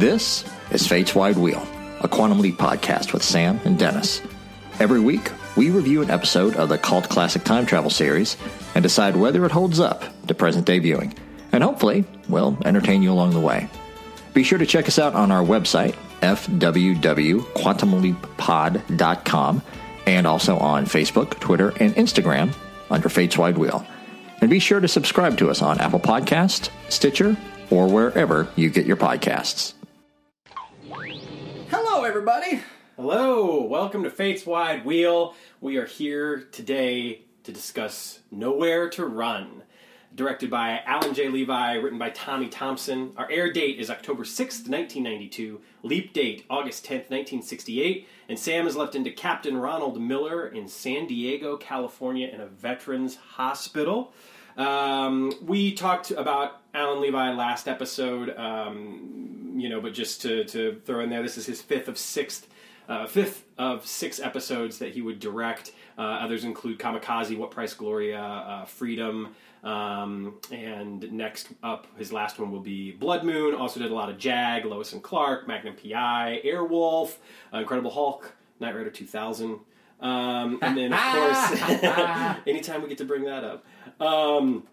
This is Fate's Wide Wheel, a Quantum Leap podcast with Sam and Dennis. Every week, we review an episode of the cult classic time travel series and decide whether it holds up to present day viewing, and hopefully, we'll entertain you along the way. Be sure to check us out on our website, fwwquantumleappod.com, and also on Facebook, Twitter, and Instagram under Fate's Wide Wheel. And be sure to subscribe to us on Apple Podcast, Stitcher, or wherever you get your podcasts. Everybody. Hello, welcome to Fate's Wide Wheel. We are here today to discuss Nowhere to Run. Directed by Alan J. Levi, written by Tommy Thompson. Our air date is October 6th, 1992. Leap date, August 10th, 1968. And Sam is left into Captain Ronald Miller in San Diego, California, in a veterans hospital. Um, we talked about Alan Levi last episode, um, you know, but just to, to throw in there, this is his fifth of sixth, uh, fifth of six episodes that he would direct. Uh, others include Kamikaze, What Price Gloria, uh, Freedom, um, and next up, his last one will be Blood Moon. Also did a lot of Jag, Lois and Clark, Magnum PI, Airwolf, uh, Incredible Hulk, Knight Rider 2000. Um, and then, of course, anytime we get to bring that up. Um,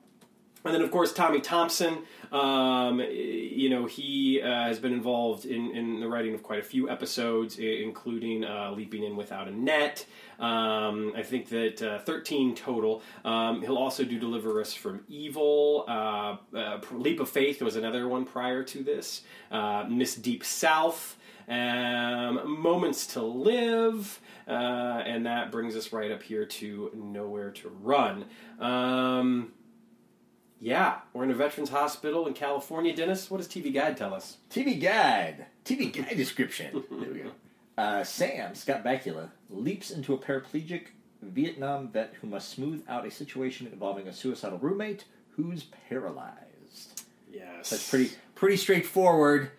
and then, of course, Tommy Thompson. Um, you know, he uh, has been involved in, in the writing of quite a few episodes, i- including uh, Leaping In Without a Net. Um, I think that uh, 13 total. Um, he'll also do Deliver Us from Evil. Uh, uh, Leap of Faith was another one prior to this. Uh, Miss Deep South. Um, Moments to Live. Uh, and that brings us right up here to Nowhere to Run. Um, yeah, we're in a veterans hospital in California. Dennis, what does TV Guide tell us? TV guide. TV guide description. there we go. Uh, Sam Scott Bakula leaps into a paraplegic Vietnam vet who must smooth out a situation involving a suicidal roommate who's paralyzed. Yes. That's pretty pretty straightforward.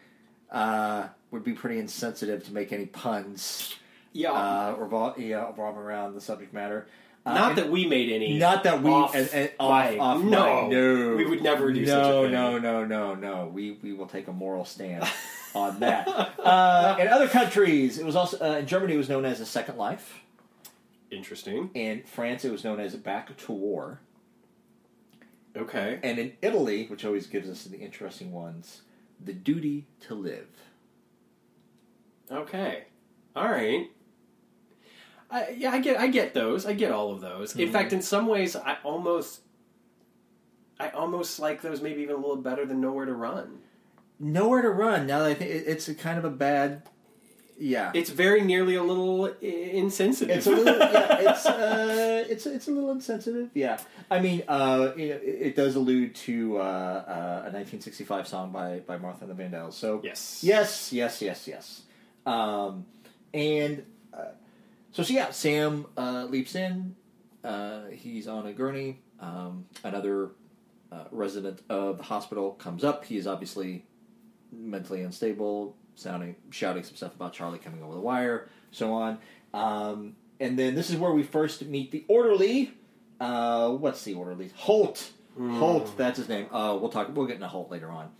Uh, would be pretty insensitive to make any puns Yeah. uh, revol- yeah, revolving around the subject matter. Uh, not that we made any. Not that we off, as- as- off, off no, no, we would never do no, such a thing. No, no, no, no, We we will take a moral stand on that. Uh, in other countries, it was also uh, in Germany. It was known as a Second Life. Interesting. In France, it was known as Back to War. Okay. And in Italy, which always gives us the interesting ones, the duty to live. Okay. All right. I, yeah, I get. I get those. I get all of those. Mm-hmm. In fact, in some ways, I almost, I almost like those. Maybe even a little better than Nowhere to Run. Nowhere to run. Now that I think it's a kind of a bad. Yeah, It's very nearly a little insensitive. It's a little, yeah, it's uh, it's it's a little insensitive. Yeah, I mean, uh, it, it does allude to uh, uh, a 1965 song by by Martha and the Vandellas. So yes. yes, yes, yes, yes. Um, and so, so yeah, Sam uh, leaps in. Uh, he's on a gurney. Um, another uh, resident of the hospital comes up. He is obviously mentally unstable, sounding, shouting some stuff about Charlie coming over the wire, so on. Um, and then this is where we first meet the orderly. Uh, what's the orderly? Holt. Holt, that's his name. Uh, we'll talk. We'll get into Holt later on.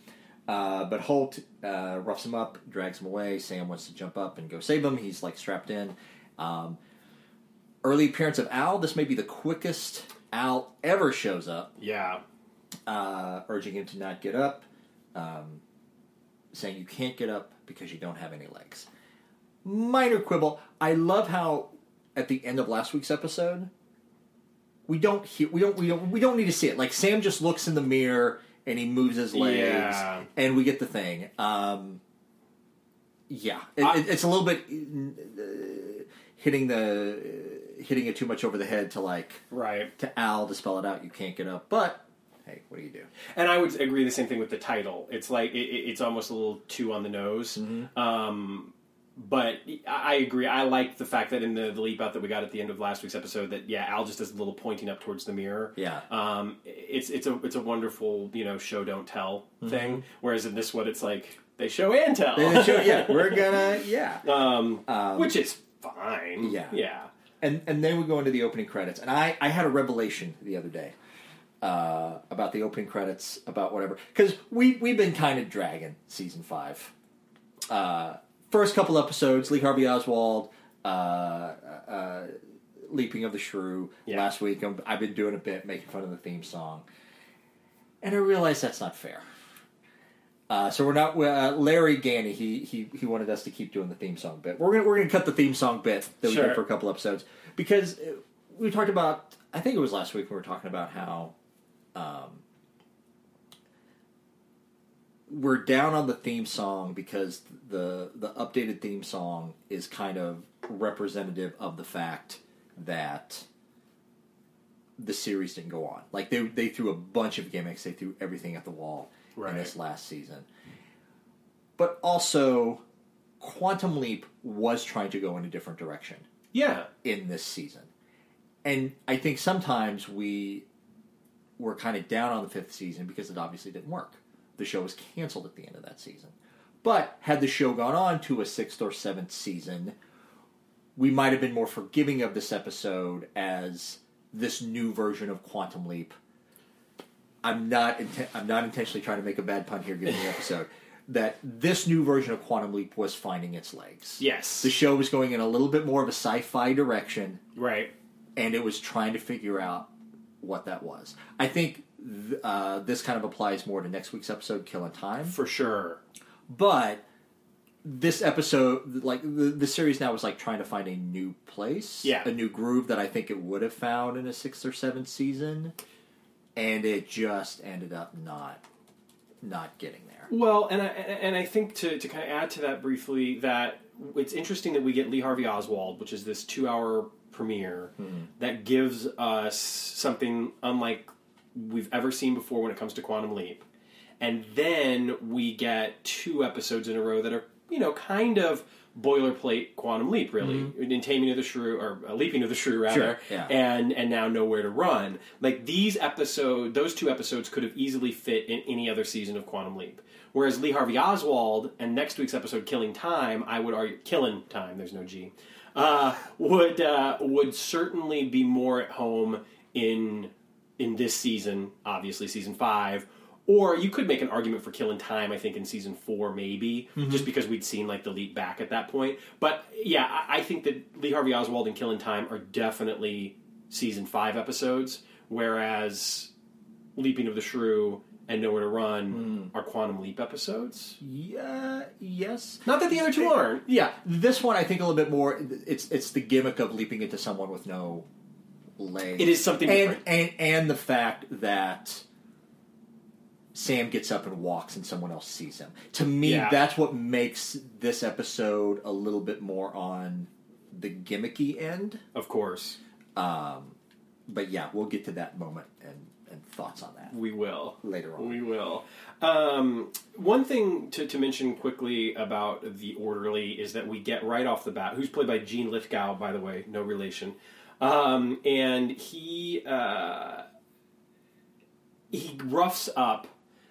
Uh, but Holt uh, roughs him up, drags him away. Sam wants to jump up and go save him. He's like strapped in. Um, early appearance of Al. This may be the quickest Al ever shows up Yeah. uh, urging him to not get up, um, saying you can't get up because you don't have any legs. Minor quibble. I love how at the end of last week's episode, we don't hear, we don't we don't we don't need to see it. Like Sam just looks in the mirror and he moves his legs, Yeah. and we get the thing. Um, yeah, it, I- it's a little bit uh, hitting the uh, hitting it too much over the head to like Right. to Al to spell it out. You can't get up, but hey, what do you do? And I would agree the same thing with the title. It's like it, it- it's almost a little too on the nose. Mm-hmm. Um, but I agree. I like the fact that in the, the leap out that we got at the end of last week's episode, that yeah, Al just does a little pointing up towards the mirror. Yeah. Um, it's it's a it's a wonderful you know show don't tell thing. Whereas in this one, it's like they show and tell. Mm-hmm. They show- yeah, we're gonna yeah. um, Um, which is fine. Yeah. Yeah. And and then we go into the opening credits, and I I had a revelation the other day uh, about the opening credits about whatever because we we've been kind of dragging season five uh, first couple episodes, Lee Harvey Oswald, uh, uh, Leaping of the Shrew. Yeah. Last week, I'm, I've been doing a bit making fun of the theme song, and I realized that's not fair. Uh, so we're not uh, Larry Ganny. He, he he wanted us to keep doing the theme song bit. We're gonna we're gonna cut the theme song bit that we Sure. did for a couple episodes because uh, we talked about. I think it was last week we were talking about how um, we're down on the theme song because the the updated theme song is kind of representative of the fact that the series didn't go on. Like they they threw a bunch of gimmicks, they threw everything at the wall Right. in this last season. But also Quantum Leap was trying to go in a different direction Yeah. in this season. And I think sometimes we were kind of down on the fifth season because it obviously didn't work. The show was canceled at the end of that season. But had the show gone on to a sixth or seventh season, we might have been more forgiving of this episode as this new version of Quantum Leap. I'm not inten- I'm not intentionally trying to make a bad pun here given the episode. That this new version of Quantum Leap was finding its legs. Yes. The show was going in a little bit more of a sci-fi direction, right. and it was trying to figure out what that was. I think th- uh, this kind of applies more to next week's episode, Killing Time. For sure. But this episode, like the, the series now, was like trying to find a new place, Yeah. a new groove that I think it would have found in a sixth or seventh season, and it just ended up not not getting there. Well, and I and I think to, to kind of add to that briefly that it's interesting that we get Lee Harvey Oswald, which is this two hour premiere hmm. that gives us something unlike we've ever seen before when it comes to Quantum Leap, and then we get two episodes in a row that are you know kind of boilerplate Quantum Leap, really, in Taming of the Shrew or uh, Leaping of the Shrew rather, Sure, yeah. and and now Nowhere to Run. Like these episode, those two episodes could have easily fit in any other season of Quantum Leap. Whereas Lee Harvey Oswald and next week's episode, Killing Time, I would argue, Killing Time, there's no G, uh, would uh, would certainly be more at home in in this season, obviously season five. Or you could make an argument for Killing Time, I think, in season four, maybe, mm-hmm. just because we'd seen like the leap back at that point. But yeah, I, I think that Lee Harvey Oswald and Killing Time are definitely season five episodes, whereas Leaping of the Shrew and Nowhere to Run mm. are Quantum Leap episodes. Yeah, yes. Not that the other two aren't. Yeah, this one I think a little bit more. It's it's the gimmick of leaping into someone with no legs. It is something and different. and and the fact that Sam gets up and walks and someone else sees him. To me, Yeah. that's what makes this episode a little bit more on the gimmicky end. Of course, But yeah, we'll get to that moment and and thoughts on that we will. later on. We will. Um, one thing to, to mention quickly about the orderly is that we get right off the bat, who's played by Gene Lythgow, by the way, no relation, um, and he uh, he roughs up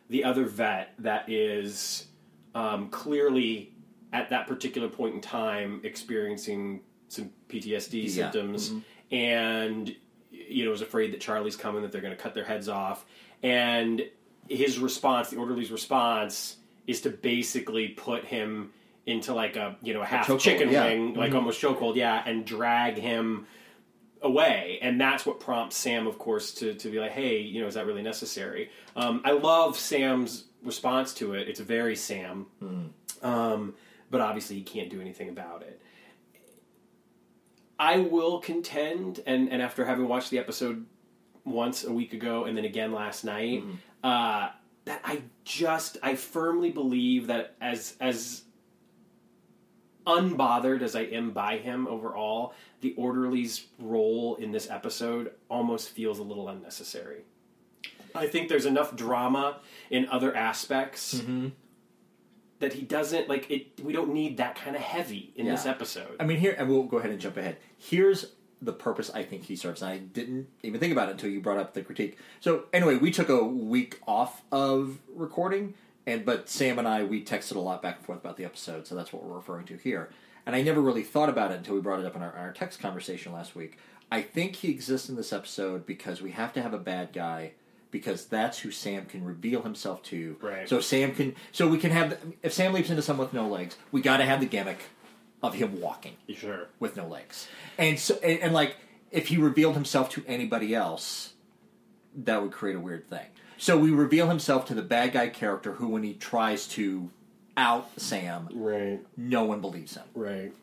the other vet that is um, clearly at that particular point in time experiencing some PTSD Yeah. symptoms and you know is afraid that Charlie's coming that they're going to cut their heads off and his response the orderly's response is to basically put him into like a you know a half chokehold, chicken yeah. wing like almost chokehold yeah and drag him away and that's what prompts sam of course to, to be like hey you know is that really necessary? Um, i love sam's response to it. It's very sam. Um, but obviously he can't do anything about it. I will contend and, and after having watched the episode once a week ago and then again last night uh, that i just i firmly believe that as as unbothered as I am by him overall, the orderly's role in this episode almost feels a little unnecessary. I think there's enough drama in other aspects Mm-hmm. that he doesn't like it. We don't need that kind of heavy in this episode. I mean, here, and we'll go ahead and jump ahead. Here's the purpose I think he serves. And I didn't even think about it until you brought up the critique. So anyway, we took a week off of recording, and but Sam and I we texted a lot back and forth about the episode, so that's what we're referring to here. And I never really thought about it until we brought it up in our, our text conversation last week. I think he exists in this episode because we have to have a bad guy because that's who Sam can reveal himself to. Right. So Sam can. So we can have. If Sam leaps into someone with no legs, we got to have the gimmick of him walking Sure. with no legs. And so, and, and like, if he revealed himself to anybody else, that would create a weird thing. So we reveal himself to the bad guy character who, when he tries to out Sam, Right. no one believes him. Right.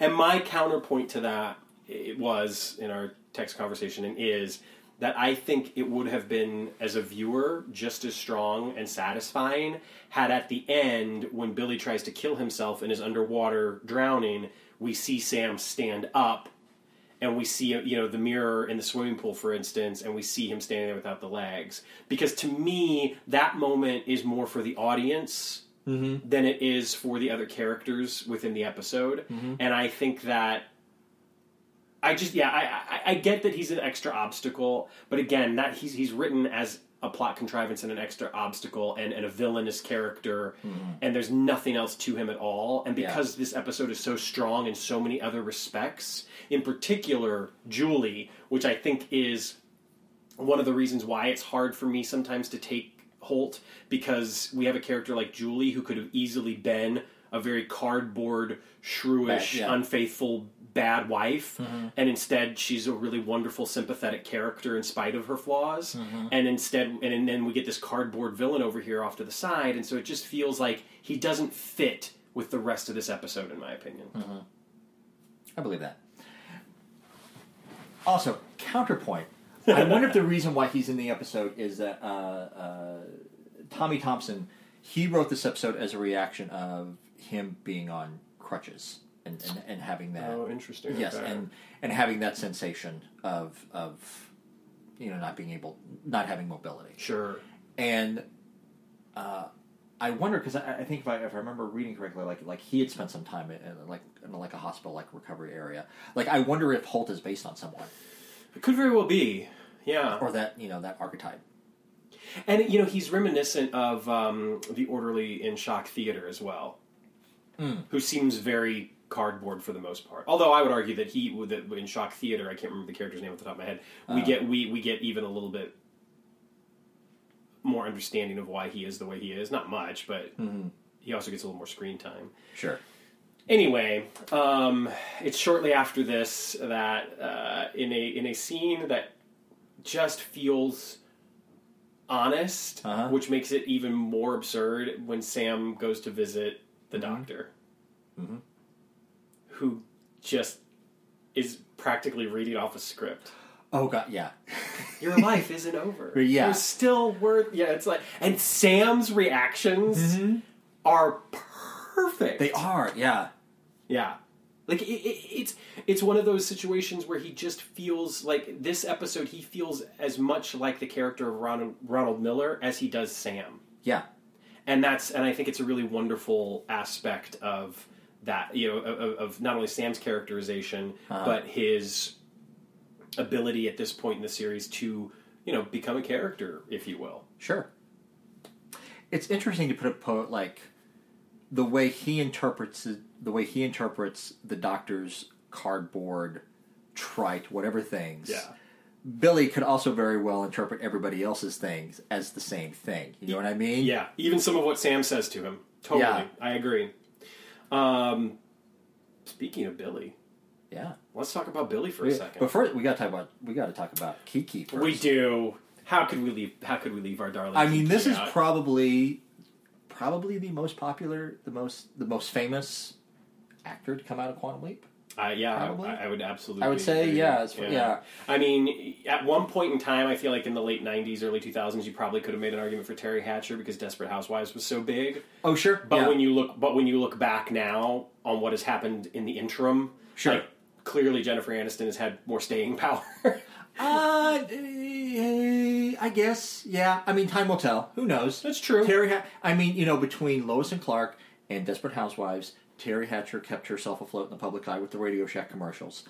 And my counterpoint to that it was in our text conversation and is that I think it would have been as a viewer just as strong and satisfying had at the end when Billy tries to kill himself and is underwater drowning, we see Sam stand up and we see you know the mirror in the swimming pool for instance and we see him standing there without the legs. Because to me that moment is more for the audience mm-hmm. than it is for the other characters within the episode. Mm-hmm. And i think that i just yeah I, I i get that he's an extra obstacle but again that he's he's written as a plot contrivance and an extra obstacle and, and a villainous character mm-hmm. and there's nothing else to him at all and Yeah. because this episode is so strong in so many other respects in particular julie which i think is one of the reasons why it's hard for me sometimes to take Holt because we have a character like Julie who could have easily been a very cardboard, shrewish, yeah. unfaithful, bad wife, and instead she's a really wonderful, sympathetic character in spite of her flaws. And instead, and then we get this cardboard villain over here off to the side, and so it just feels like he doesn't fit with the rest of this episode, in my opinion. I believe that. Also, counterpoint. I wonder if the reason why he's in the episode is that uh, uh, Tommy Thompson he wrote this episode as a reaction of him being on crutches and, and, and having that. Oh, interesting. Yes, Okay. and and having that sensation of of you know not being able, not having mobility, Sure. and uh, I wonder because I, I think if I, if I remember reading correctly, like like he had spent some time in, in like in like a hospital like recovery area. Like I wonder if Holt is based on someone It could very well be. Yeah. or that you know that archetype. And you know, he's reminiscent of um, the orderly in Shock Theater as well, who seems very cardboard for the most part. Although I would argue that he, with the- in Shock Theater, I can't remember the character's name off the top of my head. We get we we get even a little bit more understanding of why he is the way he is. Not much, but he also gets a little more screen time. Sure. Anyway, um, it's shortly after this that uh, in a in a scene that just feels honest, Uh-huh. which makes it even more absurd when Sam goes to visit the doctor, who just is practically reading off a script. Oh god, yeah. Your life isn't over. Yeah. You're still worth. Yeah, it's like, and Sam's reactions mm-hmm. are perfect. They are, yeah. Yeah. Like it, it, it's it's one of those situations where he just feels like this episode he feels as much like the character of Ronald, Ronald Miller as he does Sam. Yeah. And that's and I think it's a really wonderful aspect of that, you know, of, of not only Sam's characterization Uh-huh. but his ability at this point in the series to, you know, become a character, if you will. Sure. It's interesting to put a poet like the way he interprets the way he interprets the doctor's cardboard, trite, whatever things. Yeah. Billy could also very well interpret everybody else's things as the same thing. You know what I mean? Yeah, even some of what Sam says to him. Totally, Yeah. I agree. Um, speaking of Billy, Yeah. let's talk about Billy for a second. But first, we got to talk about we got to talk about Kiki first. we do. How could we leave? How could we leave our darling? I mean, Kiki this is out? probably probably the most popular, the most the most famous actor to come out of Quantum Leap. Uh, yeah, I, I would absolutely. I would say, yeah, it's- yeah. I mean, at one point in time, I feel like in the late '90s, early 2000s, you probably could have made an argument for Teri Hatcher because Desperate Housewives was so big. Oh, sure. But yeah. when you look, but when you look back now on what has happened in the interim, Sure. like, clearly Jennifer Aniston has had more staying power. Uh, eh, I guess, yeah. I mean, time will tell. Who knows? That's true. Teri, ha- I mean, you know, between Lois and Clark and Desperate Housewives, Teri Hatcher kept herself afloat in the public eye with the Radio Shack commercials.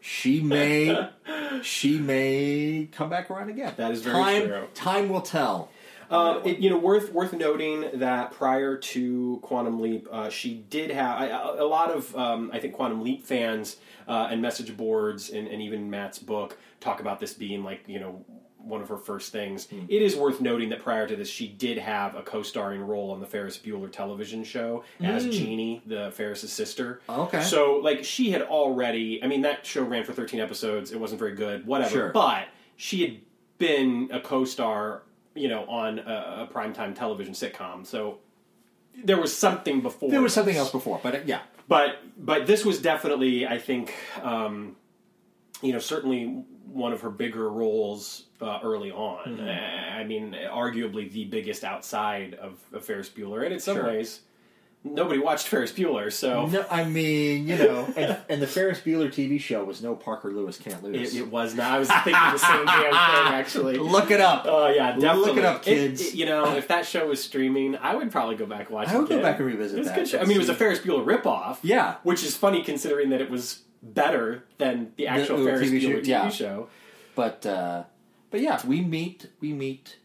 She may, she may come back around again. That is very time, true. Time will tell. Um, it, you know, worth worth noting that prior to Quantum Leap, uh, she did have I- a lot of um, I think Quantum Leap fans uh, and message boards and, and even Matt's book talk about this being like you know one of her first things. Hmm. It is worth noting that prior to this, she did have a co-starring role on the Ferris Bueller television show as Jeannie, the Ferris's sister. Hmm. Okay. So like she had already. I mean, that show ran for 13 episodes. It wasn't very good. Whatever. Sure. But she had been a co-star, you know, on a, a primetime television sitcom. So there was something before. There was something else before, but uh, yeah, But but this was definitely, I think, um, you know, certainly one of her bigger roles uh, early on. Mm-hmm. Uh, I mean, arguably the biggest outside of, of Ferris Bueller, and in some Sure. ways, nobody watched Ferris Bueller, so no, I mean, you know, and, and the Ferris Bueller TV show was no Parker Lewis can't lose. it, it was not. I was thinking the same damn thing, actually. Look it up. Oh yeah, definitely. Look it up, kids. you know, if that show was streaming, I would probably go back and watch it. I would go back and revisit It was a that. good show. I mean, it was a Ferris Bueller ripoff. Yeah. which is funny considering that it was better than the actual the Ferris TV show, Bueller TV yeah. show. But uh, but yeah, we meet we meet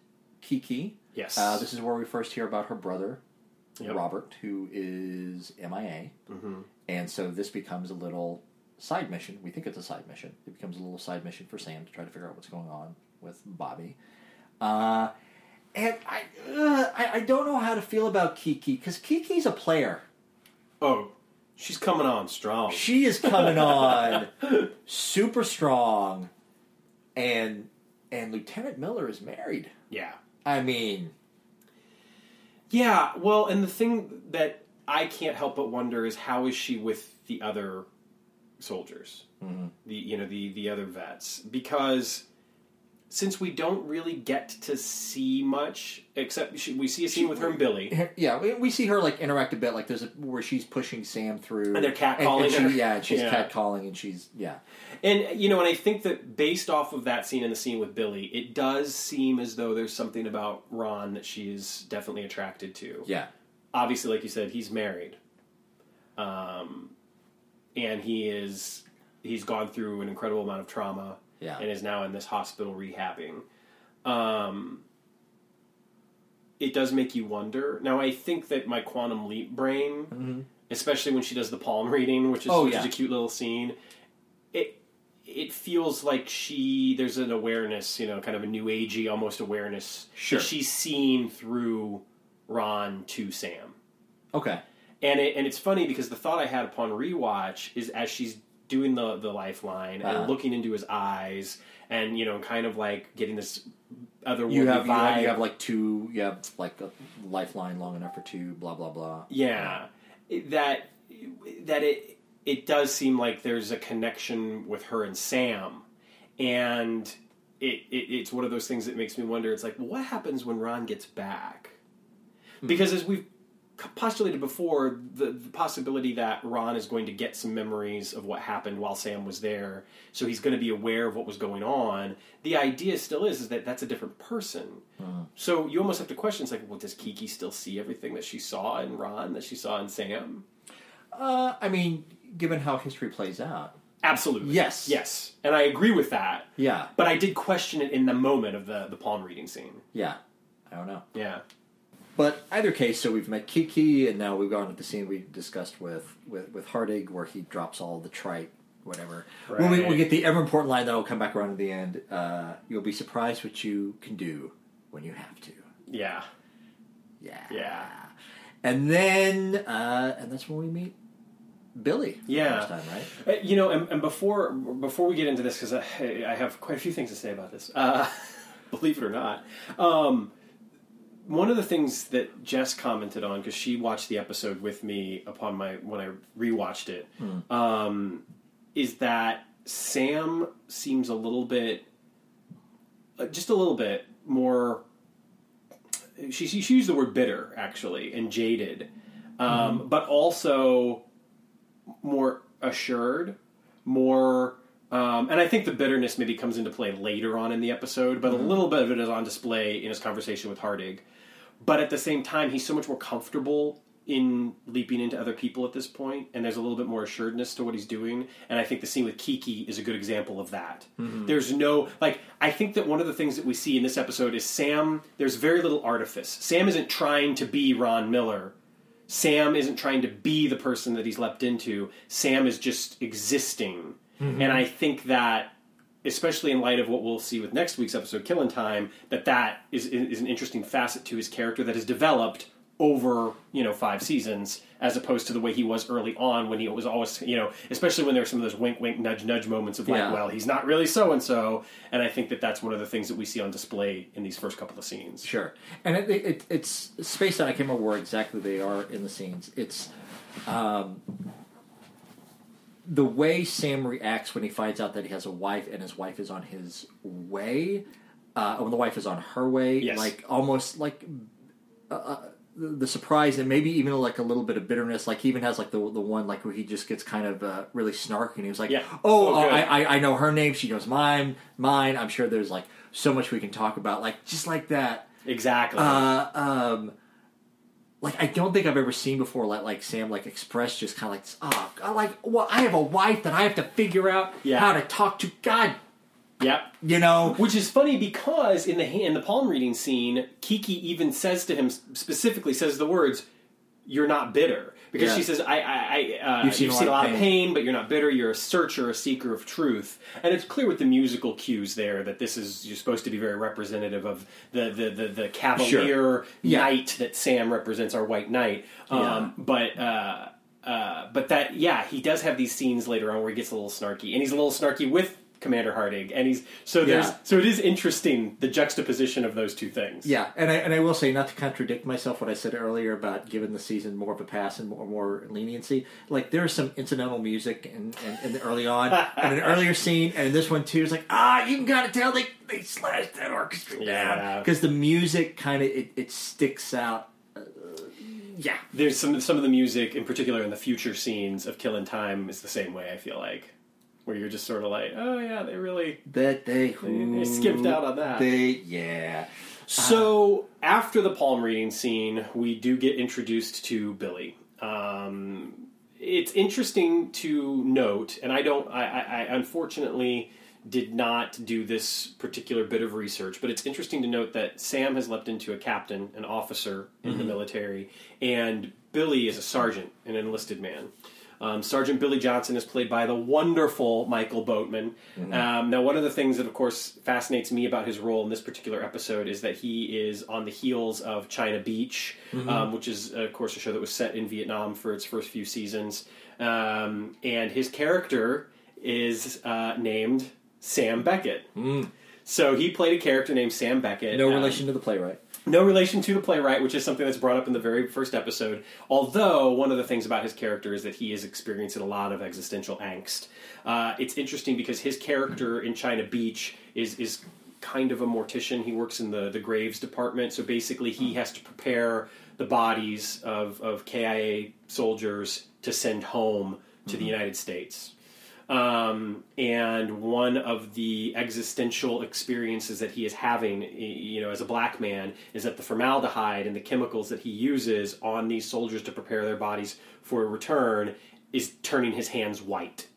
Kiki. Yes. Uh, this is where we first hear about her brother, Yep. Robert, who is MIA. Mhm. And so this becomes a little side mission. We think it's a side mission. It becomes a little side mission for Sam to try to figure out what's going on with Bobby. Uh, and I, uh, I I don't know how to feel about Kiki because Kiki's a player. Oh, she's coming on strong. She is coming on super strong, and and Lieutenant Miller is married. Yeah. I mean, Yeah, well, and the thing that I can't help but wonder is how is she with the other soldiers? Mm-hmm. The you know the the other vets because since we don't really get to see much except she, we see a scene with her and Billy. yeah, we, we see her like interact a bit. Like there's a where she's pushing Sam through, And they're catcalling she- Yeah, and she's Yeah. catcalling, and she's yeah. And you know, and I think that based off of that scene and the scene with Billy, it does seem as though there's something about Ron that she is definitely attracted to. Yeah. Obviously, like you said, he's married, um, and he is he's gone through an incredible amount of trauma, Yeah. and is now in this hospital rehabbing. Um, it does make you wonder. Now, I think that my quantum leap brain, especially when she does the palm reading, which is, Oh, which yeah. is a cute little scene, it it feels like she there's an awareness, you know, kind of a new agey almost awareness Sure. that she's seen through Ron to Sam. Okay. And it, and it's funny because the thought I had upon rewatch is as she's doing the the lifeline Uh-huh. and looking into his eyes and you know kind of like getting this other You have, you have you have like two. You have like a lifeline long enough for two. Blah blah blah. yeah, that that it it does seem like there's a connection with her and Sam, and it, it it's one of those things that makes me wonder. It's like, what happens when Ron gets back? Because as we've postulated before, the, the possibility that Ron is going to get some memories of what happened while Sam was there, so he's going to be aware of what was going on. The idea still is is that that's a different person. So you almost have to question: it's like, well, does Kiki still see everything that she saw in Ron that she saw in Sam? Uh, I mean, given how history plays out, Absolutely. Yes. Yes. And I agree with that. yeah, But I did question it in the moment of the, the palm reading scene. yeah. I don't know. Yeah. But either case, so we've met Kiki, and now we've gone to the scene we discussed with with, with Hardig, where he drops all the trite, whatever. When we, Right. we get the ever important line that will come back around at the end. Uh, You'll be surprised what you can do when you have to. Yeah. Yeah. Yeah. And then, uh, and that's when we meet Billy. Yeah. Time, right? Uh, You know, and, and before before we get into this, because I, I have quite a few things to say about this, uh, believe it or not. Um, one of the things that Jess commented on, because she watched the episode with me upon my when I rewatched it, um, is that Sam seems a little bit, uh, just a little bit more. She, she used the word bitter actually and jaded, um, but also more assured, more. Um, and I think the bitterness maybe comes into play later on in the episode, but a little bit of it is on display in his conversation with Hardig. But at the same time, he's so much more comfortable in leaping into other people at this point, and there's a little bit more assuredness to what he's doing. And I think the scene with Kiki is a good example of that. Mm-hmm. There's no like I think that one of the things that we see in this episode is Sam. There's very little artifice. Sam isn't trying to be Ron Miller. Sam isn't trying to be the person that he's leapt into. Sam is just existing. Mm-hmm. And I think that especially in light of what we'll see with next week's episode, Killing Time, that that is is an interesting facet to his character that has developed over you know five seasons as opposed to the way he was early on when he was always you know especially when there were some of those wink wink nudge nudge moments of like Yeah. well he's not really so and so and i think that that's one of the things that we see on display in these first couple of scenes Sure, and it, it, it's spaced out. I can't remember where exactly they are in the scenes. It's um, the way Sam reacts when he finds out that he has a wife and his wife is on his way, uh, when the wife is on her way. Yes. Like almost like uh, uh, the, the surprise and maybe even like a little bit of bitterness. Like he even has like the the one like where he just gets kind of uh, really snarky and he was like, Yeah. "Oh, Oh, uh. I, I I know her name. She knows mine. Mine. I'm sure there's like so much we can talk about. Like just like that." exactly uh, um, like I don't think I've ever seen before. Like like Sam like express just kind of like ah, oh God, like well I have a wife that I have to figure out Yeah. how to talk to. God, yep you know. Which is funny because in the in the palm reading scene, Kiki even says to him specifically says the words, "You're not bitter," because Yeah. she says, "I, I, I uh, You've seen a lot a of lot of pain. but you're not bitter. You're a searcher, a seeker of truth." And it's clear with the musical cues there that this is you're supposed to be very representative of the the the, the cavalier Yeah. knight that Sam represents, our white knight. Um, Yeah. But. Uh, uh, but that, yeah, he does have these scenes later on where he gets a little snarky, and he's a little snarky with Commander Harding, and he's so there's Yeah. so it is interesting the juxtaposition of those two things. Yeah, and I and I will say not to contradict myself what I said earlier about giving the season more of a pass and more, more leniency. Like there is some incidental music in, in, in the early on and an earlier scene, and this one too. is like ah, you can kind of tell they they slashed that orchestra down because the music kind of it, it sticks out. Uh, yeah, There's some some of the music, in particular in the future scenes of Killing Time, is the same way. I feel like where you're just sort of like, oh yeah, they really that they they skipped out on that. They yeah. So after the palm reading scene, we do get introduced to Billy. Um, it's interesting to note, and I don't, I, I, I unfortunately did not do this particular bit of research, but it's interesting to note that Sam has leapt into a captain, an officer in the military, and Billy is a sergeant, an enlisted man. Um, Sergeant Billy Johnson is played by the wonderful Michael Boatman. Um, now, one of the things that, of course, fascinates me about his role in this particular episode is that he is on the heels of China Beach, um, which is, of course, a show that was set in Vietnam for its first few seasons. Um, and his character is uh, named Sam Beckett. So he played a character named Sam Beckett. No Um, relation to the playwright. No relation to the playwright, which is something that's brought up in the very first episode. Although one of the things about his character is that he is experiencing a lot of existential angst. Uh, it's interesting because his character in China Beach is is kind of a mortician. He works in the the graves department, so basically he has to prepare the bodies of of KIA soldiers to send home to the United States. Um, and one of the existential experiences that he is having, you know, as a black man, is that the formaldehyde and the chemicals that he uses on these soldiers to prepare their bodies for a return is turning his hands white.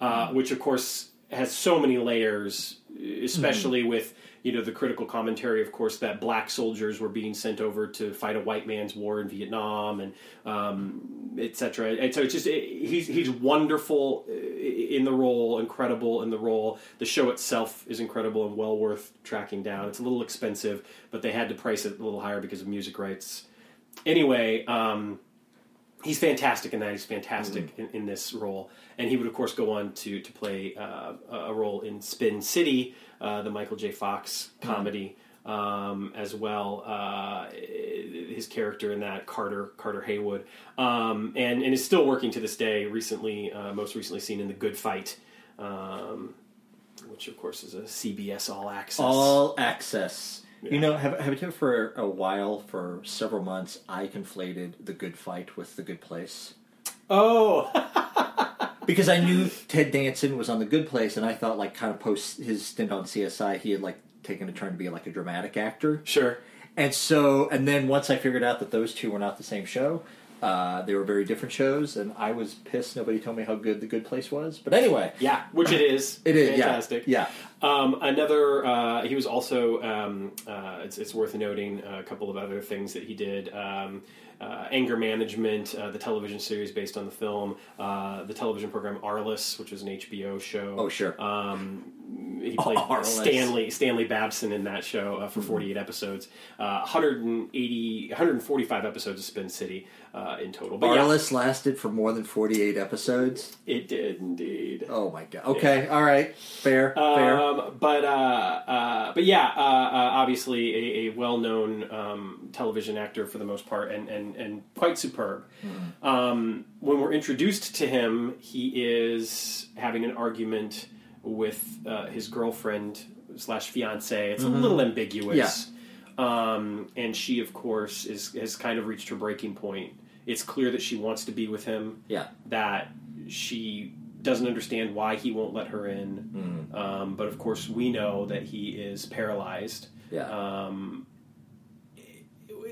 Uh, which, of course, has so many layers, especially with you know the critical commentary, of course, that black soldiers were being sent over to fight a white man's war in Vietnam, and um, etc. And so it's just it, he's he's wonderful uh, in the role, incredible in the role. The show itself is incredible and well worth tracking down. It's a little expensive, but they had to price it a little higher because of music rights. Anyway. Um, he's fantastic in that. He's fantastic in, in this role, and he would of course go on to to play uh, a role in Spin City, uh, the Michael J. Fox comedy. Um, as well, uh, his character in that Carter Carter Haywood, um, and and is still working to this day. Recently, uh, most recently seen in The Good Fight, um, which of course is a CBS All Access. All access. Yeah. You know, have have you for a while, for several months, I conflated the Good Fight with the Good Place oh, because I knew Ted Danson was on the Good Place, and I thought, like, kind of post his stint on CSI, he had like taken a turn to be like a dramatic actor, sure. and so, and then once I figured out that those two were not the same show. Uh, they were very different shows, and I was pissed nobody told me how good the Good Place was. But anyway, Yeah, which it is. it is fantastic. Yeah, Um, another, uh, he was also. Um, uh, it's, it's worth noting a couple of other things that he did. Um, uh, Anger Management, uh, the television series based on the film, uh, the television program Arliss, which was an HBO show. Oh, sure. He played Arliss. Stanley Stanley Babson in that show uh, for 48 episodes. Uh, 180, 145 episodes of Spin City uh, in total. But yeah, Arliss lasted for more than 48 episodes. it did indeed. Oh my god. Okay, all right. Fair, fair. Um, but uh, uh, but yeah, uh, uh, obviously a, a well-known um, television actor for the most part, and and, and quite superb. Hmm. Um, when we're introduced to him, he is having an argument with uh, his girlfriend slash fiance. It's a little ambiguous. Um, and she, of course, is has kind of reached her breaking point. It's clear that she wants to be with him Yeah. that she doesn't understand why he won't let her in. Um, but of course, we know that he is paralyzed. Yeah. Um,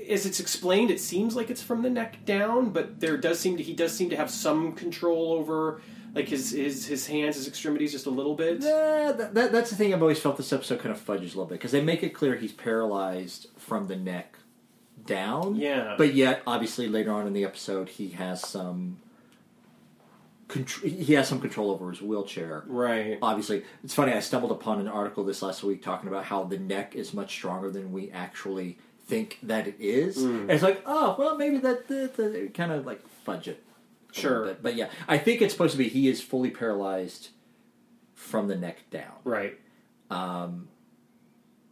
as it's explained, it seems like it's from the neck down, but there does seem to he does seem to have some control over like his his his hands, his extremities, just a little bit. Yeah, that, that, that's the thing I've always felt this episode kind of fudges a little bit because they make it clear he's paralyzed from the neck down. Yeah. But yet, obviously, later on in the episode, he has some. Contr- he has some control over his wheelchair. Right. Obviously, it's funny. I stumbled upon an article this last week talking about how the neck is much stronger than we actually think that it is. Hmm. And it's like, oh, well, maybe that, that, that kind of like fudge it. A Sure. little bit. But yeah, I think it's supposed to be he is fully paralyzed from the neck down. Right. Um,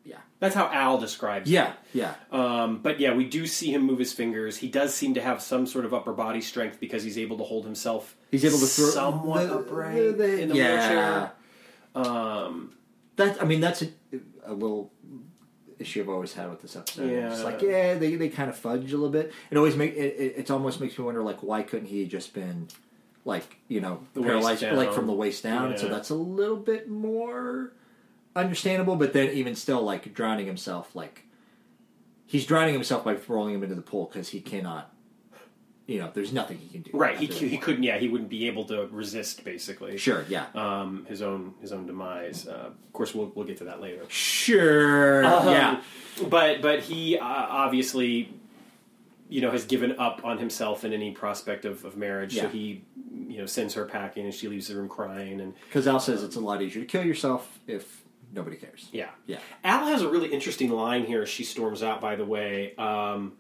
yeah. That's how Al describes. it. Yeah, yeah. Um, but yeah, we do see him move his fingers. He does seem to have some sort of upper body strength because he's able to hold himself. He's able to throw somewhat the- upright the- in the yeah. wheelchair. Um, That I mean, that's a, a little issue I've always had with this episode. Yeah. It's like, yeah, they, they kind of fudge a little bit. It always make it, it, it almost makes me wonder, like, why couldn't he just been like you know The paralyzed like from the waist down? And so that's a little bit more understandable. But then even still, like drowning himself, like he's drowning himself by throwing him into the pool because he cannot. You know, there's nothing he can do. right. He, he couldn't. Yeah, he wouldn't be able to resist basically. Sure. Yeah. Um, his own his own demise. Uh, of course, we'll we'll get to that later. Sure. Um, yeah. But but he uh, obviously, you know, has given up on himself and any prospect of, of marriage. So he, you know, sends her packing and she leaves the room crying and Because Al says it's a lot easier to kill yourself if nobody cares. yeah. Yeah. Al has a really interesting line here as she storms out, by the way. Um,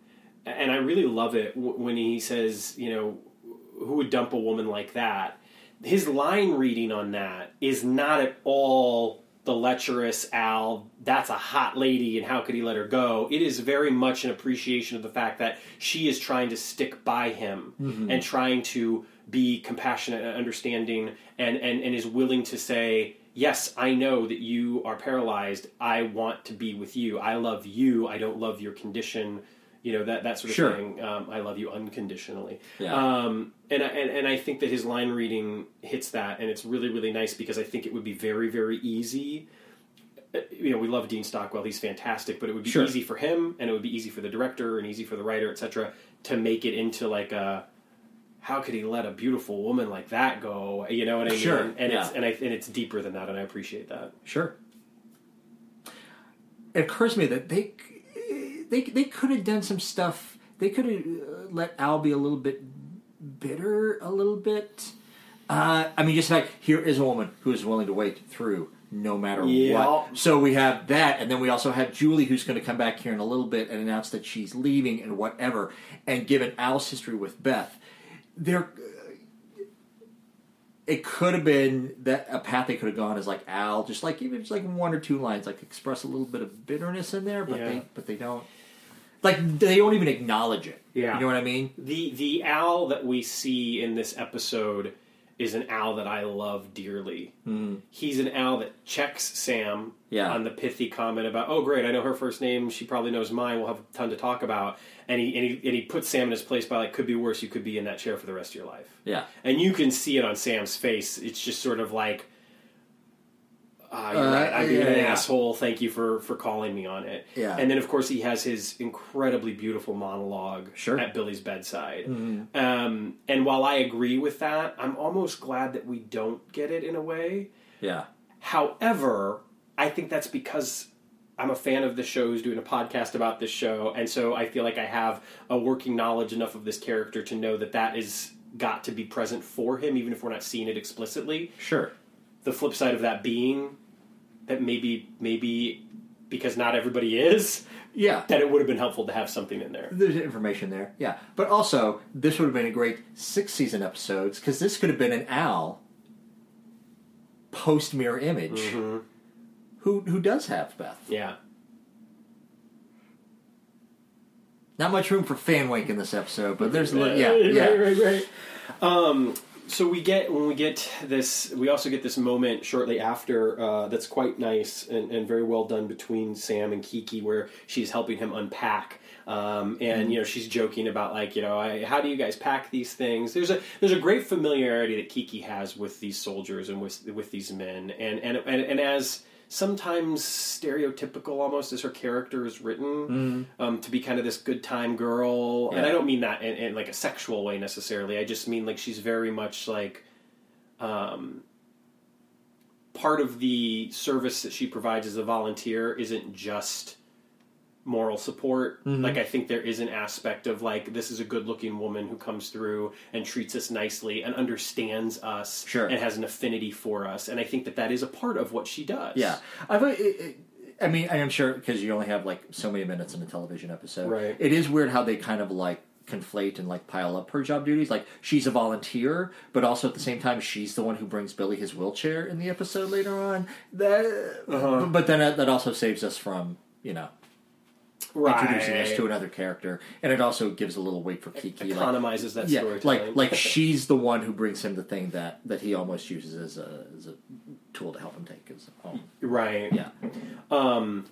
and I really love it when he says, you know, who would dump a woman like that? His line reading on that is not at all the lecherous Al, that's a hot lady and how could he let her go? It is very much an appreciation of the fact that she is trying to stick by him mm-hmm. and trying to be compassionate and understanding and, and, and is willing to say, Yes, I know that you are paralyzed. I want to be with you. I love you. I don't love your condition. You know that that sort of Sure. thing. Um, I love you unconditionally. Yeah. Um, and, I- and and I think that his line reading hits that, and it's really really nice because I think it would be very very easy. uh, You know, we love Dean Stockwell; he's fantastic. But it would be Sure. easy for him, and it would be easy for the director, and easy for the writer, etc., to make it into like a how could he let a beautiful woman like that go? You know what I mean? Sure, And yeah. it's and I and it's deeper than that, and I appreciate that. Sure. It occurs to me that they they they could have done some stuff. They could have uh, let Al be a little bit bitter, a little bit. Uh, I mean, just like here is a woman who is willing to wait through no matter Yeah. what. So we have that, and then we also have Julie, who's going to come back here in a little bit and announce that she's leaving and whatever. And given Al's history with Beth, there it could have been that a path they could have gone is like Al, just like even just like one or two lines, like express a little bit of bitterness in there, but Yeah. they but they don't like they don't even acknowledge it. Yeah. you know what I mean? The the Al that we see in this episode is an Al that I love dearly. Hmm. He's an Al that checks Sam Yeah. on the pithy comment about, "Oh, great, I know her first name. She probably knows mine. We'll have a ton to talk about." And he and he, and he puts Sam in his place by like, "Could be worse. You could be in that chair for the rest of your life." Yeah, And you can see it on Sam's face. It's just sort of like, ah, you're Uh, right. I'm being an yeah. asshole. Thank you for for calling me on it. Yeah. And then of course he has his incredibly beautiful monologue Sure. at Billy's bedside. Mm-hmm. Um, and while I agree with that, I'm almost glad that we don't get it in a way. yeah, However, I think that's because I'm a fan of the show who's doing a podcast about this show, and so I feel like I have a working knowledge enough of this character to know that that is got to be present for him, even if we're not seeing it explicitly. Sure. The flip side of that being that maybe maybe because not everybody is Yeah. that it would have been helpful to have something in there. There's information there. Yeah. But also, this would have been a great six season episodes because this could have been an Al post mirror image Mm-hmm. who who does have Beth. Yeah. Not much room for fan wink in this episode, but there's a little, yeah, yeah. right, right, right. Um, so we get when we get this, we also get this moment shortly after uh, that's quite nice and, and very well done between Sam and Kiki, where she's helping him unpack. Um, and you know she's joking about like you know I, how do you guys pack these things? There's a there's a great familiarity that Kiki has with these soldiers and with with these men, and and and, and as sometimes stereotypical almost as her character is written um, to be kind of this good time girl. And i don't mean that in, in like a sexual way necessarily. I just mean like she's very much like um, part of the service that she provides as a volunteer isn't just moral support Mm-hmm. like i think there is an aspect of like this is a good looking woman who comes through and treats us nicely and understands us Sure. and has an affinity for us and i think that that is a part of what she does Yeah, I've, it, it, I mean, I am sure because you only have like so many minutes in a television episode. Right. It is weird how they kind of like conflate and like pile up her job duties. Like she's a volunteer, but also at the same time she's the one who brings Billy his wheelchair in the episode later on. That, Uh-huh. but then that, that also saves us from you know introducing us to another character, and it also gives a little weight for Kiki. like, economizes that yeah, storytelling. like like she's the one who brings him the thing that that he almost uses as a as a tool to help him take his home. right. Yeah. Um,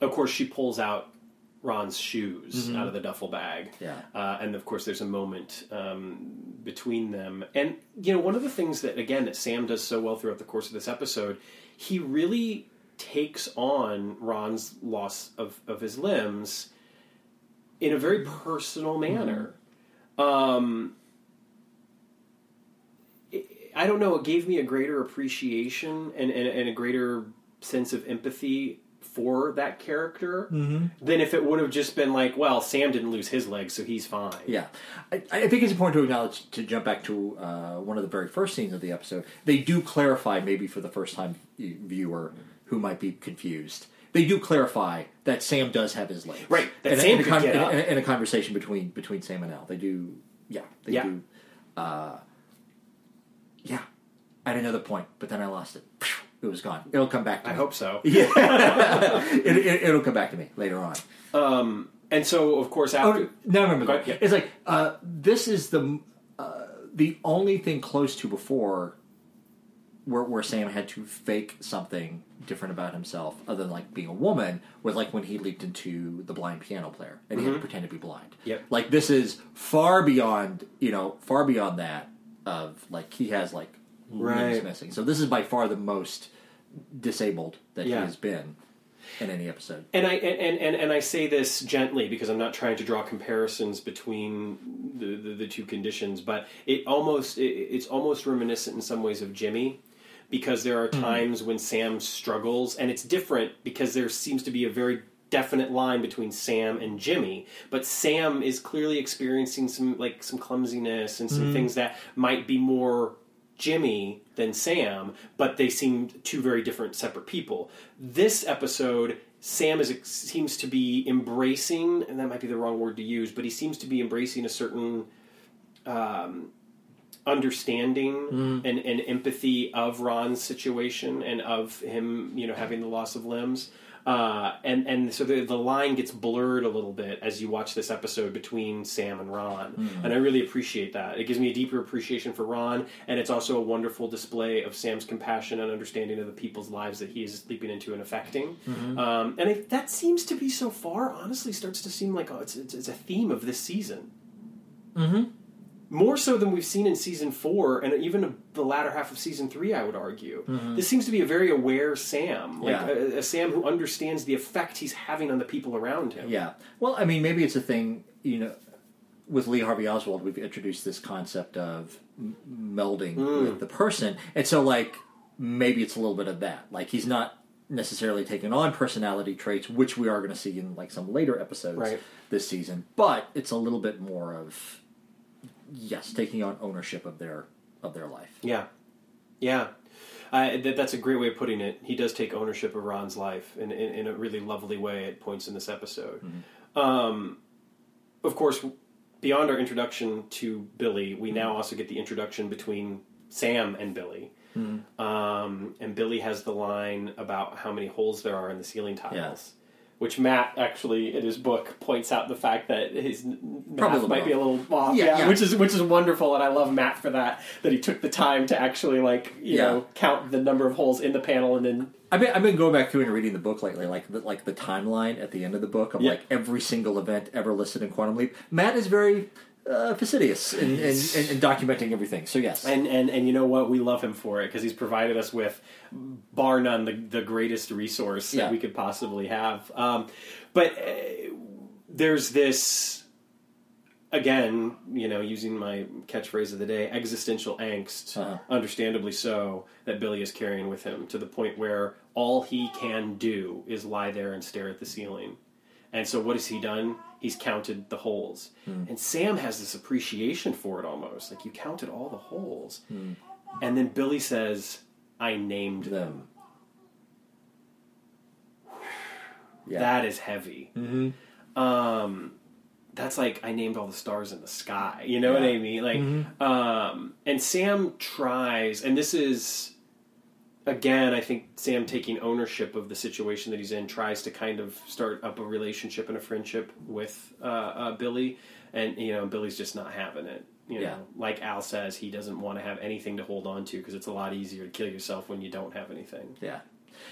of course, she pulls out Ron's shoes out of the duffel bag. Mm-hmm. Yeah. Uh, and of course, there's a moment um, between them. And, you know, one of the things that, again, that Sam does so well throughout the course of this episode, he really takes on Ron's loss of, of his limbs in a very personal manner. Um, I don't know. It gave me a greater appreciation and, and, and a greater sense of empathy for that character Mm-hmm. than if it would have just been like, well, Sam didn't lose his leg, so he's fine. Yeah, I, I think it's important to acknowledge to jump back to uh, one of the very first scenes of the episode. They do clarify, maybe for the first time viewer who might be confused. They do clarify that Sam does have his legs, Right, that Sam in a, con- in a- in a- conversation between between Sam and Al. They do, yeah, they Yeah. do. Uh, yeah, I had another point, but then I lost it. It was gone. It'll come back to I me. hope so. Yeah, it, it, it'll come back to me later on. Um, and so, of course, after. Oh, no, I remember. Go yeah. It's like uh, this is the uh, the only thing close to before where, where Sam had to fake something different about himself, other than like being a woman, was like when he leaped into the blind piano player and he had to pretend to be blind. Mm-hmm. Yep. Like this is far beyond you know far beyond that of like he has like limbs Right. missing. So this is by far the most disabled that Yeah. he has been in any episode. And I and, and, and I say this gently because I'm not trying to draw comparisons between the, the, the two conditions, but it almost it, it's almost reminiscent in some ways of Jimmy, because there are times when Sam struggles, and it's different because there seems to be a very definite line between Sam and Jimmy, but Sam is clearly experiencing some like some clumsiness and some things that might be more Jimmy than Sam, but they seem two very different separate people. This episode, Sam is seems to be embracing, and that might be the wrong word to use, but he seems to be embracing a certain um, understanding and, and empathy of Ron's situation and of him, you know, having the loss of limbs. Uh, and and so the the line gets blurred a little bit as you watch this episode between Sam and Ron, and I really appreciate that. It gives me a deeper appreciation for Ron, and it's also a wonderful display of Sam's compassion and understanding of the people's lives that he is leaping into and affecting. Um, and it, that seems to be so far, honestly, starts to seem like oh, it's, it's it's a theme of this season more so than we've seen in season four and even the latter half of season three. I would argue this seems to be a very aware Sam, like Yeah. a, a Sam who understands the effect he's having on the people around him. Yeah. Well, I mean, maybe it's a thing, you know, with Lee Harvey Oswald, we've introduced this concept of m- melding Mm. with the person. And so, like, maybe it's a little bit of that. Like, he's not necessarily taking on personality traits, which we are going to see in like some later episodes Right. this season. But it's a little bit more of yes, taking on ownership of their of their life. Yeah, yeah. Uh, that, that's a great way of putting it. He does take ownership of Ron's life in, in, in a really lovely way at points in this episode. Um, of course, beyond our introduction to Billy, we now also get the introduction between Sam and Billy. Um, and Billy has the line about how many holes there are in the ceiling tiles. Which Matt actually in his book points out the fact that his Probably math might be a little off, Yeah, yeah, yeah. which is which is wonderful, and I love Matt for that. That he took the time to actually like you Yeah. know count the number of holes in the panel and then I've been, I've been going back through and reading the book lately, like the, like the timeline at the end of the book of like every single event ever listed in Quantum Leap. Matt is very uh, fastidious in, in, in, in documenting everything. So yes, and and and you know what we love him for it because he's provided us with bar none the, the greatest resource Yeah. that we could possibly have um, but uh, there's this again you know using my catchphrase of the day existential angst Uh-huh. understandably so that billy is carrying with him to the point where all he can do is lie there and stare at the ceiling and so what has he done he's counted the holes and sam has this appreciation for it almost like you counted all the holes and then billy says i named them. Yeah. that is heavy mm-hmm. um that's like I named all the stars in the sky. You know what I mean? Like um and Sam tries and this is again I think Sam taking ownership of the situation that he's in tries to kind of start up a relationship and a friendship with uh, uh Billy and you know Billy's just not having it. You know, Yeah. like Al says, he doesn't want to have anything to hold on to because it's a lot easier to kill yourself when you don't have anything. Yeah.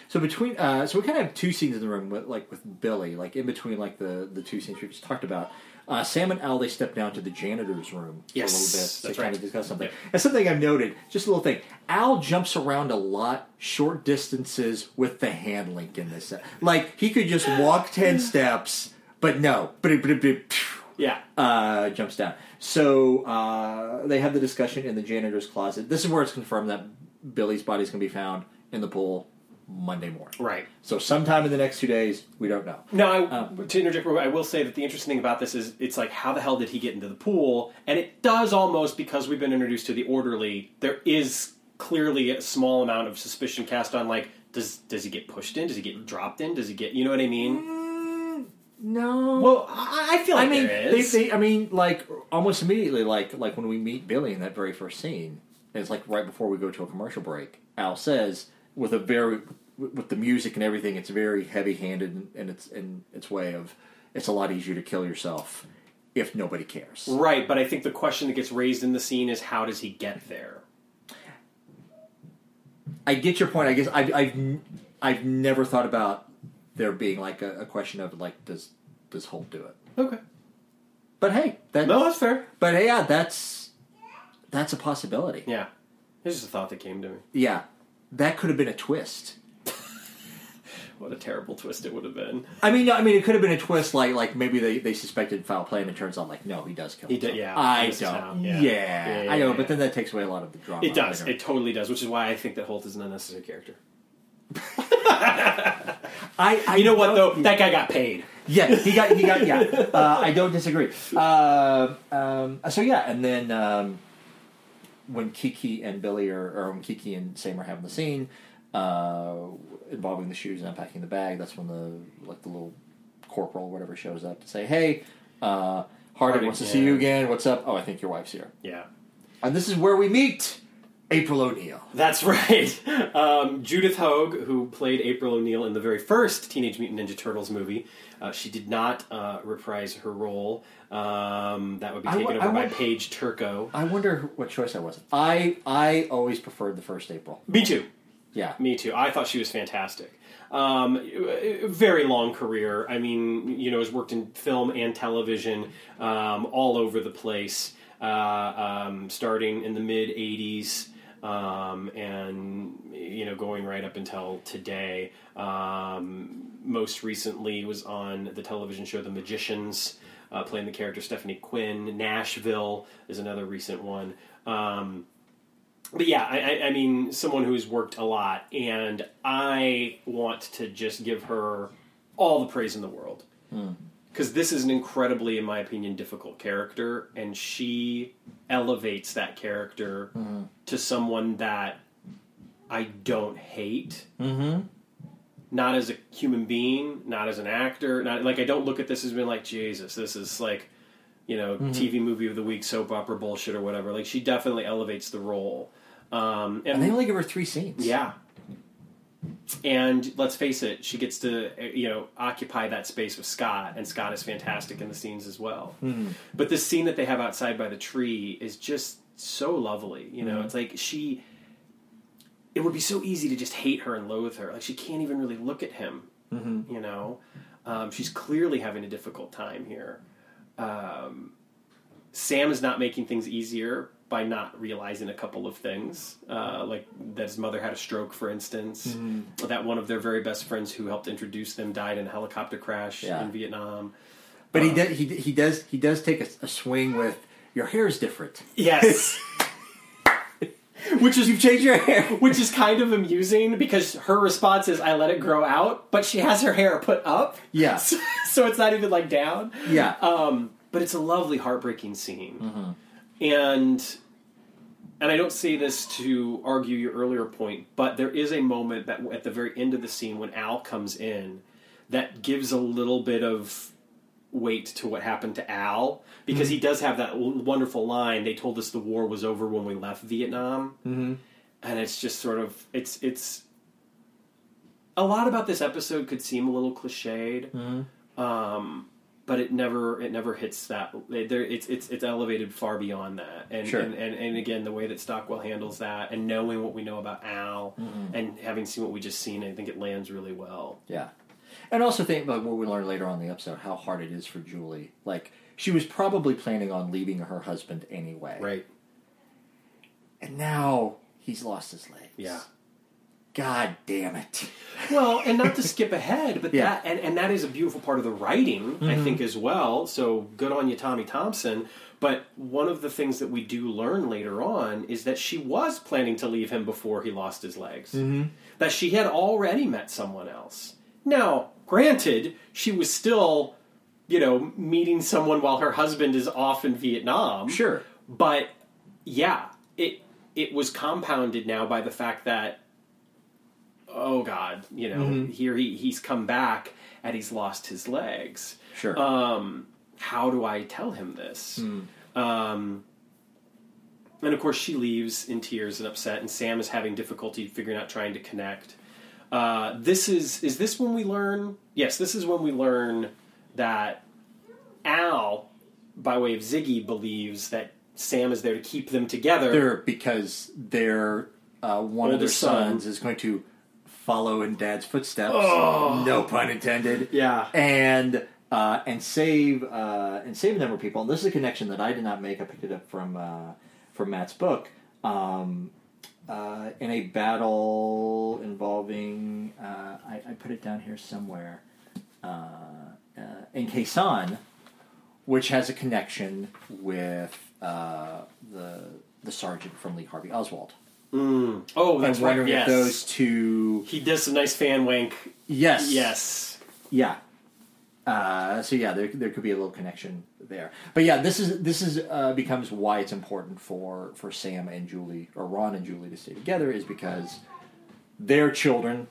So between, uh, so we kind of have two scenes in the room, with, like with Billy, like in between, like the the two scenes we just talked about. Uh, Sam and Al they step down to the janitor's room Yes, for a little bit to kind right. of discuss something. Yeah. And something I've noted, just a little thing. Al jumps around a lot, short distances with the hand link in this. Like he could just walk ten steps, but no, Yeah. uh, jumps down. So uh, they have the discussion in the janitor's closet. This is where it's confirmed that Billy's body's going to be found in the pool Monday morning. Right. So sometime in the next two days, we don't know. No, I, Um, to interject, I will say that the interesting thing about this is it's like, how the hell did he get into the pool? And it does almost because we've been introduced to the orderly. There is clearly a small amount of suspicion cast on like, does does he get pushed in? Does he get dropped in? Does he get, you know what I mean? No. Well, I, I feel like I mean, there they, is. they, I mean, like almost immediately, like like when we meet Billy in that very first scene, it's like right before we go to a commercial break. Al says with a very with the music and everything, it's very heavy handed in, in its in its way of it's a lot easier to kill yourself if nobody cares. right, but I think the question that gets raised in the scene is how does he get there? I get your point. I guess I've I've, I've never thought about there being like a, a question of like does does Holt do it? Okay. But hey, that No, that's fair. but hey, yeah, that's that's a possibility. Yeah. It's just a thought that came to me. Yeah, that could have been a twist. What a terrible twist it would have been. I mean, I mean, it could have been a twist, like like maybe they, they suspected foul play, and it turns out like no, he does kill. He did- yeah, I don't. how- yeah, yeah. Yeah, yeah, I know, yeah, but then that takes away a lot of the drama. It does. later. It totally does, which is why I think that Holt is an unnecessary character. I, I You know what though? That guy got paid. Yeah, he got he got yeah. Uh, I don't disagree. Uh, um, so yeah, and then um, when Kiki and Billy are, or when Kiki and Sam are having the scene uh, involving the shoes and unpacking the bag, that's when the like the little corporal or whatever shows up to say, "Hey, uh, Harding wants to see you again. What's up? Oh, I think your wife's here." Yeah. And this is where we meet April O'Neil. That's right. Um, Judith Hoag, who played April O'Neil in the very first Teenage Mutant Ninja Turtles movie, uh, she did not uh, reprise her role. Um, that would be I taken over by Paige Turco. I wonder what choice I was. I I always preferred the first April. Me too. Yeah. Me too. I thought she was fantastic. Um, very long career. I mean, you know, has worked in film and television um, all over the place. Uh, um, starting in the mid '80s um, and you know going right up until today. Um, most recently was on the television show The Magicians, uh, playing the character Stephanie Quinn. Nashville is another recent one. Um, but yeah, I, I, I mean, someone who's worked a lot, and I want to just give her all the praise in the world hmm. because this is an incredibly, in my opinion, difficult character, and she elevates that character hmm. to someone that I don't hate. Mm-hmm. Not as a human being, not as an actor, not like I don't look at this as being like Jesus. This is like, you know, mm-hmm. TV movie of the week, soap opera bullshit or whatever. Like she definitely elevates the role. Um, And they only give her three scenes. yeah. And let's face it, she gets to you know occupy that space with Scott, and Scott is fantastic in the scenes as well. But this scene that they have outside by the tree is just so lovely. You know, it's like she. It would be so easy to just hate her and loathe her. Like she can't even really look at him. You know, um, she's clearly having a difficult time here. Um, Sam is not making things easier by not realizing a couple of things, uh, like that his mother had a stroke, for instance. That one of their very best friends who helped introduce them died in a helicopter crash Yeah. in Vietnam. But he does. He, he does. He does take a, a swing with your hair is different. Yes, which is You've changed your hair. which is kind of amusing because her response is, "I let it grow out," but she has her hair put up, Yeah. so it's not even like down. Yeah. Um, but it's a lovely, heartbreaking scene, and and I don't say this to argue your earlier point, but there is a moment that at the very end of the scene when Al comes in that gives a little bit of weight to what happened to Al because he does have that wonderful line. They told us the war was over when we left Vietnam, mm-hmm. and it's just sort of it's it's a lot about this episode could seem a little cliched. Um, but it never it never hits that there it's it's it's elevated far beyond that and, Sure. and, and and again the way that Stockwell handles that and knowing what we know about Al mm-hmm. and having seen what we just seen I think it lands really well Yeah. And also think about what we learn later on in the episode, how hard it is for Julie. Like, she was probably planning on leaving her husband anyway. right And now he's lost his legs. yeah God damn it. well and not to skip ahead but Yeah. that and, and that is a beautiful part of the writing I mm-hmm. think as well so good on you Tommy Thompson but one of the things that we do learn later on is that she was planning to leave him before he lost his legs mm-hmm. that she had already met someone else. Now, granted, she was still, you know, meeting someone while her husband is off in Vietnam. Sure. But yeah, it it was compounded now by the fact that oh god, you know, here he he's come back and he's lost his legs. Sure. Um, how do I tell him this? Um, and of course, she leaves in tears and upset, and Sam is having difficulty figuring out trying to connect. Uh, this is is this when we learn? Yes, this is when we learn that Al, by way of Ziggy, believes that Sam is there to keep them together. They're, because their uh, one of Older their son. sons is going to follow in dad's footsteps. No pun intended. Yeah. And uh, and save uh, and save a number of people. And this is a connection that I did not make. I picked it up from uh, from Matt's book. Um, uh, in a battle involving, uh, I, I put it down here somewhere. Uh, uh, in Quezon, which has a connection with uh, the the sergeant from Lee Harvey Oswald. Oh, that's right. Yes. if those two. He does some nice fan wink. Yes. Yes. Yeah. Uh, so yeah, there there could be a little connection there. But yeah, this is this is uh, becomes why it's important for for Sam and Julie or Ron and Julie to stay together is because their children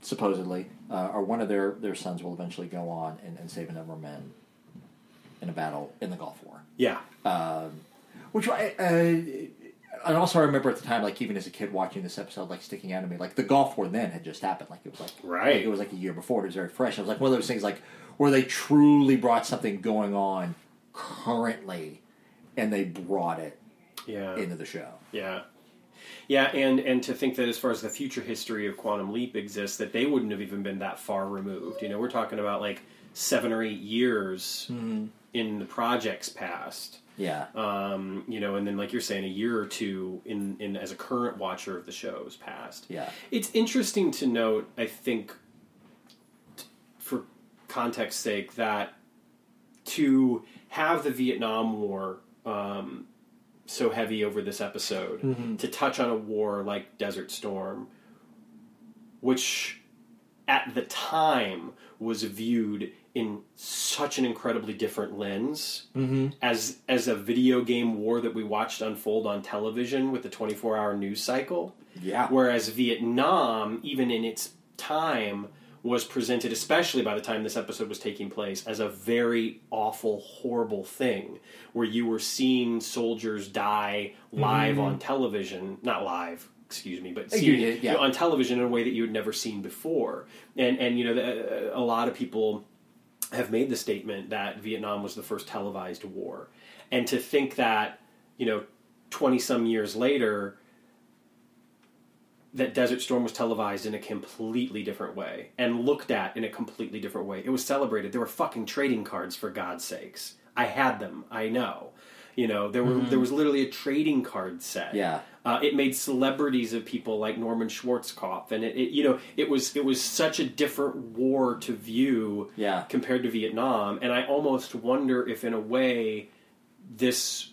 supposedly uh, or one of their their sons will eventually go on and, and save a number of men in a battle in the Gulf War. Yeah. Which I, uh, and also I remember at the time, like even as a kid watching this episode, like sticking out to me, like the Gulf War then had just happened, like it was like Right. like, it was like a year before. It was very fresh. It was like one of those things, like where they truly brought something going on currently, and they brought it Yeah. into the show. Yeah. Yeah, and and to think that as far as the future history of Quantum Leap exists, that they wouldn't have even been that far removed. You know, we're talking about like seven or eight years mm-hmm. in the project's past. Yeah, Um, you know, and then like you're saying, a year or two in, in as a current watcher of the show's past. yeah, It's interesting to note, I think, t- for context sake, that to have the Vietnam War um, so heavy over this episode to touch on a war like Desert Storm, which at the time was viewed in such an incredibly different lens mm-hmm. as as a video game war that we watched unfold on television with the 24 hour news cycle. Yeah. Whereas Vietnam, even in its time, was presented, especially by the time this episode was taking place, as a very awful, horrible thing, where you were seeing soldiers die live mm-hmm. on television, not live. Excuse me, but You seeing did, yeah. you know, on television in a way that you had never seen before, and and you know the, a lot of people have made the statement that Vietnam was the first televised war, and to think that you know twenty some years later that Desert Storm was televised in a completely different way and looked at in a completely different way. It was celebrated. There were fucking trading cards for God's sakes. I had them. I know. You know, there were there was literally a trading card set. Mm-hmm. Yeah. Uh, it made celebrities of people like Norman Schwarzkopf, and it, it you know it was it was such a different war to view Yeah. compared to Vietnam, and I almost wonder if in a way this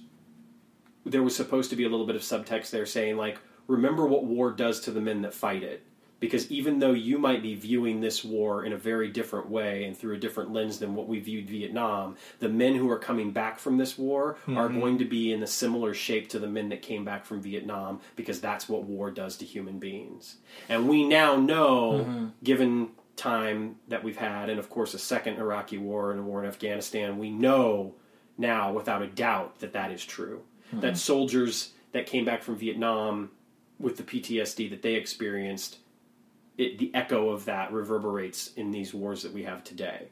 there was supposed to be a little bit of subtext there saying like remember what war does to the men that fight it because even though you might be viewing this war in a very different way and through a different lens than what we viewed Vietnam the men who are coming back from this war are mm-hmm. going to be in a similar shape to the men that came back from Vietnam because that's what war does to human beings. And we now know mm-hmm. given time that we've had and of course a second Iraqi war and a war in Afghanistan we know now without a doubt that that is true. That mm-hmm. soldiers that came back from Vietnam with the PTSD that they experienced, it, the echo of that reverberates in these wars that we have today,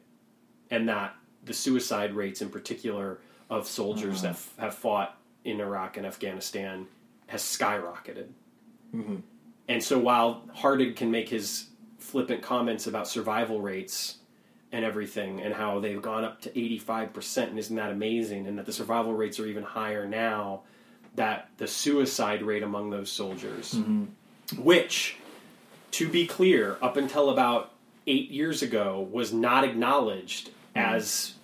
and that the suicide rates, in particular, of soldiers that f- have fought in Iraq and Afghanistan, has skyrocketed. Mm-hmm. And so, while Harding can make his flippant comments about survival rates and everything, and how they've gone up to eighty-five percent, and isn't that amazing? And that the survival rates are even higher now. That the suicide rate among those soldiers, mm-hmm. which, to be clear, up until about eight years ago, was not acknowledged as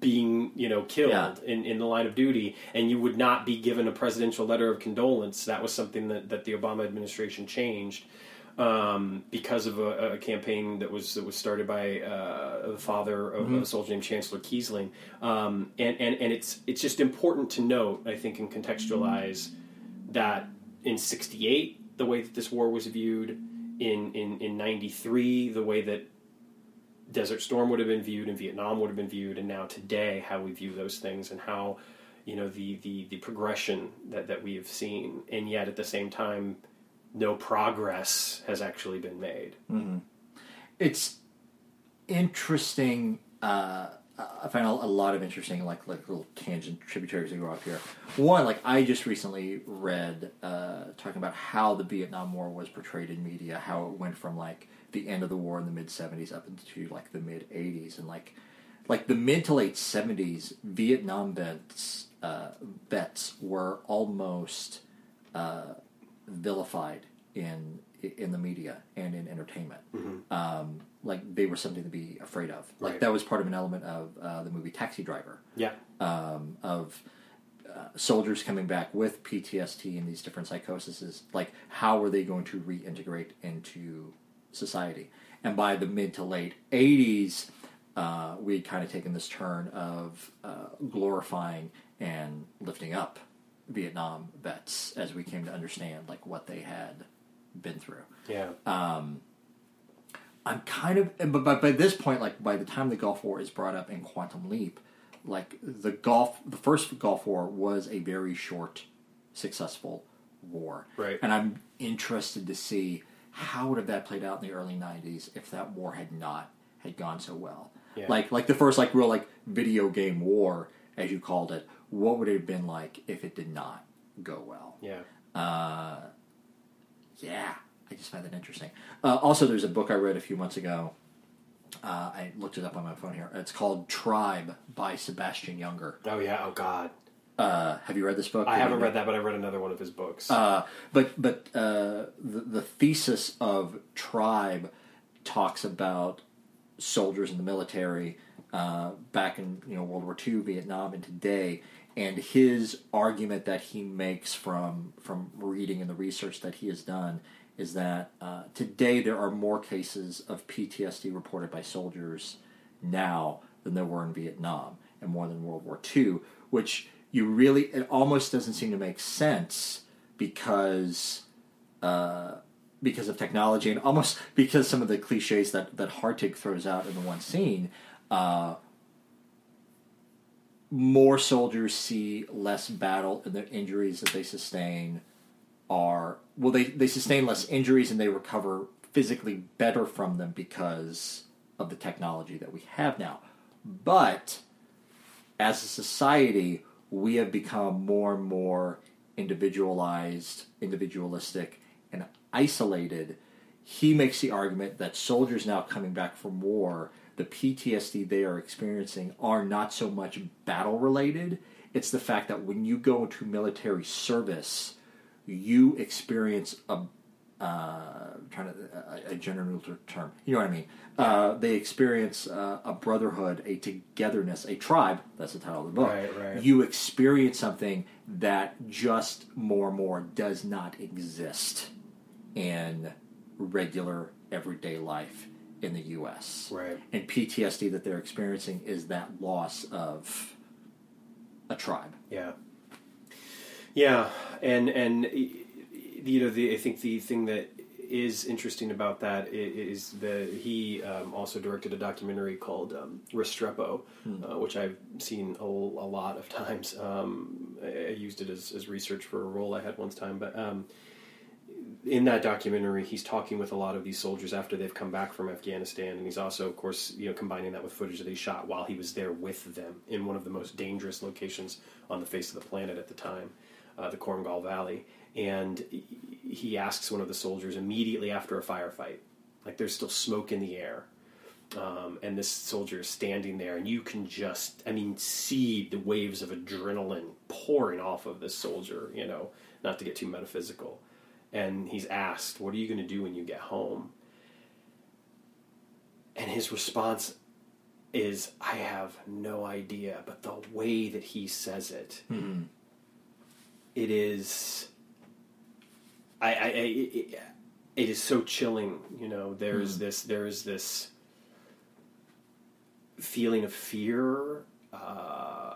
being you know killed Yeah. in, in the line of duty and you would not be given a presidential letter of condolence. That was something that, that the obama administration changed um, because of a, a campaign that was that was started by uh, the father of a soldier named Chancellor Keesling, um, and, and and it's it's just important to note, I think, and contextualize that in '68 the way that this war was viewed, in in in '93 the way that Desert Storm would have been viewed and Vietnam would have been viewed, and now today how we view those things and how you know the the the progression that that we have seen, and yet at the same time, no progress has actually been made. it's interesting. Uh, I find a, a lot of interesting, like like little tangent tributaries that go off here. One, like I just recently read uh, talking about how the Vietnam War was portrayed in media, how it went from like the end of the war in the mid '70s up into like the mid '80s, and like like the mid to late '70s, Vietnam vets uh, vets were almost uh, vilified in in the media and in entertainment. Um, like they were something to be afraid of. Like Right. that was part of an element of uh, the movie Taxi Driver Yeah, um, of uh, soldiers coming back with PTSD and these different psychoses. Like, how were they going to reintegrate into society? And by the mid to late 80s, uh, we had kind of taken this turn of uh, glorifying and lifting up Vietnam vets as we came to understand like what they had been through. yeah, I'm kind of, but by, by this point, like by the time the Gulf War is brought up in Quantum Leap, like the Gulf, the first Gulf War was a very short, successful war. Right. And I'm interested to see how would have that played out in the early '90s if that war had not had gone so well. Yeah. Like, like the first like real like video game war, as you called it. What would it have been like if it did not go well? yeah. Uh, Yeah, I just find that interesting. Uh, also, there's a book I read a few months ago. Uh, I looked it up on my phone here. It's called Tribe by Sebastian Junger. Oh yeah. Oh God. Uh, have you read this book? I haven't read that, but I read another one of his books. Uh, but but uh, the, the thesis of Tribe talks about soldiers in the military uh, back in you know World War II, Vietnam, and today. And his argument that he makes from from reading and the research that he has done is that uh, today there are more cases of PTSD reported by soldiers now than there were in Vietnam, and more than World War II. Which you really it almost doesn't seem to make sense because uh, because of technology and almost because some of the cliches that that Harding throws out in the one scene. Uh, more soldiers see less battle, and the injuries that they sustain are well, they they sustain less injuries and they recover physically better from them because of the technology that we have now. But as a society, we have become more and more individualized, individualistic, and isolated. He makes the argument that soldiers now coming back from war, the PTSD they are experiencing are not so much battle related. It's the fact that when you go into military service, you experience a uh, trying to a, a gender neutral term. You know what I mean? Uh, they experience uh, a brotherhood, a togetherness, a tribe. That's the title of the book. Right, right. You experience something that just more and more does not exist in regular everyday life in the U.S. Right. And PTSD that they're experiencing is that loss of a tribe. Yeah. Yeah, and and you know the I think the thing that is interesting about that is that he um, also directed a documentary called um, Restrepo, uh, which I've seen a, a lot of times. Um, I I used it as, as research for a role I had once time, but um, in that documentary, he's talking with a lot of these soldiers after they've come back from Afghanistan, and he's also, of course, you know, combining that with footage that he shot while he was there with them in one of the most dangerous locations on the face of the planet at the time, uh, the Korengal Valley. And he asks one of the soldiers immediately after a firefight, like there's still smoke in the air, um, and this soldier is standing there, and you can just, I mean, see the waves of adrenaline pouring off of this soldier. You know, not to get too metaphysical and he's asked, What are you going to do when you get home? And his response is, I have no idea. But the way that he says it, it is. I, I, I it, it is so chilling, you know. There's this, there's this feeling of fear, uh,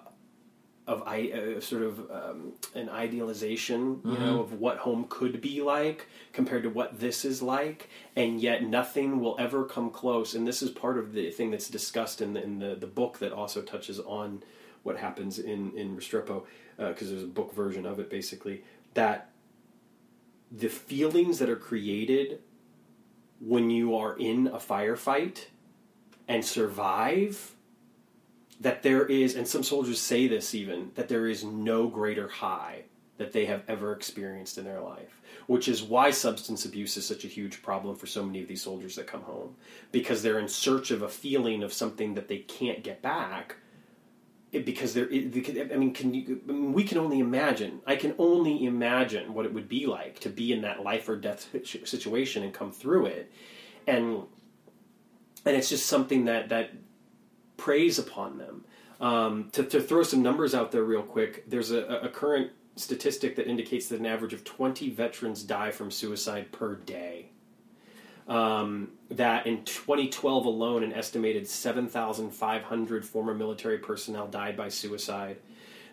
of I uh, sort of um, an idealization, you know, of what home could be like compared to what this is like, and yet nothing will ever come close. And this is part of the thing that's discussed in the in the, the book that also touches on what happens in in Restrepo, Uh, because there's a book version of it basically that the feelings that are created when you are in a firefight and survive that there is, and some soldiers say this even, that there is no greater high that they have ever experienced in their life, which is why substance abuse is such a huge problem for so many of these soldiers that come home, because they're in search of a feeling of something that they can't get back. It, because there, I mean, can you? I mean, we can only imagine. I can only imagine what it would be like to be in that life or death situation and come through it, and and it's just something that that preys upon them. Um, to, to throw some numbers out there real quick, there's a, a current statistic that indicates that an average of 20 veterans die from suicide per day. Um, that in 2012 alone, an estimated 7,500 former military personnel died by suicide.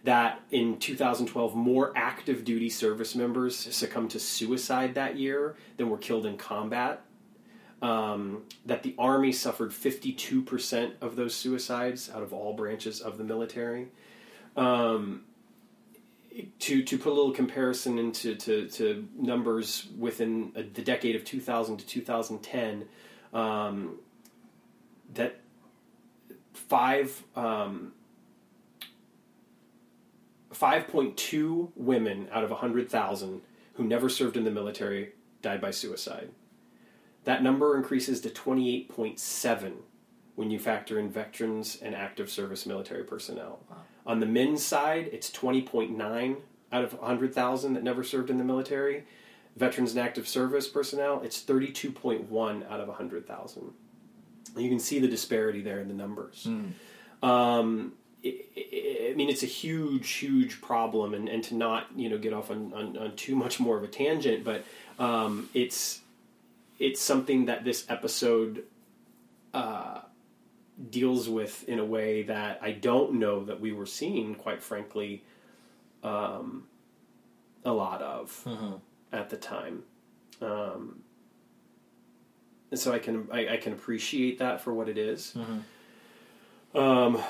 That in 2012, more active duty service members succumbed to suicide that year than were killed in combat um, that the Army suffered 52% of those suicides out of all branches of the military. Um, to, to put a little comparison into to, to numbers within a, the decade of 2000 to 2010, um, that five um, 5.2 women out of 100,000 who never served in the military died by suicide. That number increases to 28.7 when you factor in veterans and active service military personnel. Wow. On the men's side, it's 20.9 out of 100,000 that never served in the military. Veterans and active service personnel, it's 32.1 out of 100,000. You can see the disparity there in the numbers. Um, I I- I mean, it's a huge, huge problem, and, and to not you know get off on, on, on too much more of a tangent, but um, it's it's something that this episode uh, deals with in a way that I don't know that we were seeing, quite frankly, um, a lot of at the time. Um, and so I can I, I can appreciate that for what it is. Um,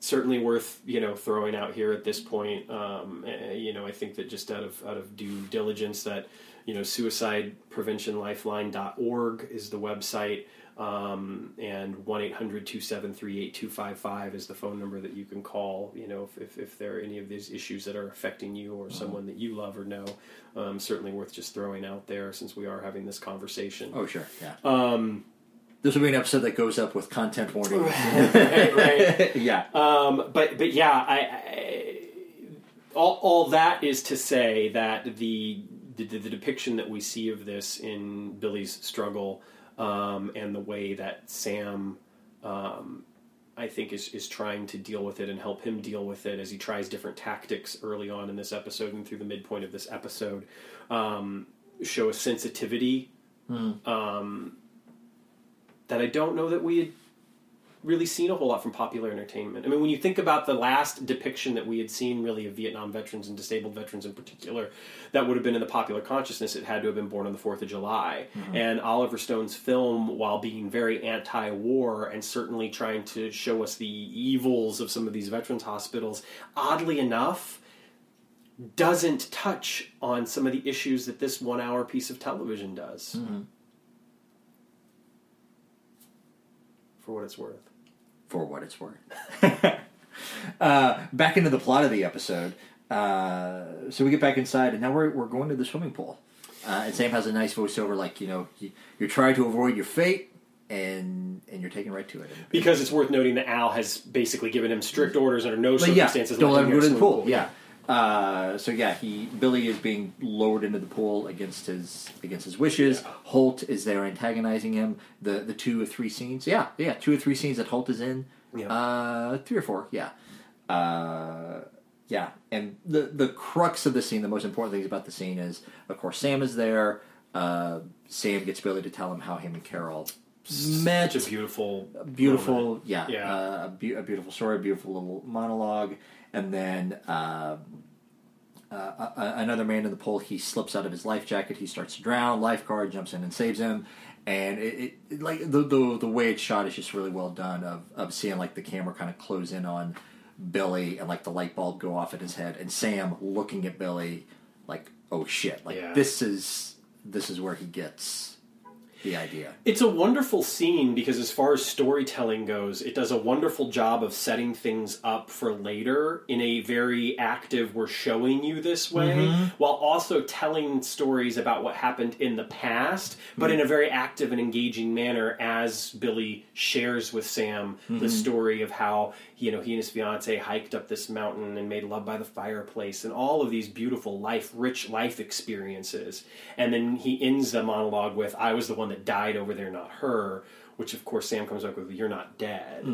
certainly worth you know throwing out here at this point. Um, eh, you know, I think that just out of out of due diligence, that you know, suicidepreventionlifeline.org is the website. Um, and 1-800-273-8255 is the phone number that you can call, you know, if, if, if there are any of these issues that are affecting you or someone that you love or know. Um, certainly worth just throwing out there since we are having this conversation. Oh, sure. Yeah. Um, This will be an episode that goes up with content warning. right, right. yeah. Um, but but yeah, I, I all all that is to say that the, the the depiction that we see of this in Billy's struggle um, and the way that Sam. Um, I think is is trying to deal with it and help him deal with it as he tries different tactics early on in this episode and through the midpoint of this episode um, show a sensitivity um, that I don't know that we had really seen a whole lot from popular entertainment. I mean, when you think about the last depiction that we had seen, really, of Vietnam veterans and disabled veterans in particular, that would have been in the popular consciousness, it had to have been born on the 4th of July. Mm-hmm. And Oliver Stone's film, while being very anti war and certainly trying to show us the evils of some of these veterans hospitals, oddly enough, doesn't touch on some of the issues that this one hour piece of television does. Mm-hmm. For what it's worth. For what it's worth. uh, back into the plot of the episode. Uh, so we get back inside, and now we're, we're going to the swimming pool. Uh, and Sam has a nice voiceover, like you know, you, you're trying to avoid your fate, and and you're taking right to it. Because it's worth noting that Al has basically given him strict orders under no But yeah, circumstances. don't let him go to the pool. Yeah. Uh, so yeah, he Billy is being lowered into the pool against his against his wishes. Holt is there antagonizing him. The the two or three scenes, yeah, yeah, two or three scenes that Holt is in. Yeah. Uh, three or four, yeah, uh, yeah. And the the crux of the scene, the most important things about the scene is, of course, Sam is there. Uh, Sam gets Billy to tell him how him and Carol met Such a beautiful, beautiful moment. yeah, Yeah. Uh, a, be- a beautiful story a beautiful little monologue and then um, uh, a- another man in the pool he slips out of his life jacket he starts to drown lifeguard jumps in and saves him and it, it, like the, the the way it's shot is just really well done of of seeing like the camera kind of close in on Billy and like the light bulb go off at his head and Sam looking at Billy like oh shit like Yeah. this is this is where he gets the idea It's a wonderful scene because, as far as storytelling goes, it does a wonderful job of setting things up for later in a very active, we're showing you this way, Mm-hmm. while also telling stories about what happened in the past, but Mm-hmm. in a very active and engaging manner as Billy shares with Sam Mm-hmm. the story of how you know he and his fiance hiked up this mountain and made love by the fireplace and all of these beautiful life rich life experiences and then he ends the monologue with i was the one that died over there not her which of course sam comes up with you're not dead.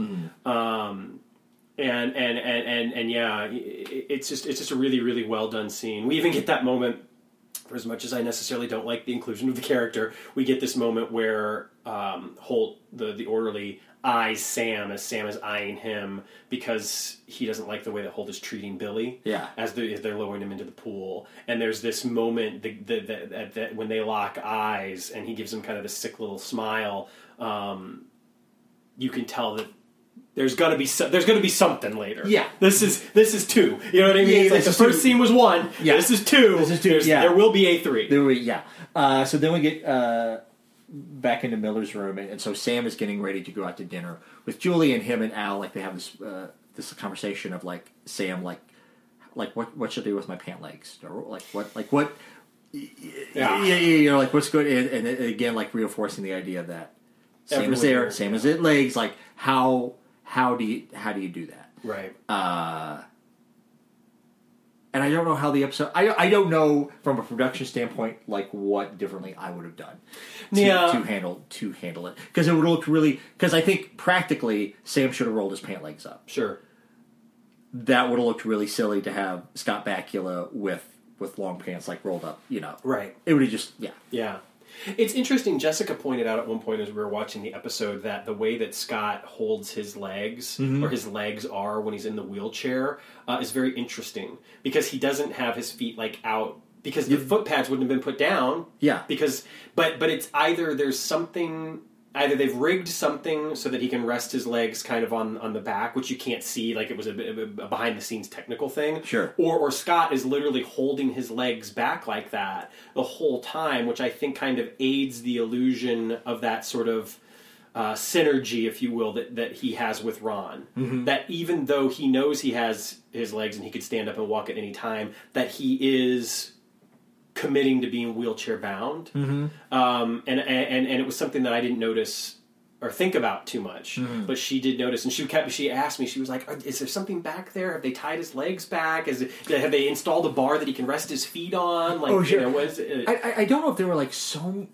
Um, and, and and and and yeah it's just it's just a really really well done scene. We even get that moment for as much as I necessarily don't like the inclusion of the character, we get this moment where um, Holt, the the orderly, eyes Sam as Sam is eyeing him because he doesn't like the way that Holt is treating Billy. Yeah. as they're, as they're lowering him into the pool, and there's this moment that the, the, that that when they lock eyes, and he gives him kind of this sick little smile. Um, you can tell that. There's gonna be so, there's gonna be something later. Yeah. this is this is two. You know what I mean? Yeah, it's like the first two. scene was one. Yeah. this is two. This is two, There's- yeah. there will be a three. There we, yeah. Uh, so then we get uh, back into Miller's room, and, and so Sam is getting ready to go out to dinner with Julie and him and Al. Like they have this uh, this conversation of like Sam, like like what what should I do with my pant legs, or like what like what. Yeah, yeah, you know, like what's good, and, and again, like reinforcing the idea that Sam is Everyone there, Sam is at legs. Like how how do you how do you do that? Right. Uh, and I don't know how the episode. I I don't know from a production standpoint like what differently I would have done to, Yeah. to handle to handle it because it would look really because I think practically Sam should have rolled his pant legs up. Sure. That would have looked really silly to have Scott Bakula with with long pants like rolled up. You know, Right. It would have just yeah. Yeah. It's interesting. Jessica pointed out at one point as we were watching the episode that the way that Scott holds his legs, or his legs are when he's in the wheelchair, uh, is very interesting because he doesn't have his feet like out because the foot pads wouldn't have been put down. Yeah. Because, but but it's either there's something. Either they've rigged something so that he can rest his legs kind of on, on the back, which you can't see, like it was a, a behind the scenes technical thing. Sure. Or, or Scott is literally holding his legs back like that the whole time, which I think kind of aids the illusion of that sort of uh, synergy, if you will, that, that he has with Ron. That even though he knows he has his legs and he could stand up and walk at any time, that he is committing to being wheelchair bound. Mm-hmm. Um, and, and and it was something that I didn't notice or think about too much, mm-hmm. but she did notice, and she kept. She asked me. She was like, "Is there something back there? Have they tied his legs back? Is it, have they installed a bar that he can rest his feet on? Like, Oh, sure. you know, was it, I, I don't know if there were like so,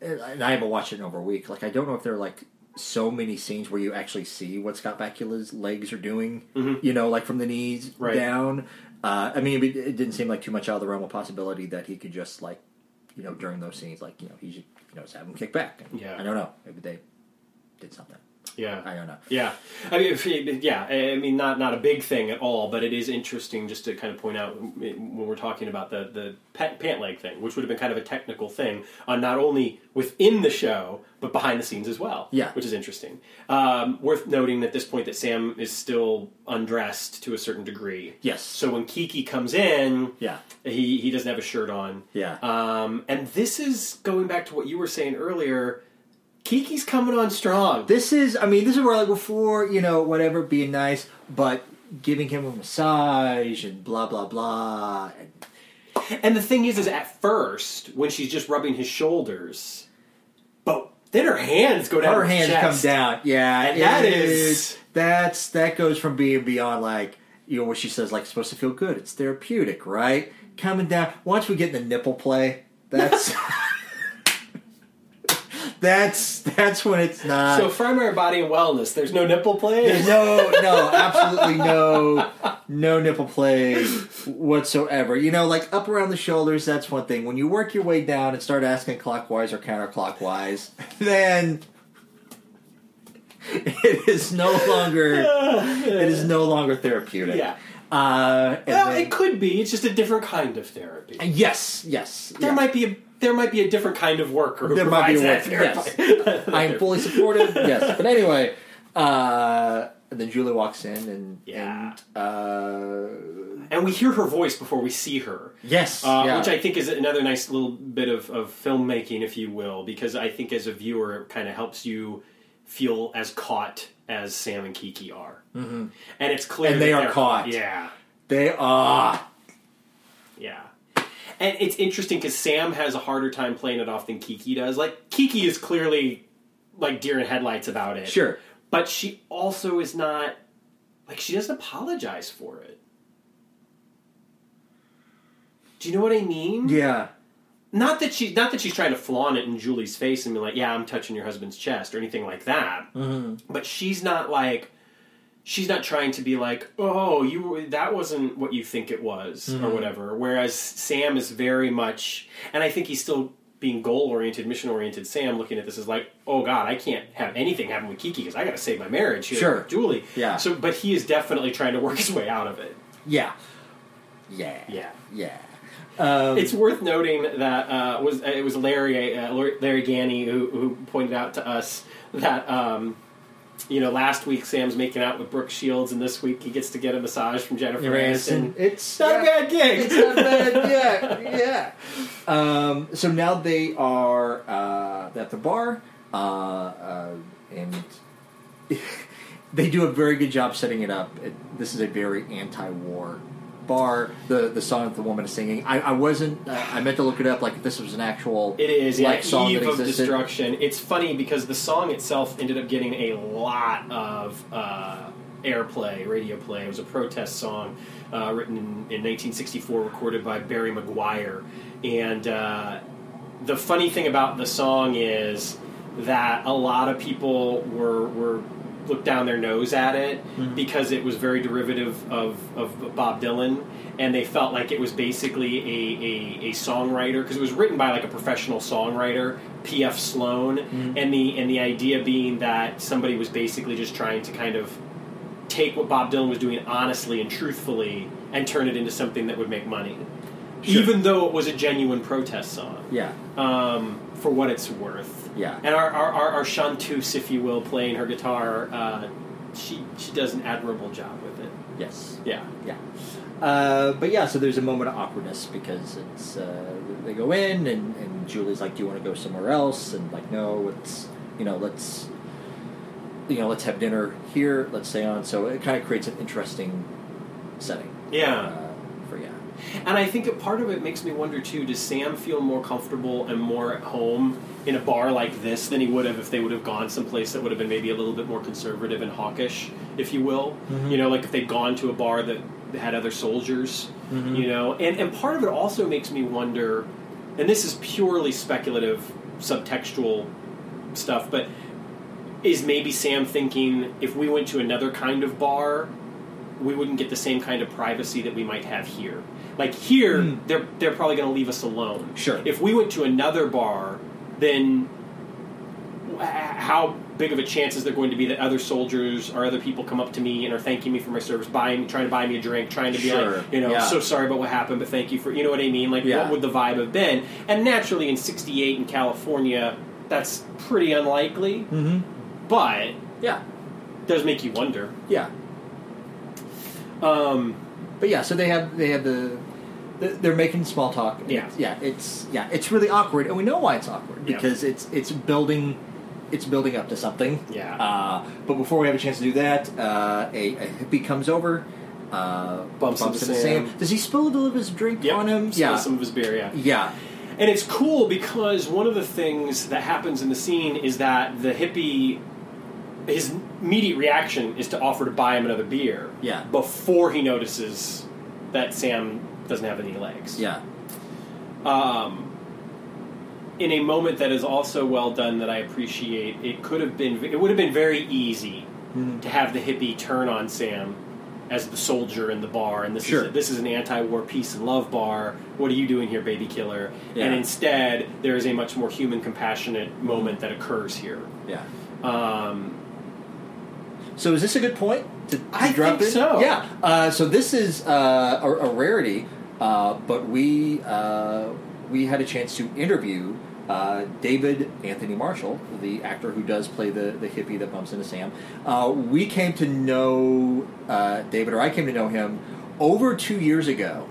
and I haven't watched it in over a week. Like I don't know if there are like so many scenes where you actually see what Scott Bakula's legs are doing. Mm-hmm. You know, like from the knees Right. down. Uh, I mean, it, didn't seem like too much out of the realm of possibility that he could just like, you know, during those scenes, like you know, he should you know just have him kick back. And Yeah. I don't know. Maybe they did something. Yeah, I don't know. Yeah, I mean, yeah, I mean, not not a big thing at all, but it is interesting just to kind of point out when we're talking about the the pant, pant leg thing, which would have been kind of a technical thing on not only within the show but behind the scenes as well. Yeah. which is interesting. Um, worth noting at this point that Sam is still undressed to a certain degree. Yes. So when Kiki comes in, Yeah. he he doesn't have a shirt on. Yeah. Um, and this is going back to what you were saying earlier. Kiki's coming on strong. This is, I mean, this is where like before, you know, whatever, being nice, but giving him a massage and blah blah blah. And, And the thing is, is at first when she's just rubbing his shoulders, but then her hands go down. her hands chest. come down. Yeah, And that is- that's that goes from being beyond like you know what she says like supposed to feel good. It's therapeutic, right? Coming down. Once we get in the nipple play, that's that's that's when it's not. So primary body and wellness. There's no nipple play. There's no, no, absolutely no, no nipple play whatsoever. You know, like up around the shoulders, that's one thing. When you work your way down and start asking clockwise or counterclockwise, then it is no longer, it is no longer therapeutic. yeah. Uh, Well, then- it could be. It's just a different kind of therapy. yes, yes. There yeah. might be a there might be a different kind of worker who There might be a provides work- that therapy. I am fully supportive. yes, but anyway, uh, and then Julie walks in and Yeah. and uh, and we hear her voice before we see her. yes, Uh, yeah. Which I think is another nice little bit of, of filmmaking, if you will, because I think as a viewer, it kind of helps you feel as caught as Sam and Kiki are. Mm-hmm. And it's clear And they that are they're caught. Yeah, they are. And it's interesting because Sam has a harder time playing it off than Kiki does. Like Kiki is clearly like deer in headlights about it. Sure. but she also is not like she doesn't apologize for it. Do you know what I mean? Yeah. Not that she, not that she's trying to flaunt it in Julie's face and be like, "Yeah, I'm touching your husband's chest" or anything like that. Mm-hmm. But she's not like, she's not trying to be like, "Oh, you that wasn't what you think it was" Mm-hmm. or whatever. Whereas Sam is very much, and I think he's still being goal oriented, mission oriented. Sam looking at this is like, "Oh God, I can't have anything happen with Kiki because I got to save my marriage here Sure. with Julie." Yeah. So, but he is definitely trying to work his way out of it. Yeah. Yeah. Yeah. Yeah. Um, It's worth noting that uh, was it was Larry uh, Larry Ganny who, who pointed out to us that um, you know last week Sam's making out with Brooke Shields and this week he gets to get a massage from Jennifer Aniston. Aniston. It's Not a bad gig. It's not bad. Yeah. Yeah. Um, so now they are uh, at the bar, uh, uh, and they do a very good job setting it up. It, this is a very anti-war bar. The the song that the woman is singing. I, I wasn't. Uh, I meant to look it up. Like if this was an actual. It is yeah, like song Eve that of existed. Destruction. It's funny because the song itself ended up getting a lot of uh, airplay, radio play. It was a protest song uh, written in, in 1964, recorded by Barry McGuire. And uh, the funny thing about the song is that a lot of people were were looked down their nose at it because it was very derivative of, of Bob Dylan, and they felt like it was basically a, a, a songwriter because it was written by like a professional songwriter, P.F. Sloan, and the and the idea being that somebody was basically just trying to kind of take what Bob Dylan was doing honestly and truthfully and turn it into something that would make money, Sure. even though it was a genuine protest song. Yeah. Um, for what it's worth. Yeah. And our, our, our, our chanteuse, if you will, playing her guitar, uh, she she does an admirable job with it. Yes. Yeah. Yeah. Uh, but yeah, so there's a moment of awkwardness because it's uh, they go in and, and Julie's like, "Do you want to go somewhere else?" And like, "No, it's you know, let's you know, let's have dinner here. Let's stay on." So it kind of creates an interesting setting. Yeah. Uh, yeah. And I think a part of it makes me wonder too: Does Sam feel more comfortable and more at home in a bar like this than he would have if they would have gone someplace that would have been maybe a little bit more conservative and hawkish, if you will? Mhm. You know, like if they'd gone to a bar that had other soldiers. Mhm. You know, and and part of it also makes me wonder, and this is purely speculative, subtextual stuff, but is maybe Sam thinking if we went to another kind of bar, we wouldn't get the same kind of privacy that we might have here. Like here, Hmm. they're they're probably going to leave us alone. Sure. If we went to another bar, then how big of a chance is there going to be that other soldiers or other people come up to me and are thanking me for my service, buying, trying to buy me a drink, trying to be Sure. like, you know, Yeah. so sorry about what happened, but thank you for, you know what I mean? Like, Yeah. what would the vibe have been? And naturally, in '68 in California, that's pretty unlikely, Mm-hmm. but Yeah. does make you wonder. Yeah. Um, But yeah, so they have they have the they're making small talk. Yeah. It's- yeah. It's yeah, it's really awkward, and we know why it's awkward Yeah. because it's it's building it's building up to something. Yeah. Uh, but before we have a chance to do that, uh, a, a hippie comes over, uh, Bumps into into Sam. Does he spill a little of his drink yep, on him? still Yeah. some of his beer, yeah. Yeah. And it's cool because one of the things that happens in the scene is that the hippie, his immediate reaction is to offer to buy him another beer. Yeah. Before he notices that Sam doesn't have any legs. Yeah. Um, in a moment that is also well done that I appreciate, it could have been, it would have been very easy Mhm. to have the hippie turn on Sam as the soldier in the bar, and this Sure. is this is an anti-war peace and love bar. What are you doing here, baby killer? Yeah. And instead, there is a much more human, compassionate moment that occurs here. Yeah. Um, So is this a good point to, to I drop think in? so. Yeah. Uh, so this is uh, a, a rarity, uh, but we uh, we had a chance to interview uh, David Anthony Marshall, the actor who does play the, the hippie that bumps into Sam. Uh, we came to know uh, David, or I came to know him over two years ago.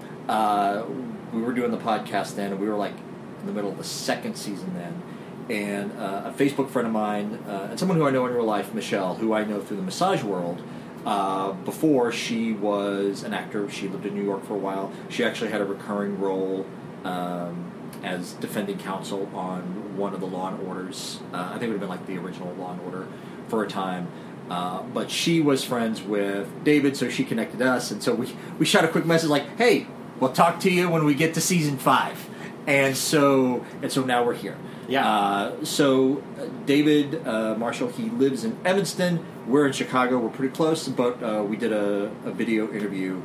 We were doing the podcast then, and we were like in the middle of the second season then and a Facebook friend of mine, and someone who I know in real life, Michelle, who I know through the massage world. Uh, before she was an actor, she lived in New York for a while. She actually had a recurring role um, as defending counsel on one of the Law and Orders. Uh, I think it would have been like the original Law and Order for a time. Uh, but she was friends with David, so she connected us, and so we we shot a quick message like, "Hey, we'll talk to you when we get to season five. And so and so now we're here. Yeah. Uh, so uh, David uh, Marshall, he lives in Evanston. We're in Chicago. We're pretty close, but uh, we did a, a video interview.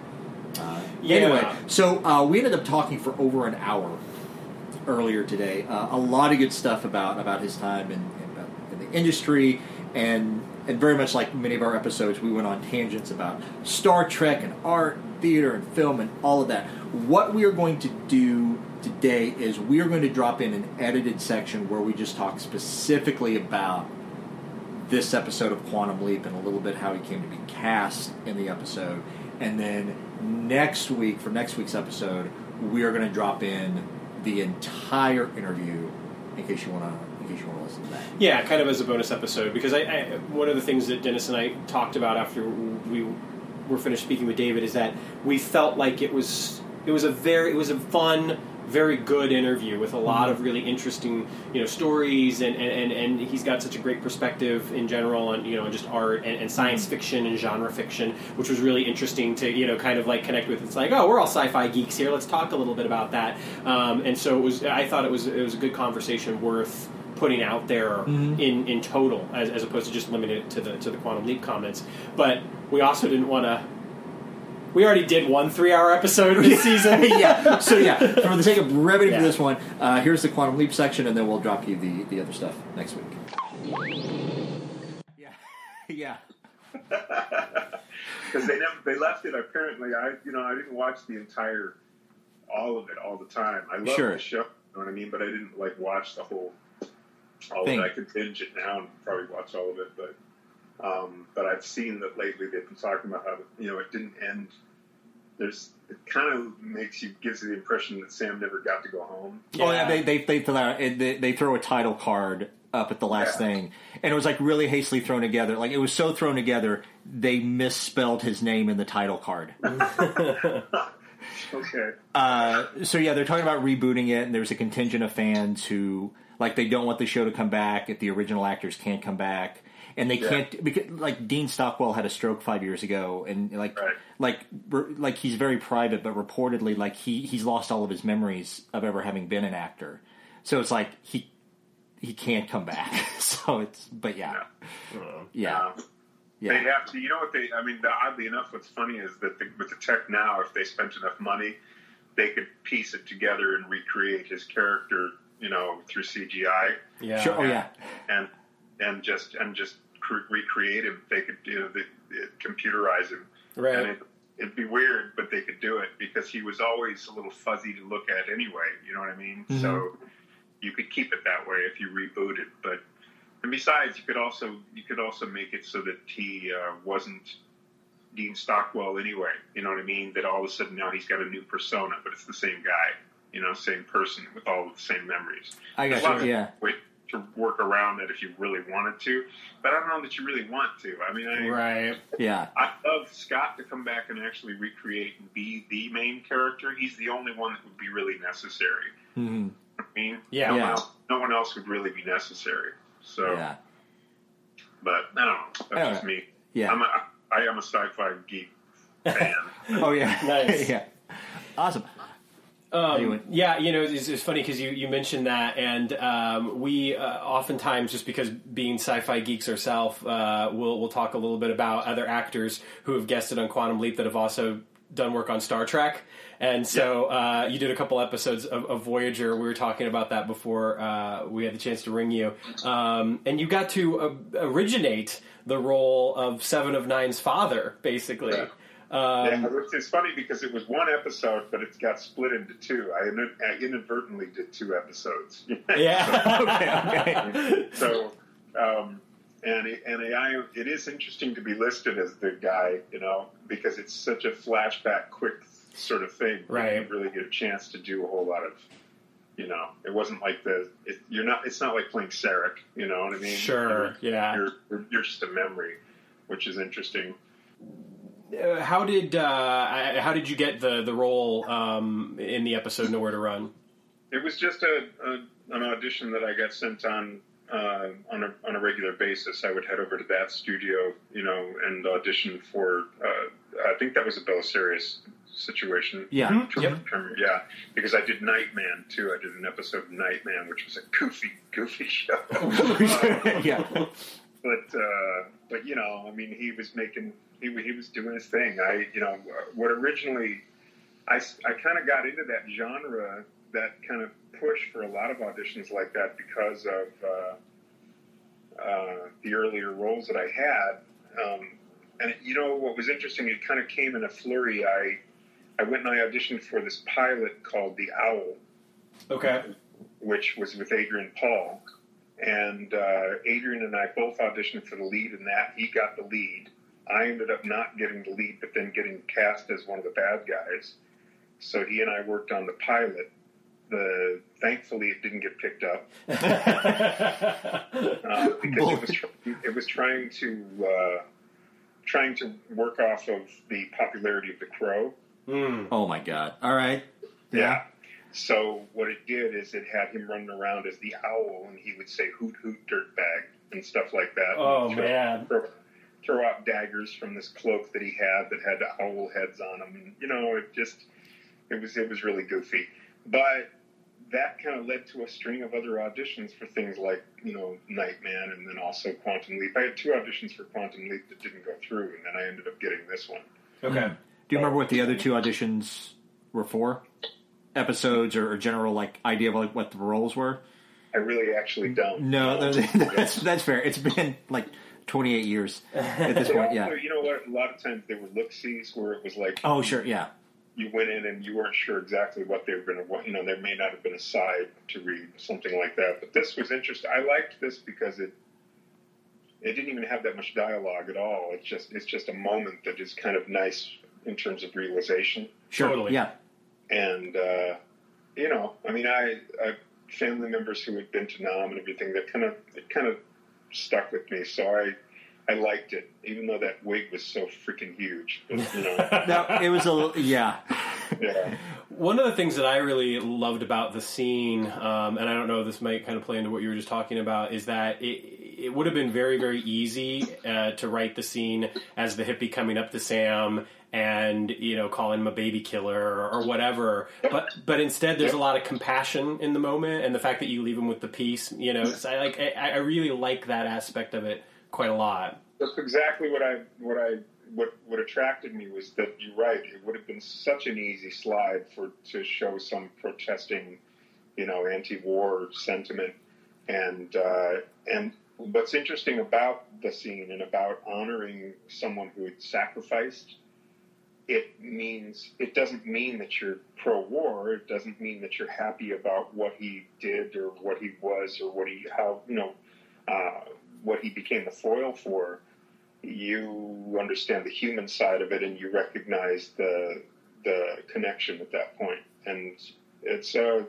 Uh, Yeah. Anyway, so uh, we ended up talking for over an hour earlier today. Uh, a lot of good stuff about about his time in, in, in the industry, and and very much like many of our episodes, we went on tangents about Star Trek and art, theater, and film, and all of that. What we are going to do today is we are going to drop in an edited section where we just talk specifically about this episode of Quantum Leap and a little bit how he came to be cast in the episode. And then next week, for next week's episode, we are going to drop in the entire interview in case you want to in case you want to listen to that. Yeah, kind of as a bonus episode because I, I one of the things that Dennis and I talked about after we were finished speaking with David is that we felt like it was it was a very it was a fun very good interview with a lot of really interesting you know stories and, and, and, and he's got such a great perspective in general and you know just art and, and science fiction and genre fiction which was really interesting to you know kind of like connect with. It's like oh we're all sci-fi geeks here. Let's talk a little bit about that. Um, and so it was I thought it was it was a good conversation worth putting out there in, in total as, as opposed to just limiting it to the to the quantum leap comments. But we also didn't want to we already did one three-hour episode this season. yeah. So yeah, for the sake of brevity Yeah. for this one, uh, here's the quantum leap section, and then we'll drop you the the other stuff next week. Yeah. Yeah. because they never they left it. Apparently, I you know I didn't watch the entire all of it all the time. I love Sure. the show, you know what I mean, but I didn't like watch the whole all Thing. of it. I could binge it now and probably watch all of it, but um, but I've seen that lately they've been talking about how you know it didn't end. There's it kind of makes you gives you the impression that Sam never got to go home. Oh yeah, Yeah. they they they, throw they they throw a title card up at the last Yeah. thing, and it was like really hastily thrown together. Like it was so thrown together, they misspelled his name in the title card. Okay. Uh, so yeah, they're talking about rebooting it, and there's a contingent of fans who like they don't want the show to come back if the original actors can't come back, and they Yeah. can't because like Dean Stockwell had a stroke five years ago, and like Right. like re- like he's very private, but reportedly like he he's lost all of his memories of ever having been an actor. So it's like he he can't come back. so it's but yeah yeah Uh, yeah. They have to. You know what they? I mean, the, oddly enough, what's funny is that the, with the tech now, if they spent enough money, they could piece it together and recreate his character. You know, through CGI yeah. Sure. Oh yeah. and and just and just cre- recreate him. They could you know they, they computerize him. Right. And it, it'd be weird, but they could do it because he was always a little fuzzy to look at anyway. You know what I mean? Mhm. So you could keep it that way if you reboot it. But and besides, you could also you could also make it so that he uh, wasn't Dean Stockwell anyway. You know what I mean? That all of a sudden now he's got a new persona, but it's the same guy. You know, same person with all the same memories. I got you. Yeah. To work around that if you really wanted to, but I don't know that you really want to. I mean, I, Right. Yeah. I love Scott to come back and actually recreate and be the main character. He's the only one that would be really necessary. hmm I mean, Yeah. no, Yeah. One else, no one else would really be necessary. So, Yeah. but I don't know. That's Yeah. just me. Yeah. I'm a, I am a sci-fi geek fan. Oh yeah. Nice. yeah. Awesome. Anyway. Um, yeah, you know, it's, it's funny because you, you mentioned that, and um, we uh, oftentimes, just because being sci-fi geeks ourselves, uh, we'll we'll talk a little bit about other actors who have guested on Quantum Leap that have also done work on Star Trek. And so uh, you did a couple episodes of, of Voyager. We were talking about that before uh, we had the chance to ring you, um, and you got to uh, originate the role of Seven of Nine's father, basically. Yeah. Um, yeah, which is funny because it was one episode, but it got split into two. I, I inadvertently did two episodes. yeah. okay. Okay. so um, and it, and I, it is interesting to be listed as the guy, you know, because it's such a flashback, quick sort of thing. Right. You don't really get a chance to do a whole lot of, you know, it wasn't like the it, you're not. It's not like playing Sarek, you know what I mean? Sure, yeah. You're you're, you're just a memory, which is interesting. Uh, how did uh, how did you get the the role um, in the episode Nowhere to Run? It was just a, a an audition that I got sent on uh, on a on a regular basis. I would head over to that studio, you know, and audition for. Uh, I think that was a Belisarius situation. Yeah. Mhm. Yep. Term- Yeah, because I did Nightman too. I did an episode of Nightman, which was a goofy, goofy show. yeah. but uh, but you know, I mean, he was making he he was doing his thing. I you know what originally I I kind of got into that genre, that kind of push for a lot of auditions like that because of uh, uh, the earlier roles that I had. Um, and you know what was interesting? It kind of came in a flurry. I I went and I auditioned for this pilot called The Owl Okay. which was with Adrian Paul. And uh, Adrian and I both auditioned for the lead in that. He got the lead. I ended up not getting the lead, but then getting cast as one of the bad guys. So he and I worked on the pilot. The thankfully it didn't get picked up uh, because it was it was trying to uh, trying to work off of the popularity of The Crow. Hmm. Oh my god. All right. Yeah. So what it did is it had him running around as the owl, and he would say "hoot hoot dirtbag" and stuff like that. Oh throw- man. Throw, throw out daggers from this cloak that he had that had owl heads on them, and you know, it just it was it was really goofy. But that kind of led to a string of other auditions for things like you know Nightman, and then also Quantum Leap. I had two auditions for Quantum Leap that didn't go through, and then I ended up getting this one. Okay. Do you remember what the other two auditions were for? Episodes or, or general like idea of like what the roles were? I really actually don't. No, know. that's that's fair. It's been like 28 years at this point. Yeah. you know what? A lot of times there were look sees where it was like Oh, sure. Yeah. you went in and you weren't sure exactly what they were going to want. You know, there may not have been a side to read, something like that. But this was interesting. I liked this because it it didn't even have that much dialogue at all. It's just it's just a moment that is kind of nice in terms of realization. Sure. Totally. Yeah. And uh, you know, I mean, I, I family members who had been to Nam and everything that kind of it kind of stuck with me. So I. I liked it, even though that wig was so freaking huge. But, you know, No, it was a yeah. yeah. One of the things that I really loved about the scene, um, and I don't know, this might kind of play into what you were just talking about, is that it, it would have been very, very easy uh, to write the scene as the hippie coming up to Sam and you know calling him a baby killer or, whatever. But but instead, there's a lot of compassion in the moment, and the fact that you leave him with the peace. You know, so I like I, I really like that aspect of it quite a lot. That's exactly what I what I what what attracted me was that you're right. It would have been such an easy slide for to show some protesting, you know, anti-war sentiment, and uh, and what's interesting about the scene and about honoring someone who had sacrificed. It means it doesn't mean that you're pro-war. It doesn't mean that you're happy about what he did or what he was or what he how you know uh, what he became the foil for, you understand the human side of it and you recognize the the connection at that point. And it's uh,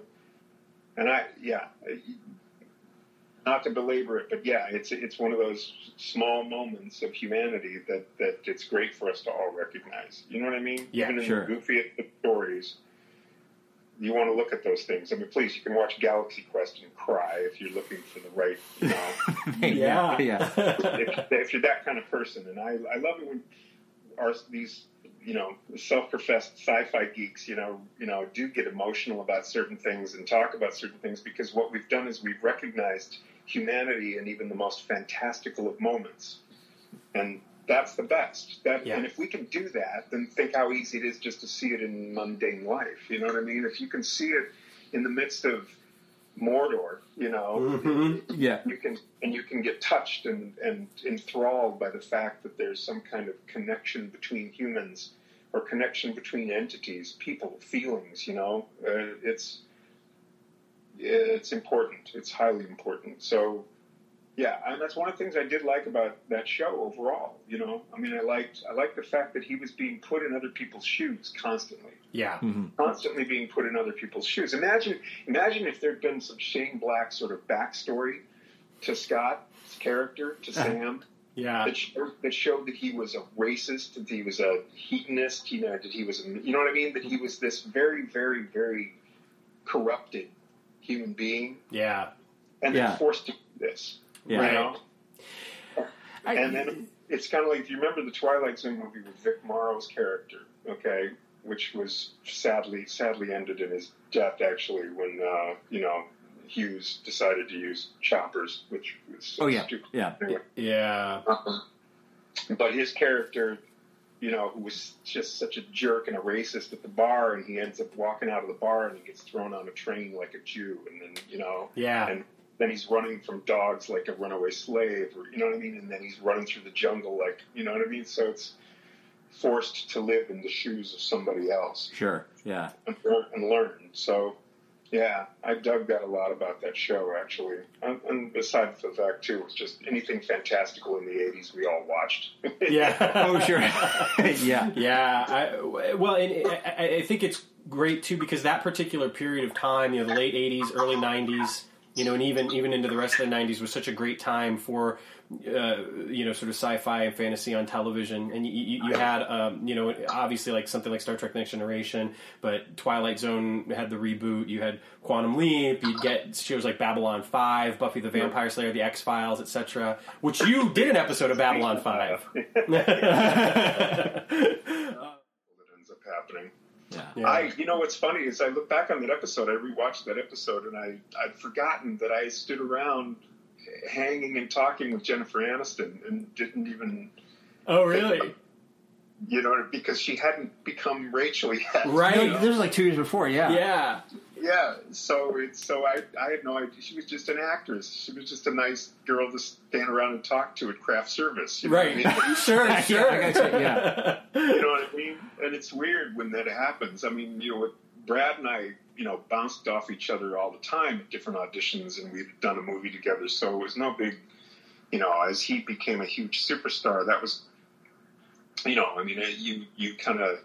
and I yeah, not to belabor it, but yeah, it's it's one of those small moments of humanity that that it's great for us to all recognize. You know what I mean? Yeah, Even in sure. the goofiest stories. You want to look at those things. I mean, please, you can watch Galaxy Quest and cry if you're looking for the right, you know, yeah. Yeah. if, if you're that kind of person. And I, I love it when our these you know self-professed sci-fi geeks you know you know do get emotional about certain things and talk about certain things because what we've done is we've recognized humanity in even the most fantastical of moments and that's the best that Yeah. and if we can do that then think how easy it is just to see it in mundane life you know what i mean if you can see it in the midst of mordor you know hmm Yeah. you can and you can get touched and, and enthralled by the fact that there's some kind of connection between humans or connection between entities, people, feelings. You know, uh, it's it's important. It's highly important. So, yeah, and that's one of the things I did like about that show overall. You know, I mean, I liked I liked the fact that he was being put in other people's shoes constantly Yeah. Mm-hmm. constantly being put in other people's shoes. Imagine, imagine if there'd been some Shane Black sort of backstory to Scott's character, to Sam, Yeah. that showed, that showed that he was a racist, that he was a hedonist, you know, that he was, a, you know what I mean, that he was this very, very, very corrupted human being, Yeah. and Yeah. then forced to do this. Yeah. You know? I- and then it's kind of like do you remember the Twilight Zone movie with Vic Morrow's character, okay, which was sadly sadly ended in his death actually when uh, you know Hughes decided to use choppers, which was so Oh yeah. stupid. Yeah. Anyway, Yeah. but his character, you know, who was just such a jerk and a racist at the bar, and he ends up walking out of the bar and he gets thrown on a train like a Jew, and then you know, Yeah. and then he's running from dogs like a runaway slave, or you know what I mean, and then he's running through the jungle like you know what I mean. So it's forced to live in the shoes of somebody else Sure. Yeah. and learn. And learn. So yeah, I dug that a lot about that show actually, and, and besides the fact too, it's just anything fantastical in the '80s we all watched. Yeah. Oh sure. yeah. Yeah, I, well, and I, I think it's great too because that particular period of time, you know, the late '80s, early '90s, you know, and even even into the rest of the '90s was such a great time for uh, you know sort of sci-fi and fantasy on television. And you, you, you had um, you know obviously like something like Star Trek: Next Generation, but Twilight Zone had the reboot. You had Quantum Leap. You'd get shows like Babylon Five, Buffy the Vampire Slayer, The X Files, etc. Which you did an episode of Babylon Five. that ends up happening. Yeah. Yeah. I, you know, what's funny is I look back on that episode. I rewatched that episode, and I I'd forgotten that I stood around hanging and talking with Jennifer Aniston, and didn't even, oh really? you know, because she hadn't become Rachel yet. Right. No, this was like two years before. Yeah. Yeah. Yeah. So it's so I I had no idea. She was just an actress. She was just a nice girl to stand around and talk to at craft service. You know what I Right. mean? sure. Yeah, Sure. I got you, yeah. you know what I mean? And it's weird when that happens. I mean, you know, with Brad and I, you know, bounced off each other all the time at different auditions, and we'd done a movie together, so it was no big, you know, as he became a huge superstar, that was, you know, I mean, uh, you you kind of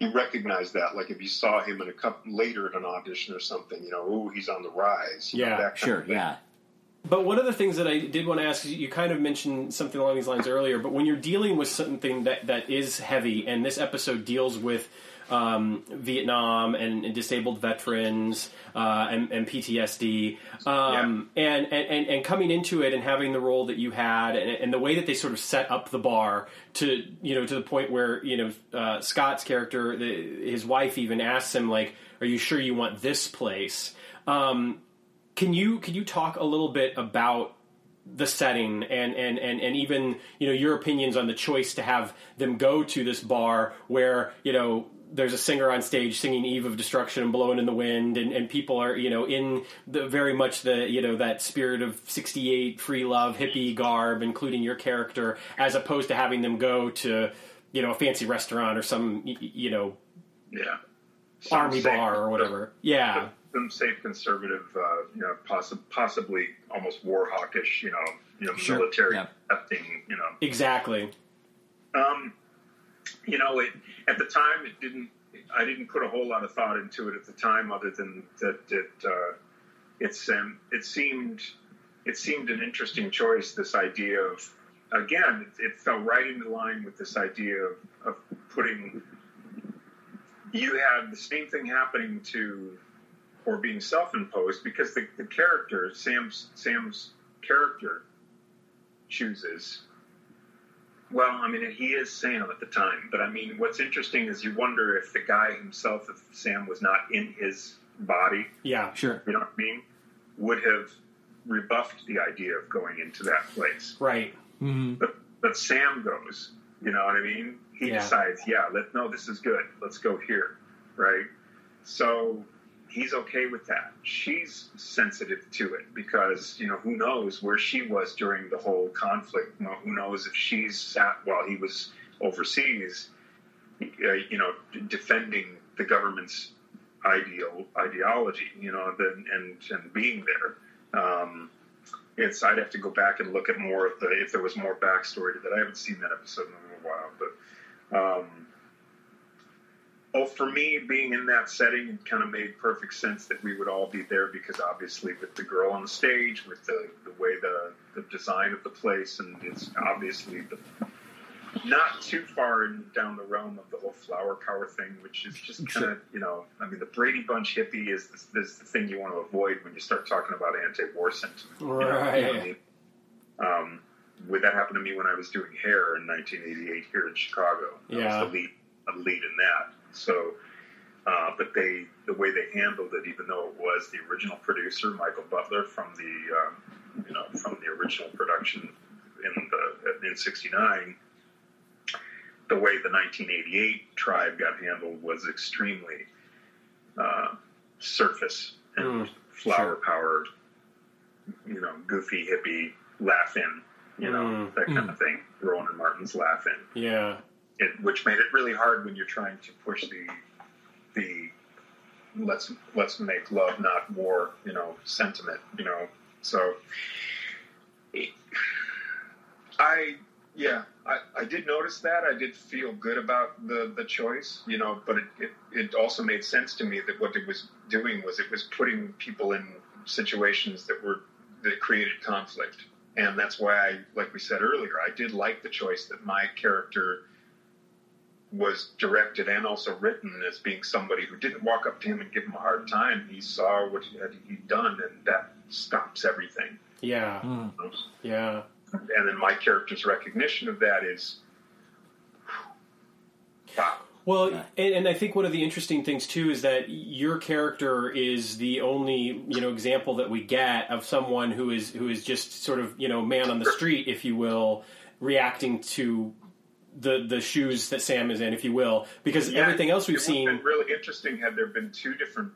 you recognize that, like if you saw him in a couple later at an audition or something, you know, oh, he's on the rise. You know, Yeah, that kind Sure. of. Yeah. But one of the things that I did want to ask, you you kind of mentioned something along these lines earlier, but when you're dealing with something that, that is heavy, and this episode deals with um, Vietnam and, and disabled veterans uh, and, and PTSD, um, and, and, and coming into it and having the role that you had, and, and the way that they sort of set up the bar to you know to the point where you know uh, Scott's character, the, his wife even asks him like, "Are you sure you want this place?" Um, can you can you talk a little bit about the setting and, and, and, and even you know your opinions on the choice to have them go to this bar where you know there's a singer on stage singing Eve of Destruction and Blowing in the Wind and, and people are you know in the very much the you know that spirit of 68 free love hippie garb including your character as opposed to having them go to you know a fancy restaurant or some y- y- you know Yeah. army Some bar or whatever yeah Some safe conservative, uh, you know, possi- possibly almost war hawkish, you know, you know, Sure. military Yeah. accepting, you know. exactly Um, you know, it, at the time, it didn't. I didn't put a whole lot of thought into it at the time, other than that it uh, it's um, it seemed it seemed an interesting choice. This idea of again, it, it fell right into line with this idea of, of putting. You had the same thing happening to, or being self-imposed, because the, the character Sam's Sam's character chooses well, I mean, he is Sam at the time, but I mean, what's interesting is you wonder if the guy himself, if Sam was not in his body, yeah Sure. you know what I mean, would have rebuffed the idea of going into that place. right Mm-hmm. But but Sam goes, you know what I mean? He Yeah. decides, yeah, let no, this is good. Let's go here, right? So he's okay with that. She's sensitive to it because you know who knows where she was during the whole conflict. You know, who knows if she's sat while he was overseas, uh, you know, defending the government's ideal ideology. You know, the, and and being there. Um, it's I'd have to go back and look at more of the if there was more backstory to that. I haven't seen that episode in a while, but um, oh, for me, being in that setting, it kind of made perfect sense that we would all be there because obviously with the girl on the stage, with the the way the the design of the place, and it's obviously the not too far in, down the realm of the whole flower power thing, which is just kind of, you know, I mean, the Brady Bunch hippie is the, is the thing you want to avoid when you start talking about anti-war sentiment. you know, you know I Right. mean? Um, that happen to me when I was doing hair in 1988 here in Chicago? I Yeah. was the lead, a lead in that. So, uh, but they, the way they handled it, even though it was the original producer, Michael Butler, from the, um, you know, from the original production in the in '69, the way the 1988 tribe got handled was extremely uh, surface and Mm, flower power, you know, goofy hippie Laugh-In, you know, Mm, that kind of thing. Rowan Martin's laughing, yeah it, which made it really hard when you're trying to push the the let's let's make love not war, you know, sentiment, you know. So I yeah, I, I did notice that. I did feel good about the, the choice, you know, but it, it, it also made sense to me that what it was doing was it was putting people in situations that were that created conflict, and that's why I, like we said earlier, I did like the choice that my character was directed and also written as being somebody who didn't walk up to him and give him a hard time. He saw what he had done, and that stops everything. Yeah. Hmm. Yeah. And then my character's recognition of that is, wow. Well, and, and I think one of the interesting things too is that your character is the only you know example that we get of someone who is who is just sort of you know man on the street, if you will, reacting to the the shoes that Sam is in, if you will, because Yeah, everything else we've it seen. been really interesting had there been two different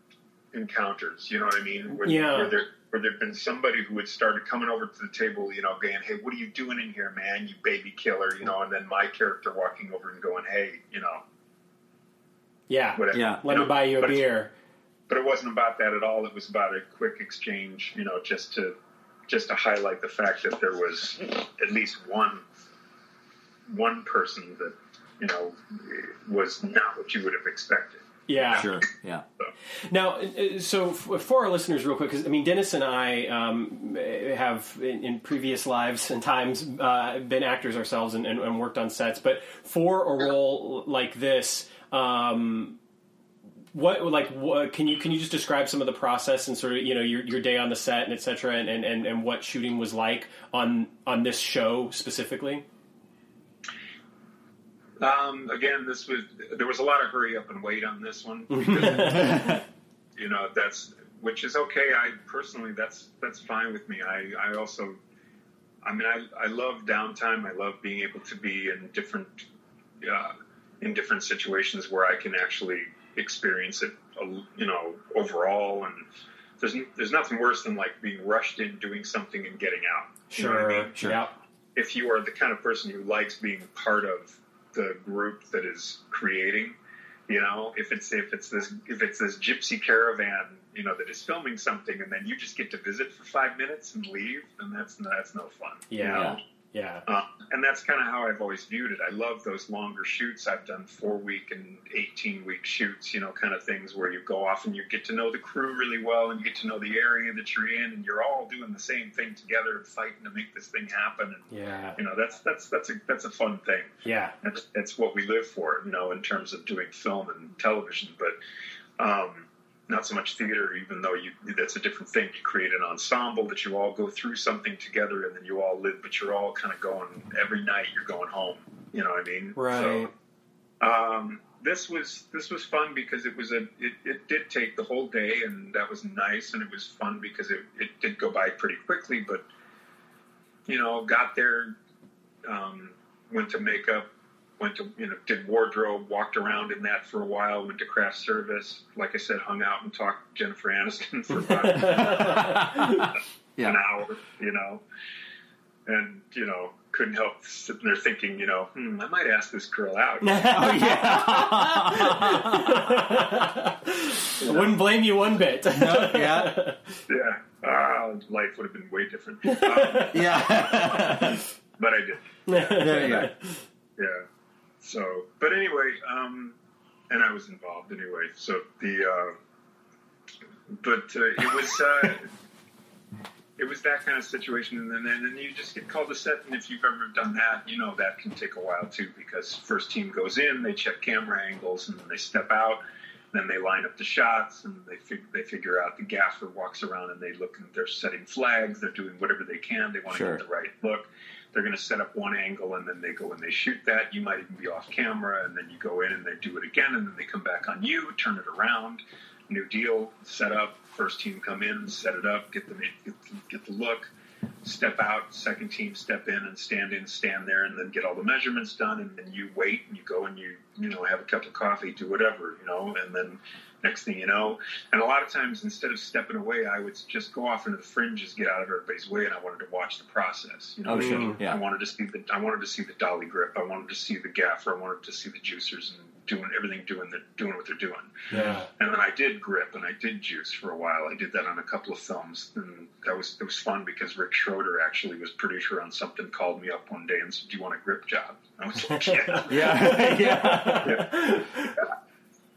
encounters. You know what I mean? Where, Yeah. Where there where there'd been somebody who had started coming over to the table, you know, going, "Hey, what are you doing in here, man? You baby killer," you know, and then my character walking over and going, "Hey, you know, Yeah, whatever." Yeah. let you me know, buy you a but beer. But it wasn't about that at all. It was about a quick exchange, you know, just to just to highlight the fact that there was at least one one person that you know was not what you would have expected. Yeah, Sure. Yeah. Now, uh, so for our listeners, real quick, because I mean, Dennis and I um, have in, in previous lives and times uh, been actors ourselves and, and, and worked on sets. But for a role like this, um, what like what, can you can you just describe some of the process and sort of you know your, your day on the set and et cetera, and, and, and, and what shooting was like on on this show specifically? Um, again, this was there was a lot of hurry up and wait on this one because you know that's which is okay. I personally that's that's fine with me. I I also I mean I I love downtime. I love being able to be in different uh, in different situations where I can actually experience it. uh, You know, overall and. There's, there's nothing worse than like being rushed in doing something and getting out. You know I Sure, mean? Sure. yeah, if you are the kind of person who likes being part of the group that is creating, you know, if it's if it's this if it's this gypsy caravan, you know, that is filming something, and then you just get to visit for five minutes and leave, then that's that's no fun. you Yeah. know? Yeah, Uh, and that's kind of how I've always viewed it. I love those longer shoots. I've done four week and 18 week shoots, you know, kind of things where you go off and you get to know the crew really well and you get to know the area that you're in and you're all doing the same thing together and fighting to make this thing happen. And, yeah, you know, that's, that's, that's a, that's a fun thing. yeah, That's, that's what we live for, you know, in terms of doing film and television. But, um, not so much theater, even though you that's a different thing. You create an ensemble that you all go through something together, and then you all live, but you're all kind of going every night. You're going home. You know what I mean? Right. So, um, this was this was fun because it was a it, it did take the whole day, and that was nice, and it was fun because it it did go by pretty quickly. But you know, got there, um, went to makeup, went to you know did wardrobe, walked around in that for a while, went to craft service. Like I said, hung out and talked to Jennifer Aniston for about Yeah. an hour, you know, and you know couldn't help sitting there thinking, you know, hmm, I might ask this girl out. Oh I wouldn't blame you one bit. yeah. yeah, uh, life would have been way different, um, Yeah. but I did. there you go. Yeah. So, but anyway, um, and I was involved anyway. So the, uh, but uh, it was uh, it was that kind of situation, and then and then you just get called to set. And if you've ever done that, you know that can take a while too, because first team goes in, they check camera angles, and then they step out. Then they line up the shots, and they fig- they figure out the gaffer walks around, and they look and they're setting flags. They're doing whatever they can. They want to Sure. get the right look they're going to set up one angle and then they go and they shoot that. You might even be off camera and then you go in and they do it again and then they come back on you, turn it around, new deal, set up. First team come in, set it up, get the get, the look, step out. Second team step in and stand in, stand there, and then get all the measurements done. And then you wait and you go and you you know have a cup of coffee, do whatever you know, and then next thing you know. And a lot of times, instead of stepping away, I would just go off into the fringes, get out of everybody's way, and I wanted to watch the process. You know, Oh, sure. Mm. Yeah. I wanted to see the I wanted to see the dolly grip. I wanted to see the gaffer. I wanted to see the juicers and doing everything, doing the doing what they're doing. yeah. And then I did grip and I did juice for a while. I did that on a couple of films, and that was it was fun because Rick Schroder actually was producer on something. Called me up one day and said, "Do you want a grip job?" I was like, "Yeah." Yeah. yeah.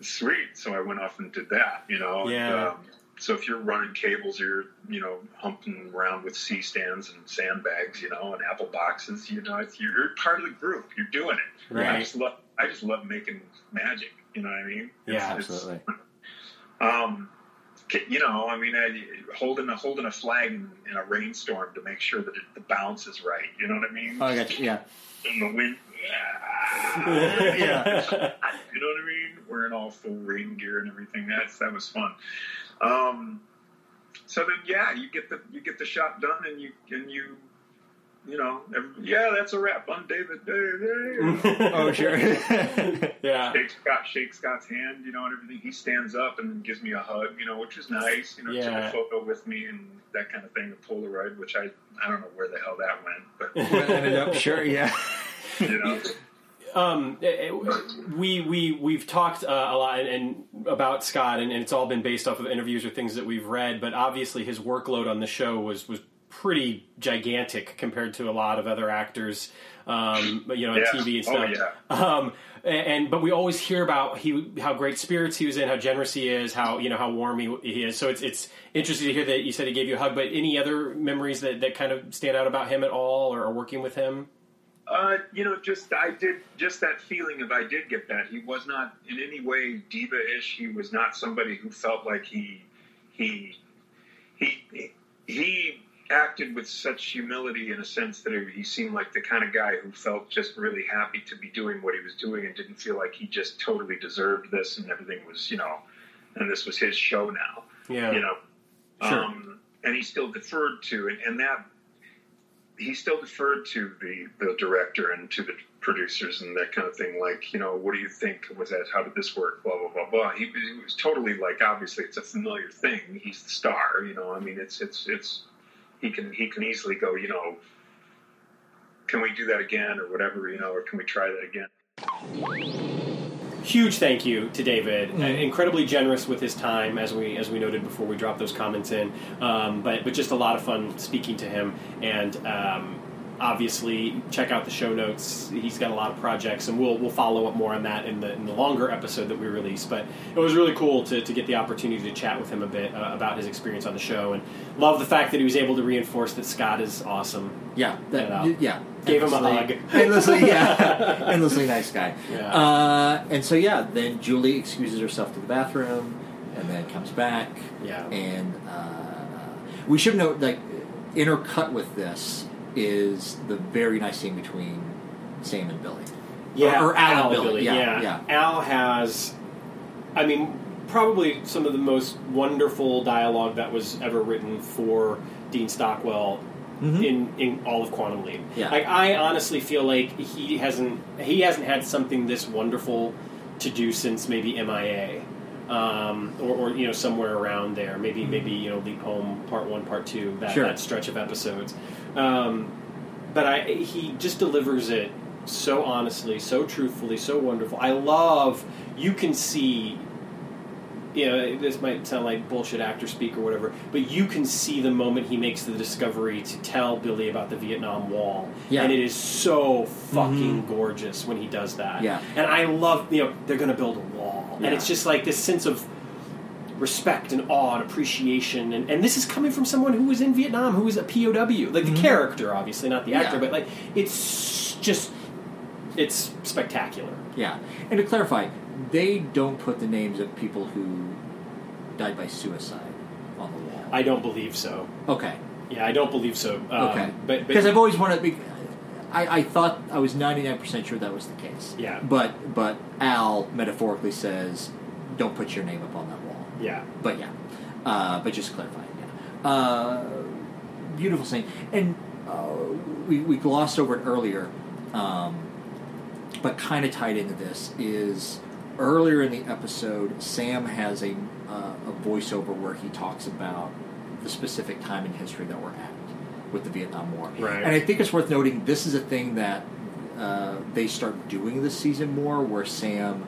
Sweet. So I went off and did that, you know. Yeah. And, um, so if you're running cables, you're you know humping around with C stands and sandbags, you know, and apple boxes. You know, it's, you're part of the group. You're doing it. Right. I just love. I just love making magic. You know what I mean? Yeah, It's- it's- Absolutely. um, you know, I mean, I, holding a holding a flag in, in a rainstorm to make sure that it, the bounce is right. You know what I mean? Oh, I got you. Yeah. In the wind. Yeah. You know what I mean? Wearing all full rain gear and everything. That's that was fun. Um, so then, yeah, you get the you get the shot done, and you and you. You know, every, yeah, that's a wrap on David. Day. Oh, sure. yeah. shake Scott, shake Scott's hand, you know, and everything. He stands up and gives me a hug, you know, which is nice. You know, Yeah. took a photo with me and that kind of thing, a Polaroid, which I I don't know where the hell that went, but Ended up, sure, yeah. You know, um, eh, eh, we we we've talked uh, a lot and, and about Scott, and, and it's all been based off of interviews or things that we've read. But obviously, his workload on the show was was pretty gigantic compared to a lot of other actors, um, you know, on Yeah. TV and Oh, stuff. Um, and, and but we always hear about he how great spirits he was in, how generous he is, how you know how warm he, he is. So it's it's interesting to hear that you said he gave you a hug. But any other memories that, that kind of stand out about him at all, or, or working with him? Uh, you know, just I did just that feeling of I did get that. He was not in any way diva-ish. He was not somebody who felt like he he he he acted with such humility in a sense that he seemed like the kind of guy who felt just really happy to be doing what he was doing and didn't feel like he just totally deserved this and everything was you know and this was his show now. Yeah, you know? Sure. um, and he still deferred to and, and that he still deferred to the the director and to the producers and that kind of thing like you know what do you think was that? How did this work? Blah blah blah blah. He, he was totally like obviously it's a familiar thing. He's the star you know i mean it's it's it's he can he can easily go you know can we do that again or whatever you know or can we try that again huge thank you to David. Mm-hmm. Incredibly generous with his time, as we as we noted before we dropped those comments in. Um, but but just a lot of fun speaking to him, and um, obviously check out the show notes. He's got a lot of projects, and we'll we'll follow up more on that in the in the longer episode that we release. But it was really cool to, to get the opportunity to chat with him a bit uh, about his experience on the show, and love the fact that he was able to reinforce that Scott is awesome. Yeah, that, Yeah. yeah. Gave him a hug. Endlessly, yeah. endlessly nice guy. Yeah. Uh, and so, yeah, then Julie excuses herself to the bathroom and then comes back. Yeah. And uh, we should note, like, intercut with this is the very nice scene between Sam and Billy. Yeah, Or- or Al and Billy. Yeah, Yeah, yeah. Al has, I mean, probably some of the most wonderful dialogue that was ever written for Dean Stockwell in in all of Quantum Leap. Mm-hmm. Yeah. Like I honestly feel like he hasn't he hasn't had something this wonderful to do since maybe MIA. Um, or, or you know somewhere around there, maybe maybe you know Leap Home Part One, Part Two, that, Sure. that stretch of episodes. Um, but I, he just delivers it so honestly, so truthfully, so wonderful. I love. You can see. You know, this might sound like bullshit actor speak or whatever, but you can see the moment he makes the discovery to tell Billy about the Vietnam Wall, Yeah. and it is so fucking gorgeous when he does that. Yeah. and I love. You know, they're going to build a wall, Yeah. and it's just like this sense of respect and awe and appreciation and, and this is coming from someone who was in Vietnam who was a POW like the character obviously not the actor Mm-hmm. Yeah. but like it's just it's spectacular Yeah. And to clarify, they don't put the names of people who died by suicide on the wall. I don't believe so okay. yeah I don't believe so um, Okay. but because I've always wanted. To be- I, I thought I was ninety nine percent sure that was the case. Yeah. But but Al metaphorically says, "Don't put your name up on that wall." Yeah But yeah. Uh, but just clarifying. Yeah. Uh, beautiful scene, and uh, we we glossed over it earlier, um, but kind of tied into this is earlier in the episode. Sam has a uh, a voiceover where he talks about the specific time in history that we're at with the Vietnam War. Right. And I think it's worth noting this is a thing that uh, they start doing this season more, where Sam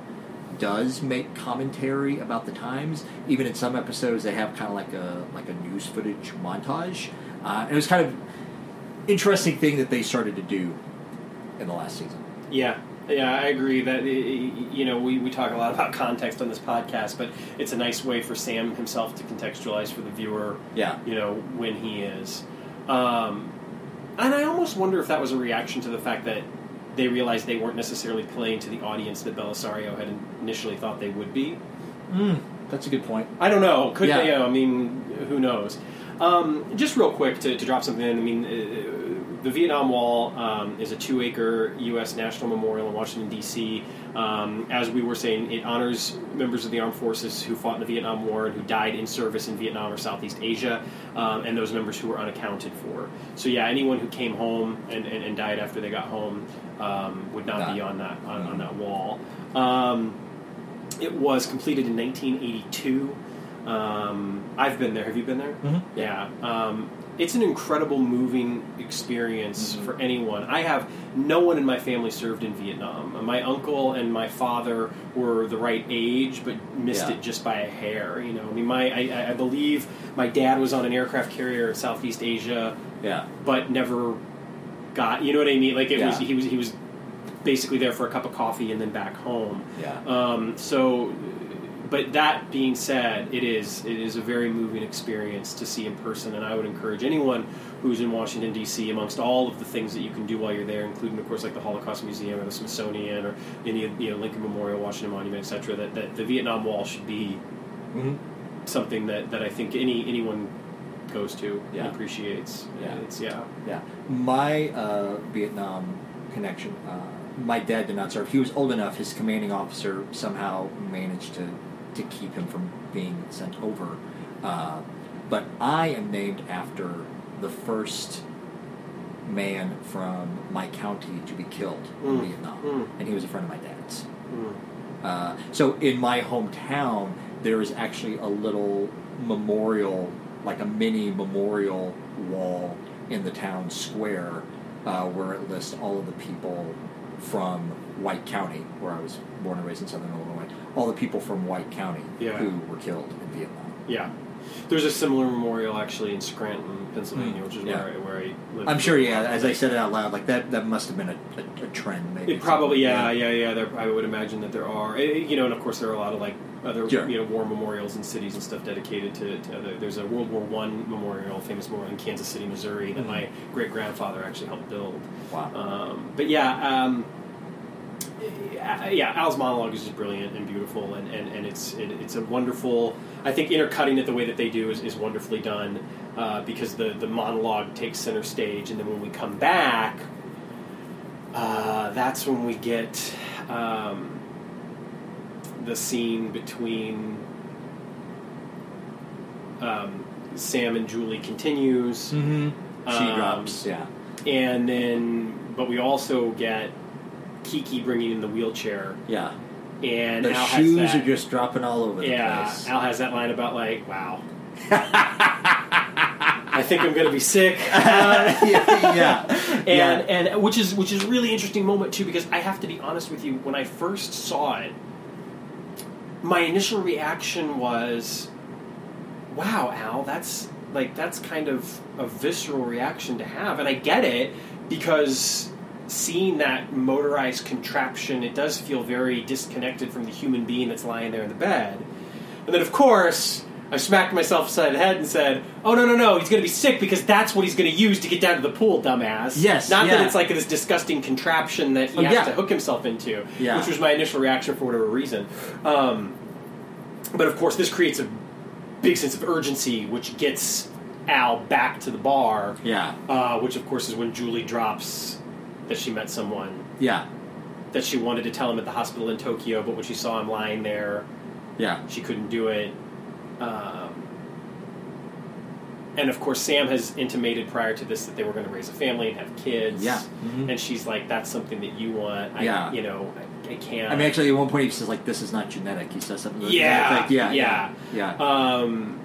does make commentary about the times. Even in some episodes, they have kind of like a like a news footage montage. Uh, it was kind of interesting thing that they started to do in the last season. yeah Yeah, I agree that you know we, we talk a lot about context on this podcast, but it's a nice way for Sam himself to contextualize for the viewer. Yeah. you know when he is, um, and I almost wonder if that was a reaction to the fact that they realized they weren't necessarily playing to the audience that Bellisario had initially thought they would be. Mm, that's a good point. I don't know. Could Yeah. you know? I mean, who knows? Um, just real quick to, to drop something in. I mean, uh, the Vietnam Wall um, is a two-acre U.S. national memorial in Washington D.C. Um, as we were saying, it honors members of the armed forces who fought in the Vietnam War and who died in service in Vietnam or Southeast Asia, um, and those members who were unaccounted for. So yeah, anyone who came home and, and, and died after they got home um, would not be on that on, on that wall. Um, it was completed in 1982. Um, I've been there. Have you been there? Mhm. Yeah. It's an incredible moving experience for anyone. I have no one in my family served in Vietnam. My uncle and my father were the right age, but missed Yeah. it just by a hair. You know, I mean, my I, I believe my dad was on an aircraft carrier in Southeast Asia, Yeah. but never got. You know what I mean? Like it was he was he was basically there for a cup of coffee and then back home. Yeah. Um, so, but that being said, it is it is a very moving experience to see in person, and I would encourage anyone who's in Washington D.C. amongst all of the things that you can do while you're there, including of course like the Holocaust Museum or the Smithsonian or any of you know Lincoln Memorial, Washington Monument, etc. That, that the Vietnam Wall should be Mhm. something that, that I think any anyone goes to Yeah. and appreciates. Yeah. It's yeah. Yeah, my uh, Vietnam connection. Uh, my dad did not serve. He was old enough. His commanding officer somehow managed to to keep him from being sent over. Uh, but I am named after the first man from my county to be killed in Mm. Vietnam, Mm. and he was a friend of my dad's. Mm. Uh, so in my hometown, there is actually a little memorial, like a mini memorial wall in the town square, uh, where it lists all of the people from White County, where I was born and raised in Southern Illinois. All the people from White County Yeah. who were killed in Vietnam. Yeah. There's a similar memorial actually in Scranton, Pennsylvania, which is. Yeah. where, I, where I live. I'm sure, yeah. As I said it out loud, like that, that must have been a, a, a trend. Maybe It probably, yeah, yeah, yeah. There, I would imagine that there are, eh, you know, and of course there are a lot of like other, Sure. you know, war memorials in cities and stuff dedicated to. to other, there's a World War One memorial, famous memorial in Kansas City, Missouri, that Mhm. my great grandfather actually helped build. Wow. Um, but yeah, um, yeah, yeah, Al's monologue is just brilliant and beautiful, and, and, and it's it, it's a wonderful. I think intercutting it the way that they do is, is wonderfully done uh, because the the monologue takes center stage, and then when we come back, uh, that's when we get um, the scene between um, Sam and Julie continues Mm-hmm. She Um, drops. Yeah. and then but we also get Kiki bringing in the wheelchair, Yeah. and The Al shoes has are just dropping all over the yeah. place. Al has that line about like, wow, I think I'm gonna be sick, Uh, yeah. yeah. and Yeah. and which is which is a really interesting moment too because I have to be honest with you when I first saw it, my initial reaction was, wow, Al, that's like that's kind of a visceral reaction to have, and I get it because seeing that motorized contraption, it does feel very disconnected from the human being that's lying there in the bed. And then, of course, I smacked myself upside the head and said, "Oh no, no, no! He's going to be sick because that's what he's going to use to get down to the pool, dumbass." Yes, not that it's like this disgusting contraption that he Oh, has yeah. to hook himself into, Yeah. which was my initial reaction for whatever reason. Um, but of course, this creates a big sense of urgency, which gets Al back to the bar. Yeah. Uh, which, of course, is when Julie drops that she met someone Yeah. that she wanted to tell him at the hospital in Tokyo, but when she saw him lying there, Yeah. she couldn't do it. Um, and of course, Sam has intimated prior to this that they were going to raise a family and have kids. Yeah. Mhm. And she's like, "That's something that you want." I, Yeah. You know, I, I can't. I mean, actually, at one point he says like, "This is not genetic." He says something. to that Yeah, effect. Yeah. yeah. Yeah. Yeah. Um,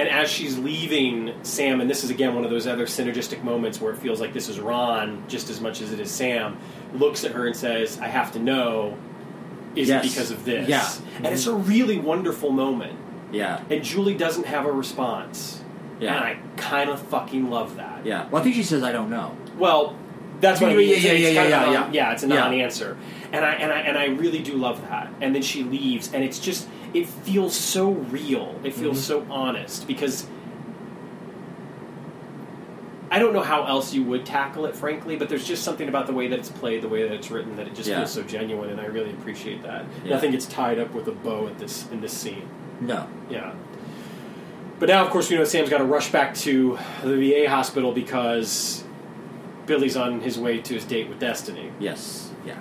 and as she's leaving Sam, and this is again one of those other synergistic moments where it feels like this is Ron just as much as it is Sam, looks at her and says, I have to know, is Yes. it because of this? Yeah. And it's a really wonderful moment. yeah. And Julie doesn't have a response. Yeah. And I kind of fucking love that. Yeah. Well, I think she says, "I don't know." Well, That's what I Yeah, mean. yeah, It's- yeah, yeah, yeah, yeah. non- yeah. It's a Yeah. non-answer, and I and I and I really do love that. And then she leaves, and it's just it feels so real. It feels Mm-hmm. so honest because I don't know how else you would tackle it, frankly. But there's just something about the way that it's played, the way that it's written, that it just Yeah. feels so genuine, and I really appreciate that. Yeah. Nothing gets tied up with a bow at this in this scene. No. Yeah. But now, of course, we know Sam's got to rush back to the VA hospital because Billy's on his way to his date with Destiny. Yes. Yeah.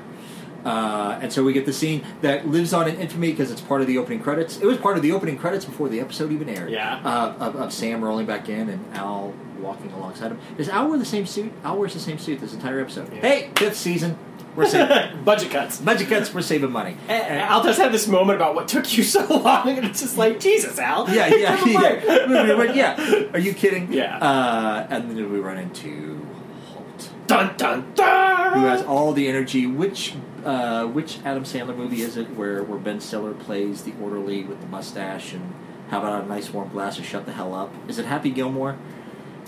Uh, and so we get the scene that lives on in infamy because it's part of the opening credits. It was part of the opening credits before the episode even aired. Yeah. Uh, of, of Sam rolling back in and Al walking alongside him. Does Al wear the same suit? Al wears the same suit this entire episode. Yeah. Hey, fifth season. We're saving Budget cuts. budget cuts. We're saving money. And Al does have this moment about what took you so long, and it's just like, Jesus, Al. yeah, yeah, Have a break. yeah. yeah. Are you kidding? Yeah. Uh, and then we run into Holt. Dun dun dun. who has all the energy. Which uh, which Adam Sandler movie is it where where Ben Stiller plays the orderly with the mustache and how about a nice warm glass of Shut the Hell Up? Is it Happy Gilmore?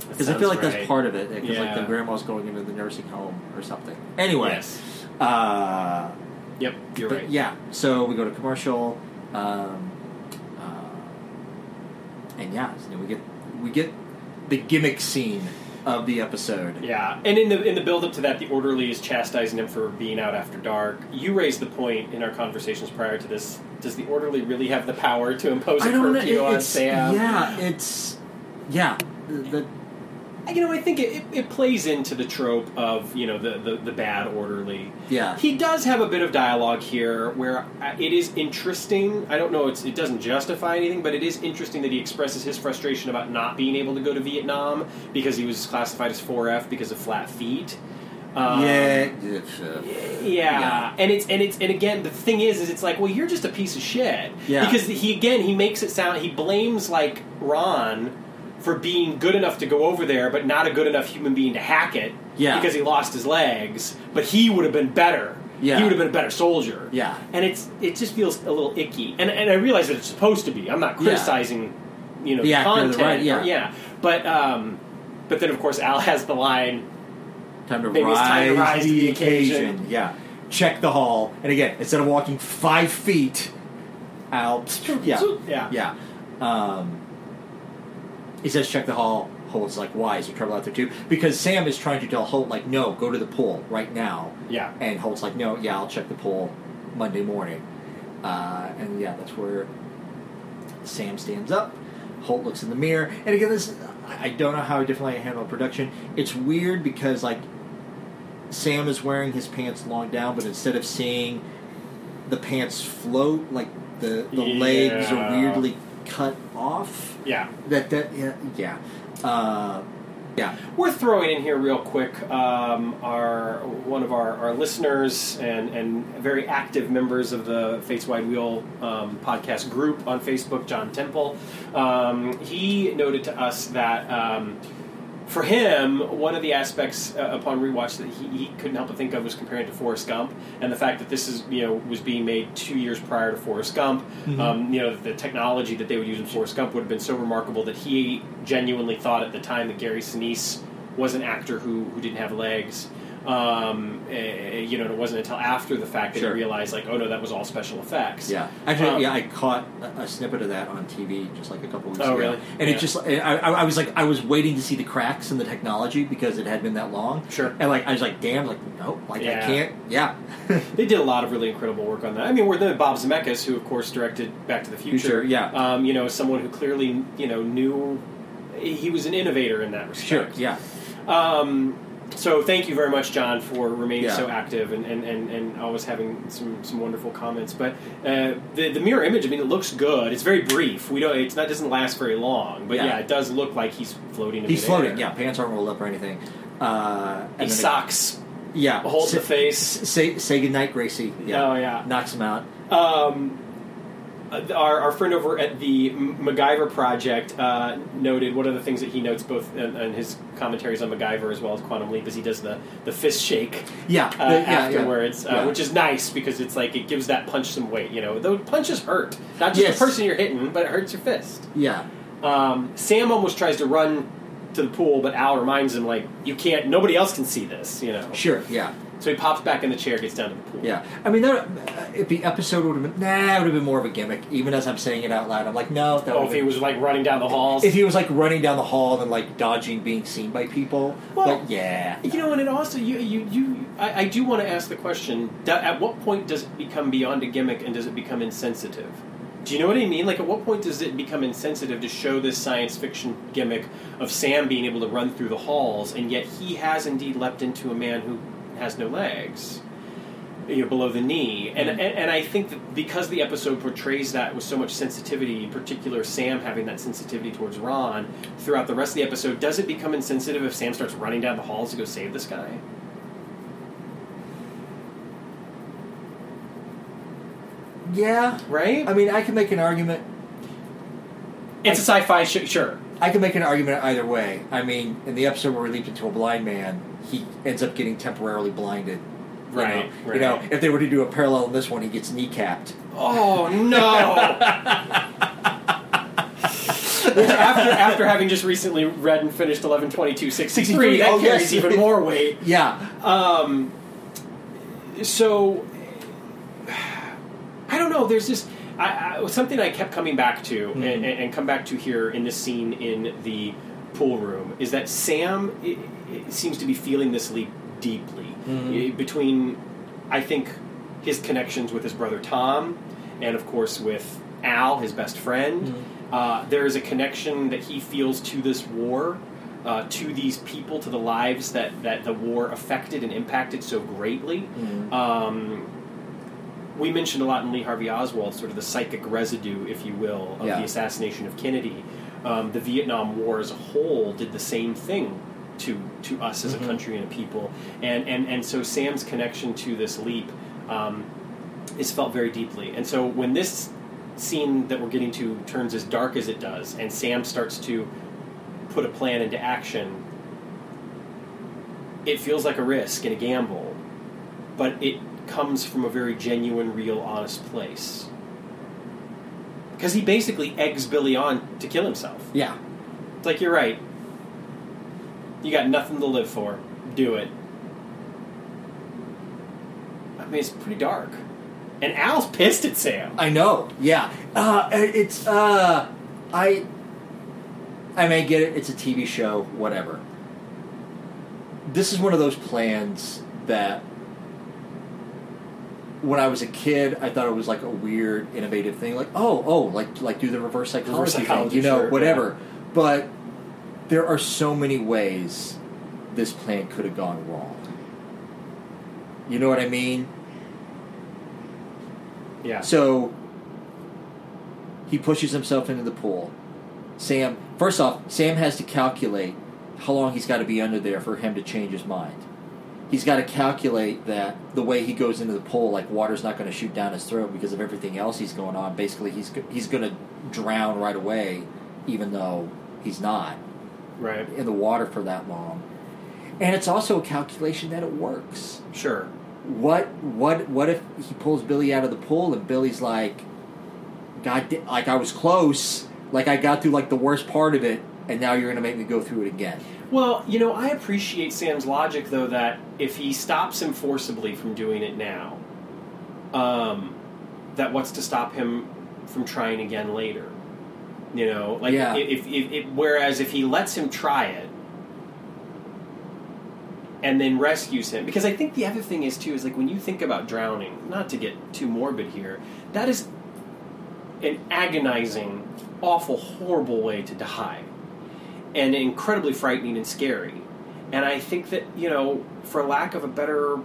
Because I feel like Sounds that's part of it. Because like the grandma's going into the nursing home or something. Anyway, Yes. uh, Yep, you're right. yeah. So we go to commercial, um, uh, and yeah, so we get we get the gimmick scene of the episode. Yeah, and in the in the build up to that, the orderly is chastising him for being out after dark. You raised the point in our conversations prior to this. Does the orderly really have the power to impose a curfew on Sam? yeah, it's yeah. The, You know, I think it, it, it plays into the trope of you know the, the, the bad orderly. Yeah. he does have a bit of dialogue here where uh, it is interesting. I don't know, it's, it doesn't justify anything, but it is interesting that he expresses his frustration about not being able to go to Vietnam because he was classified as 4F because of flat feet. Um, yeah, yeah. Yeah. and it's and it's and again the thing is is it's like well you're just a piece of shit Yeah. because he again he makes it sound he blames like Ron for being good enough to go over there but not a good enough human being to hack it Yeah. because he lost his legs but he would have been better Yeah. he would have been a better soldier Yeah. and it's it just feels a little icky and and I realize that it's supposed to be I'm not criticizing you know The the, content right- yeah. or- yeah but um but then of course Al has the line time to Maybe it's rise, time to rise to the occasion. occasion. Yeah, check the hall, and again, instead of walking five feet out, yeah, yeah yeah. Um, he says, "Check the hall." Holt's like, "Why is there trouble out there too?" Because Sam is trying to tell Holt, like, "No, go to the pool right now." yeah And Holt's like, "No, yeah, I'll check the pool Monday morning." Uh, and yeah, that's where Sam stands up. Holt looks in the mirror, and again, this I don't know how differently I handle production. It's weird because like Sam is wearing his pants long down, but instead of seeing the pants float, like the the legs are weirdly cut off. yeah That that yeah yeah. Uh, yeah. We're throwing in here real quick um, our one of our, our listeners and, and very active members of the Face Wide Wheel um, podcast group on Facebook, John Temple. Um, he noted to us that um, for him, one of the aspects uh, upon rewatch that he, he couldn't help but think of was comparing it to Forrest Gump, and the fact that this is you know was being made two years prior to Forrest Gump. Um, you know the technology that they would use in Forrest Gump would have been so remarkable that he genuinely thought at the time that Gary Sinise was an actor who who didn't have legs. Um, eh, you know, and it wasn't until after the fact that Sure. he realized, like, oh no, that was all special effects. Yeah, actually, Um, yeah, I caught a, a snippet of that on TV just like a couple weeks Oh, ago, really? and Yeah. it just I, I, I was like I was waiting to see the cracks in the technology because it had been that long. Sure. and like I was like, damn, like no, like I can't. Yeah, They did a lot of really incredible work on that. I mean, we're the Bob Zemeckis, who of course directed Back to the Future. Future, yeah. Um, you know, someone who clearly you know knew he was an innovator in that sure, respect. yeah, Um, so thank you very much, John, for remaining Yeah. so active and, and, and, and always having some, some wonderful comments. But uh, the the mirror image, I mean, it looks good. It's very brief. We don't. It's not doesn't last very long. But Yeah. yeah, it does look like he's floating. he's floating. Yeah, pants aren't rolled up or anything. Uh, He and then it- socks. yeah, Hold say, the face. Say say goodnight, Gracie. Yeah, Oh yeah. knocks him out. Um, our, our friend over at the MacGyver project uh, noted one of the things that he notes both in, in his commentaries on MacGyver as well as Quantum Leap is he does the, the fist shake Yeah, uh, the- yeah, yeah. afterwards, Yeah. Uh, which is nice because it's like it gives that punch some weight. You know, those punches hurt, not just Yes. the person you're hitting, but it hurts your fist. Yeah, Um, Sam almost tries to run to the pool, but Al reminds him like you can't. Nobody else can see this, you know. Sure, yeah. So he pops back in the chair, gets down to the pool. Yeah, I mean, that, uh, if the episode would have been nah, it would have been more of a gimmick. Even as I'm saying it out loud, I'm like, no. That Oh, if he was like running down the halls. if he was like running down the hall and like dodging being seen by people, Well, but yeah, You know, and it also you you, you I, I do want to ask the question: At what point does it become beyond a gimmick, and does it become insensitive? Do you know what I mean? Like, at what point does it become insensitive to show this science fiction gimmick of Sam being able to run through the halls, and yet he has indeed leapt into a man who has no legs, you know, below the knee? And, hmm. and and I think that because the episode portrays that with so much sensitivity, in particular Sam having that sensitivity towards Ron throughout the rest of the episode, does it become insensitive if Sam starts running down the halls to go save this guy? yeah. Right? I mean, I can make an argument. It's a sci-fi sh- sure. I can make an argument either way. I mean, in the episode where we leap into a blind man, he ends up getting temporarily blinded. You Right, know? right. You know, if they were to do a parallel in this one, he gets kneecapped. Oh no! after after having just recently read and finished eleven twenty two sixty three, 63, that oh, carries yes. even more weight. Yeah. Um, so I don't know. There's just I, I, something I kept coming back to and, and, and come back to here in this scene in the pool room is that Sam seems to be feeling this leap deeply I- between I think his connections with his brother Tom and of course with Al, his best friend. Uh, there is a connection that he feels to this war uh, to these people, to the lives that, that the war affected and impacted so greatly. Um, we mentioned a lot in Lee Harvey Oswald, sort of the psychic residue, if you will, of Yeah. the assassination of Kennedy. Um, the Vietnam War as a whole did the same thing to to us as a country and a people, and and and so Sam's connection to this leap um, is felt very deeply. And so when this scene that we're getting to turns as dark as it does, and Sam starts to put a plan into action, it feels like a risk and a gamble, but it comes from a very genuine, real, honest place. Because he basically eggs Billy on to kill himself. Yeah. It's like, you're right. You got nothing to live for. Do it. I mean, it's pretty dark. And Al's pissed at Sam. I know. Yeah. Uh, it's uh, I. I may get it. It's a TV show. Whatever. This is one of those plans that. When I was a kid, I thought it was like a weird, innovative thing. Like, oh, oh, like like do the reverse psychology, Reverse thing, you know, sure, whatever. But there are so many ways this plan could have gone wrong. You know what I mean? Yeah. So he pushes himself into the pool. Sam, first off, Sam has to calculate how long he's got to be under there for him to change his mind. He's got to calculate that the way he goes into the pool, like water's not going to shoot down his throat because of everything else he's going on. Basically, he's he's going to drown right away, even though he's not Right. in the water for that long. And it's also a calculation that it works Sure. what what what if he pulls Billy out of the pool and Billy's like, God, like I was close, like I got through like the worst part of it, and now you're gonna make me go through it again. Well, you know, I appreciate Sam's logic, though, that if he stops him forcibly from doing it now, um, that what's to stop him from trying again later? You know, like Yeah. if, if, if whereas if he lets him try it and then rescues him, because I think the other thing is too is like when you think about drowning, not to get too morbid here, that is an agonizing, awful, horrible way to die and incredibly frightening and scary. And I think that you know, for lack of a better,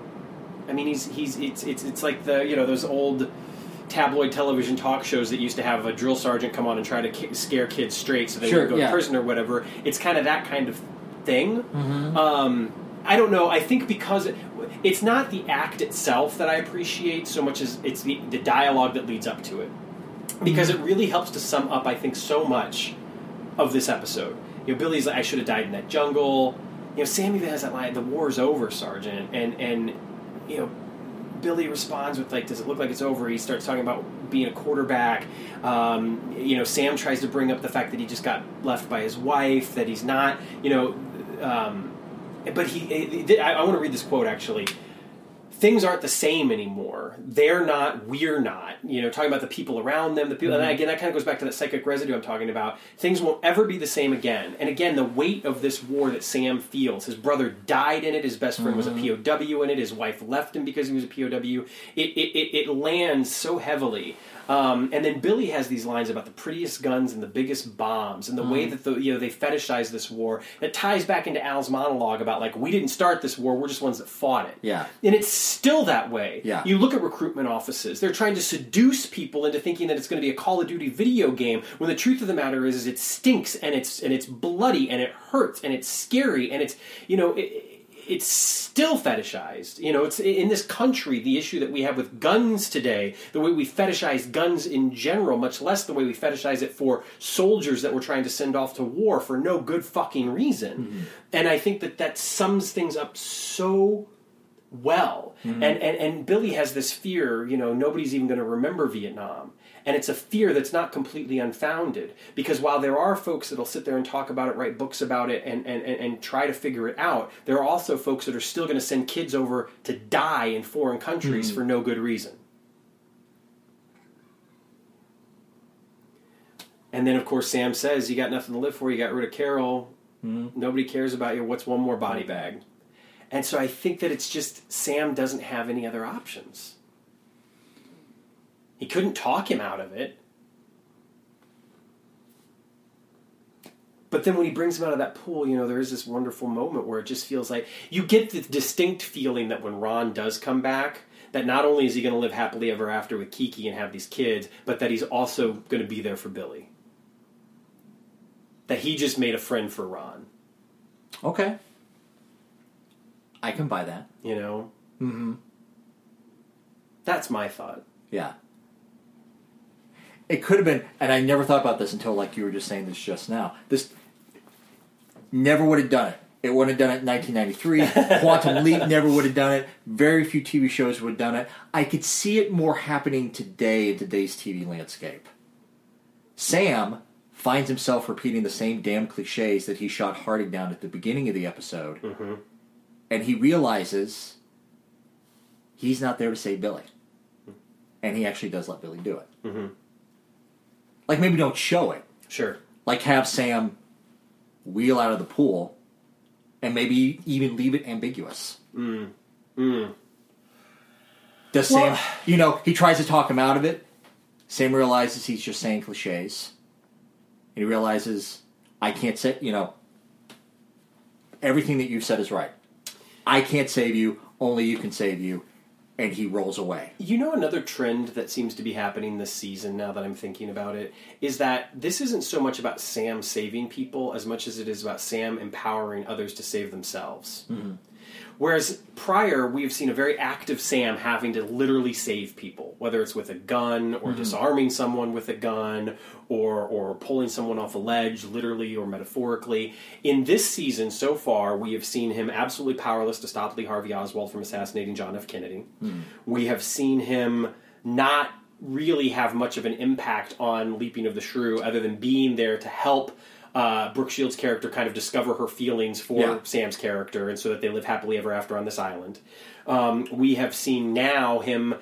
I mean, he's he's it's it's it's like the you know those old tabloid television talk shows that used to have a drill sergeant come on and try to ki- scare kids straight so they Sure, would go yeah. to prison or whatever. It's kind of that kind of thing. Um, I don't know. I think because it, it's not the act itself that I appreciate so much as it's the, the dialogue that leads up to it. Because it really helps to sum up, I think, so much of this episode. You know, Billy's like, I should have died in that jungle. You know, Sam even has that line, "The war's over, Sergeant," and and you know, Billy responds with like, "Does it look like it's over?" He starts talking about being a quarterback. Um, you know, Sam tries to bring up the fact that he just got left by his wife, that he's not, you know, um, but he. I, I want to read this quote actually things aren't the same anymore. They're not, we're not. You know, talking about the people around them, the people, mm-hmm. and again, that kind of goes back to that psychic residue I'm talking about. Things won't ever be the same again. And again, the weight of this war that Sam feels. His brother died in it. His best friend mm-hmm. was a POW in it. His wife left him because he was a POW. It, it, it, it lands so heavily um, and then Billy has these lines about the prettiest guns and the biggest bombs, and the mm. way that the you know they fetishize this war. That ties back into Al's monologue about like we didn't start this war, we're just ones that fought it. Yeah, and it's still that way. Yeah, you look at recruitment offices; they're trying to seduce people into thinking that it's going to be a Call of Duty video game. When the truth of the matter is, is it stinks and it's and it's bloody and it hurts and it's scary and it's you know. It, it's still fetishized. You know, it's in this country the issue that we have with guns today, the way we fetishize guns in general, much less the way we fetishize it for soldiers that we're trying to send off to war for no good fucking reason. Mm-hmm. And I think that that sums things up so well. Mm-hmm. And, and and Billy has this fear, you know, nobody's even going to remember Vietnam. And it's a fear that's not completely unfounded because while there are folks that'll sit there and talk about it, write books about it, and, and, and try to figure it out, there are also folks that are still going to send kids over to die in foreign countries mm. for no good reason. And then, of course, Sam says, You got nothing to live for. You got rid of Carol. Mm. Nobody cares about you. What's one more body bag? And so I think that it's just Sam doesn't have any other options. He couldn't talk him out of it. But then when he brings him out of that pool, you know, there is this wonderful moment where it just feels like you get the distinct feeling that when Ron does come back, that not only is he going to live happily ever after with Kiki and have these kids, but that he's also going to be there for Billy. That he just made a friend for Ron. Okay. I can buy that. You know? Mm hmm. That's my thought. Yeah it could have been, and I never thought about this until like you were just saying this just now. This never would have done it. It wouldn't have done it in 1993. Quantum Leap never would have done it. Very few TV shows would have done it. I could see it more happening today in today's TV landscape. Sam finds himself repeating the same damn cliches that he shot Harding down at the beginning of the episode, mm-hmm. and he realizes he's not there to save Billy, and he actually does let Billy do it. Mm-hmm. Like maybe don't show it. Sure. Like have Sam wheel out of the pool and maybe even leave it ambiguous. Mm. Mm. Does well, Sam, you know, he tries to talk him out of it. Sam realizes he's just saying cliches. And he realizes, I can't say, you know, everything that you've said is right. I can't save you, only you can save you and he rolls away. You know, another trend that seems to be happening this season, now that I'm thinking about it, is that this isn't so much about Sam saving people as much as it is about Sam empowering others to save themselves. Mm-hmm. Whereas prior, we've seen a very active Sam having to literally save people, whether it's with a gun or mm-hmm. disarming someone with a gun or or pulling someone off a ledge, literally or metaphorically. In this season so far, we have seen him absolutely powerless to stop Lee Harvey Oswald from assassinating John F. Kennedy. Mm-hmm. We have seen him not really have much of an impact on Leaping of the Shrew, other than being there to help uh, Brooke Shields' character kind of discover her feelings for yeah. Sam's character, and so that they live happily ever after on this island. Um, we have seen now him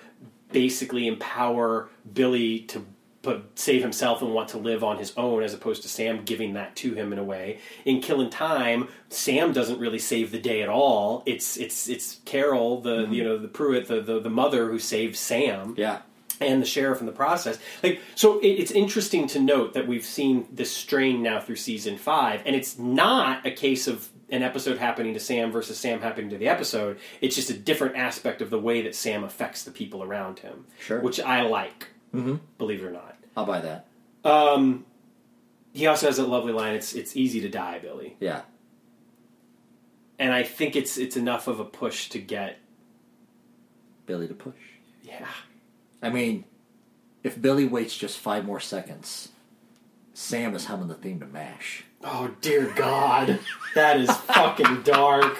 basically empower Billy to put, save himself and want to live on his own, as opposed to Sam giving that to him in a way. In Killing Time, Sam doesn't really save the day at all. It's it's it's Carol, the mm-hmm. you know the Pruitt, the, the the mother who saves Sam. Yeah and the sheriff in the process. Like, so it, it's interesting to note that we've seen this strain now through season five, and it's not a case of an episode happening to Sam versus Sam happening to the episode. It's just a different aspect of the way that Sam affects the people around him. Sure, which I like. Mm-hmm. Believe it or not, I'll buy that. Um, he also has a lovely line. It's it's easy to die, Billy. Yeah. And I think it's it's enough of a push to get Billy to push. Yeah. I mean, if Billy waits just five more seconds, Sam is humming the theme to MASH. Oh dear God, that is fucking dark.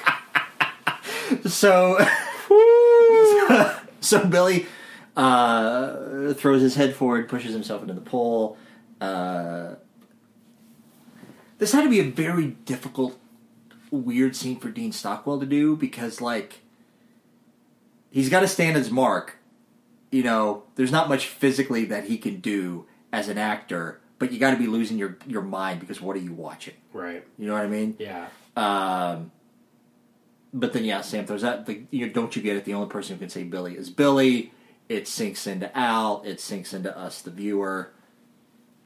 So, so Billy uh, throws his head forward, pushes himself into the pole. Uh, this had to be a very difficult, weird scene for Dean Stockwell to do because, like, he's got to stand his mark. You know, there's not much physically that he can do as an actor, but you got to be losing your your mind because what are you watching? Right. You know what I mean? Yeah. Um, but then, yeah, Sam throws that. The, you know, don't you get it? The only person who can say Billy is Billy. It sinks into Al. It sinks into us, the viewer.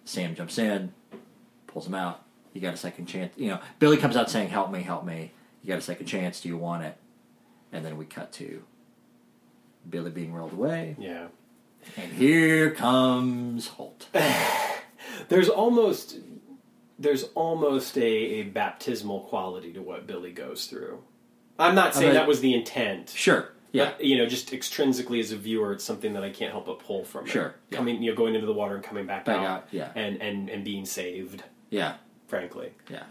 Sam jumps in, pulls him out. You got a second chance. You know, Billy comes out saying, "Help me, help me." You got a second chance. Do you want it? And then we cut to Billy being rolled away, Yeah. and here comes Holt. There's almost there's almost a, a baptismal quality to what Billy goes through. I'm not saying that was the intent. Sure. Yeah. But, you know, just extrinsically as a viewer, it's something that I can't help but pull from it. Sure, yeah. Coming, you know, going into the water and coming back, Back out, out, yeah. and and and being saved, Yeah. frankly. Yeah.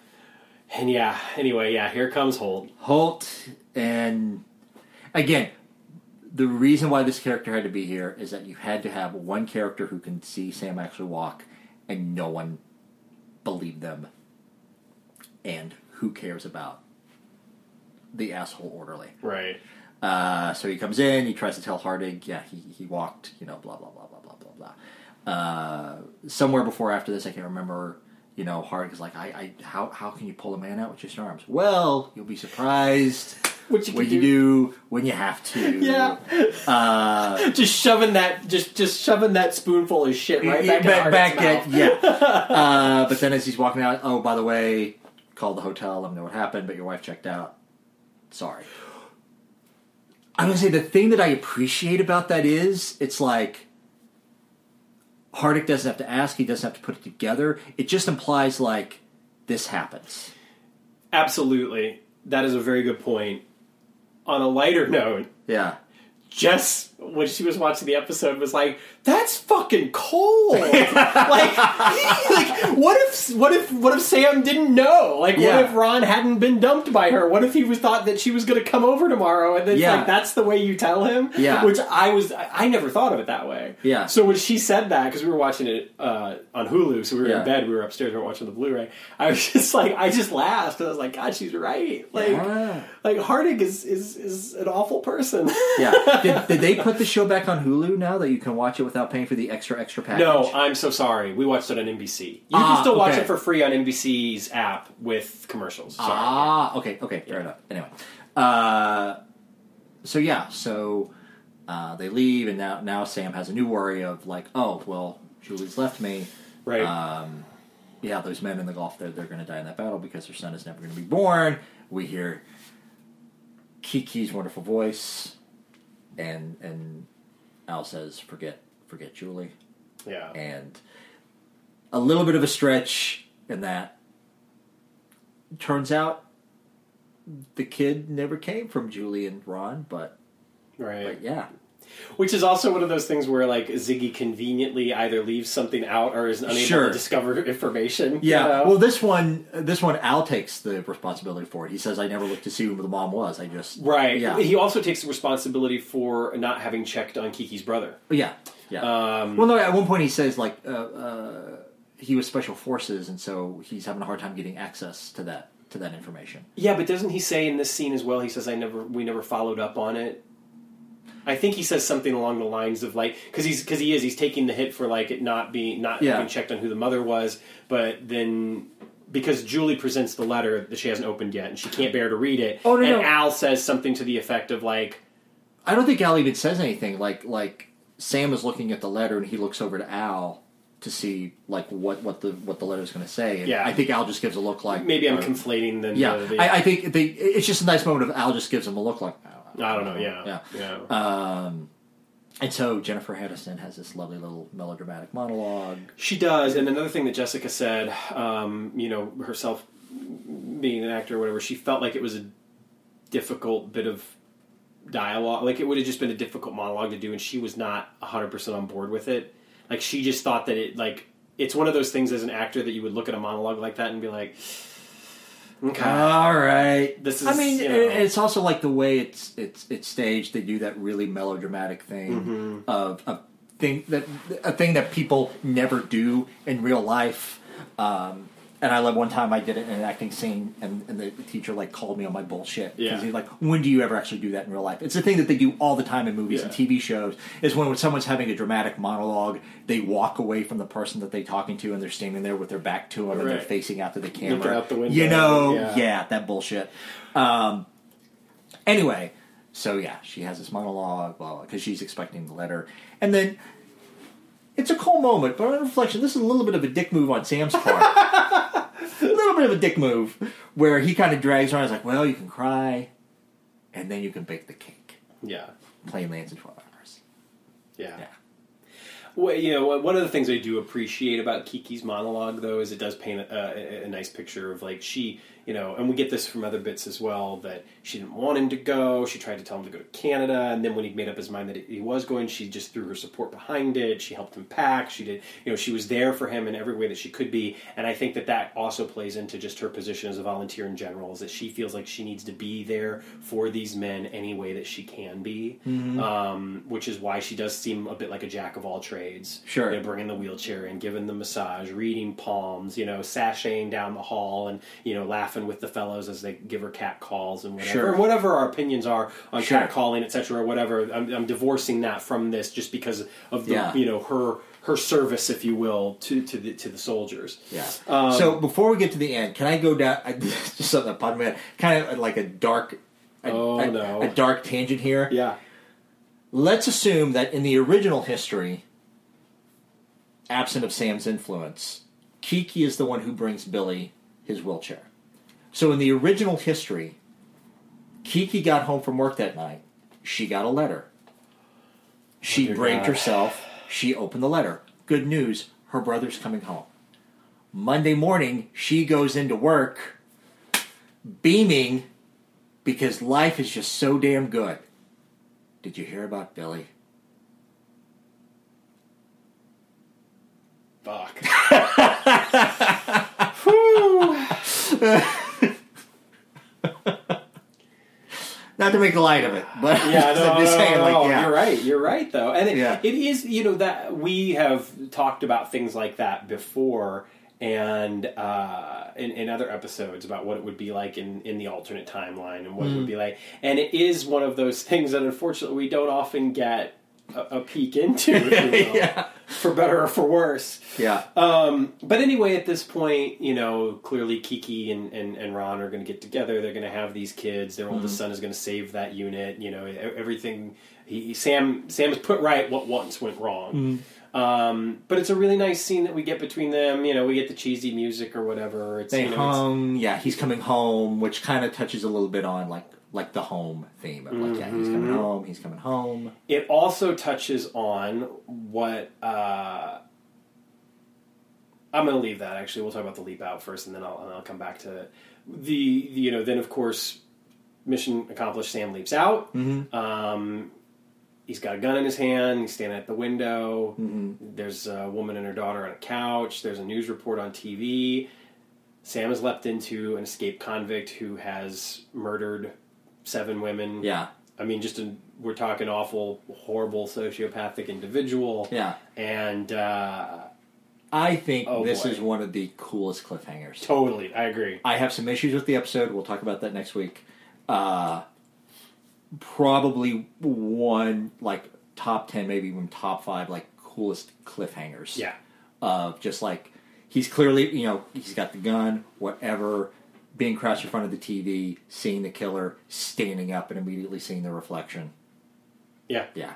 And yeah, anyway, yeah, here comes Holt. Holt and again, the reason why this character had to be here is that you had to have one character who can see Sam actually walk, and no one believed them. And who cares about the asshole orderly? Right. Uh, so he comes in, he tries to tell Harding, yeah, he, he walked, you know, blah, blah, blah, blah, blah, blah, blah. Uh, somewhere before or after this, I can't remember, you know, Harding is like, I, I, how, how can you pull a man out with just your arms? Well, you'll be surprised What you what you do when you have to. Yeah. Uh, just shoving that, just just shoving that spoonful of shit right back, in Harding's back at, yeah. Uh, but then as he's walking out, oh, by the way, call the hotel, let them know what happened, but your wife checked out. Sorry. I'm gonna say the thing that I appreciate about that is it's like Harding doesn't have to ask, he doesn't have to put it together. It just implies like this happens. Absolutely, that is a very good point. On a lighter note, Yeah. Jess, when she was watching the episode, was like, "That's fucking cold." like, like, what if, what if, what if Sam didn't know? Like, Yeah. what if Ron hadn't been dumped by her? What if he was thought that she was going to come over tomorrow, and then Yeah. like that's the way you tell him? Yeah. Which I was, I, never thought of it that way. Yeah. So when she said that, because we were watching it uh, on Hulu, so we were Yeah. in bed, we were upstairs, we were watching the Blu-ray. I was just like, I just laughed. 'cause I was like, God, she's right. Like, like Harding is is is an awful person. Yeah. did, did they put the show back on Hulu now that you can watch it without paying for the extra extra package? No, I'm so sorry. We watched it on NBC. You Ah, can still watch okay. it for free on NBC's app with commercials. Sorry. Ah, okay, okay, fair enough. Anyway, uh, so yeah, so uh, they leave, and now now Sam has a new worry of like, oh, well, Julie's left me. right. Um, yeah, those men in the Gulf, they're, they're going to die in that battle because their son is never going to be born. We hear Kiki's wonderful voice, and and Al says, "Forget, forget Julie." yeah. and a little bit of a stretch in that turns out the kid never came from Julie and Ron, but, right. but yeah. Which is also one of those things where like Ziggy conveniently either leaves something out or is unable Sure. to discover information. you Yeah. know? Well, this one, this one, Al takes the responsibility for it. He says, "I never looked to see who the mom was. I just right. Yeah. He also takes the responsibility for not having checked on Kiki's brother. yeah, yeah." Um, well, no. At one point, he says like uh, uh, he was special forces, and so he's having a hard time getting access to that to that information. Yeah, but doesn't he say in this scene as well? He says, "I never, we never followed up on it." I think he says something along the lines of like, because he's because he is he's taking the hit for like it not being not Yeah. having checked on who the mother was, but then because Julie presents the letter that she hasn't opened yet and she can't bear to read it, Oh, no, and no. Al says something to the effect of like, I don't think Al even says anything. Like like Sam is looking at the letter and he looks over to Al to see like what what the what the letter's going to say. And Yeah. I think Al just gives a look like maybe I'm uh, conflating the yeah. the- the- I, I think they, it's just a nice moment of Al just gives him a look like I don't know, yeah, yeah. yeah. Um, and so Jennifer Aniston has this lovely little melodramatic monologue. She does, and another thing that Jessica said, um, you know, herself being an actor or whatever, she felt like it was a difficult bit of dialogue. Like it would have just been a difficult monologue to do, and she was not hundred percent on board with it. Like she just thought that it like it's one of those things as an actor that you would look at a monologue like that and be like, Okay. All right. This is. I mean, you know- it's also like the way it's it's it's staged. They do that really melodramatic thing Mm-hmm. of a thing that a thing that people never do in real life. Um, and I love one time I did it in an acting scene, and, and the teacher like called me on my bullshit Yeah. he's like, "When do you ever actually do that in real life?" It's a thing that they do all the time in movies and TV shows. Is when, when someone's having a dramatic monologue, they walk away from the person that they're talking to, and they're standing there with their back to them, and they're facing out to the camera, out the window, You know, yeah. yeah, that bullshit. Um, anyway, so yeah, she has this monologue, blah, because she's expecting the letter, and then it's a cool moment. But on reflection, this is a little bit of a dick move on Sam's part. a little bit of a dick move where he kind of drags her on. He's like, "Well, you can cry, and then you can bake the cake." Yeah. Plane lands in twelve hours. Yeah. Yeah. Well, you know, one of the things I do appreciate about Kiki's monologue, though, is it does paint a, a, a nice picture of like she, you know, and we get this from other bits as well that she didn't want him to go. She tried to tell him to go to Canada, and then when he made up his mind that he was going, she just threw her support behind it. She helped him pack. She did, you know, she was there for him in every way that she could be. And I think that that also plays into just her position as a volunteer in general, is that she feels like she needs to be there for these men any way that she can be, um, which is why she does seem a bit like a jack of all trades. Sure. You know, bringing the wheelchair in, giving the massage, reading palms, you know, sashaying down the hall, and you know, laughing with the fellows as they give her cat calls and whatever, Sure. whatever our opinions are on Sure. cat calling, etc., or whatever. I'm, I'm divorcing that from this just because of the, Yeah. you know, her her service, if you will, to to the to the soldiers. Yeah. Um, so before we get to the end, can I go down? I, just something that popped in my head, kind of like a dark, a, Oh, a- no. a dark tangent here. Yeah. Let's assume that in the original history, absent of Sam's influence, Kiki is the one who brings Billy his wheelchair. So in the original history, Kiki got home from work that night. She got a letter. She oh, dear braved God. herself. She opened the letter. Good news, her brother's coming home. Monday morning, she goes into work beaming because life is just so damn good. Did you hear about Billy? Fuck. Not to make light of it, but Yeah, no, I'm just no, saying, no, like, yeah. you're right. You're right, though, and it, Yeah. it is. You know that we have talked about things like that before, and uh, in, in other episodes about what it would be like in, in the alternate timeline and what it Mm-hmm. would be like, and it is one of those things that unfortunately we don't often get a, a peek into, if you will, Yeah. For better or for worse. Yeah. Um, but anyway, at this point, you know, clearly Kiki and, and, and Ron are going to get together. They're going to have these kids. Their oldest Mm-hmm. son is going to save that unit. You know, everything. He, Sam Sam has put right what once went wrong. Mm-hmm. Um, but it's a really nice scene that we get between them. You know, we get the cheesy music or whatever. It's They you know, hung. Yeah, he's coming home, which kind of touches a little bit on like like the home theme of like, yeah, he's coming Mm-hmm. home. He's coming home. It also touches on what uh, I'm going to leave that. Actually, we'll talk about the leap out first, and then I'll and I'll come back to it. The, you know then of course mission accomplished. Sam leaps out. Um, he's got a gun in his hand. He's standing at the window. There's a woman and her daughter on a couch. There's a news report on TV. Sam has leapt into an escaped convict who has murdered seven women. Yeah, I mean, just a, we're talking awful, horrible, sociopathic individual. yeah. And uh, I think Oh, this boy. is one of the coolest cliffhangers. totally, I agree. I have some issues with the episode. We'll talk about that next week. Uh, probably one like top ten, maybe even top five, like coolest cliffhangers. Yeah. Of just like he's clearly, you know, he's got the gun, whatever. Being crouched in front of the TV, seeing the killer, standing up, and immediately seeing the reflection. Yeah. Yeah,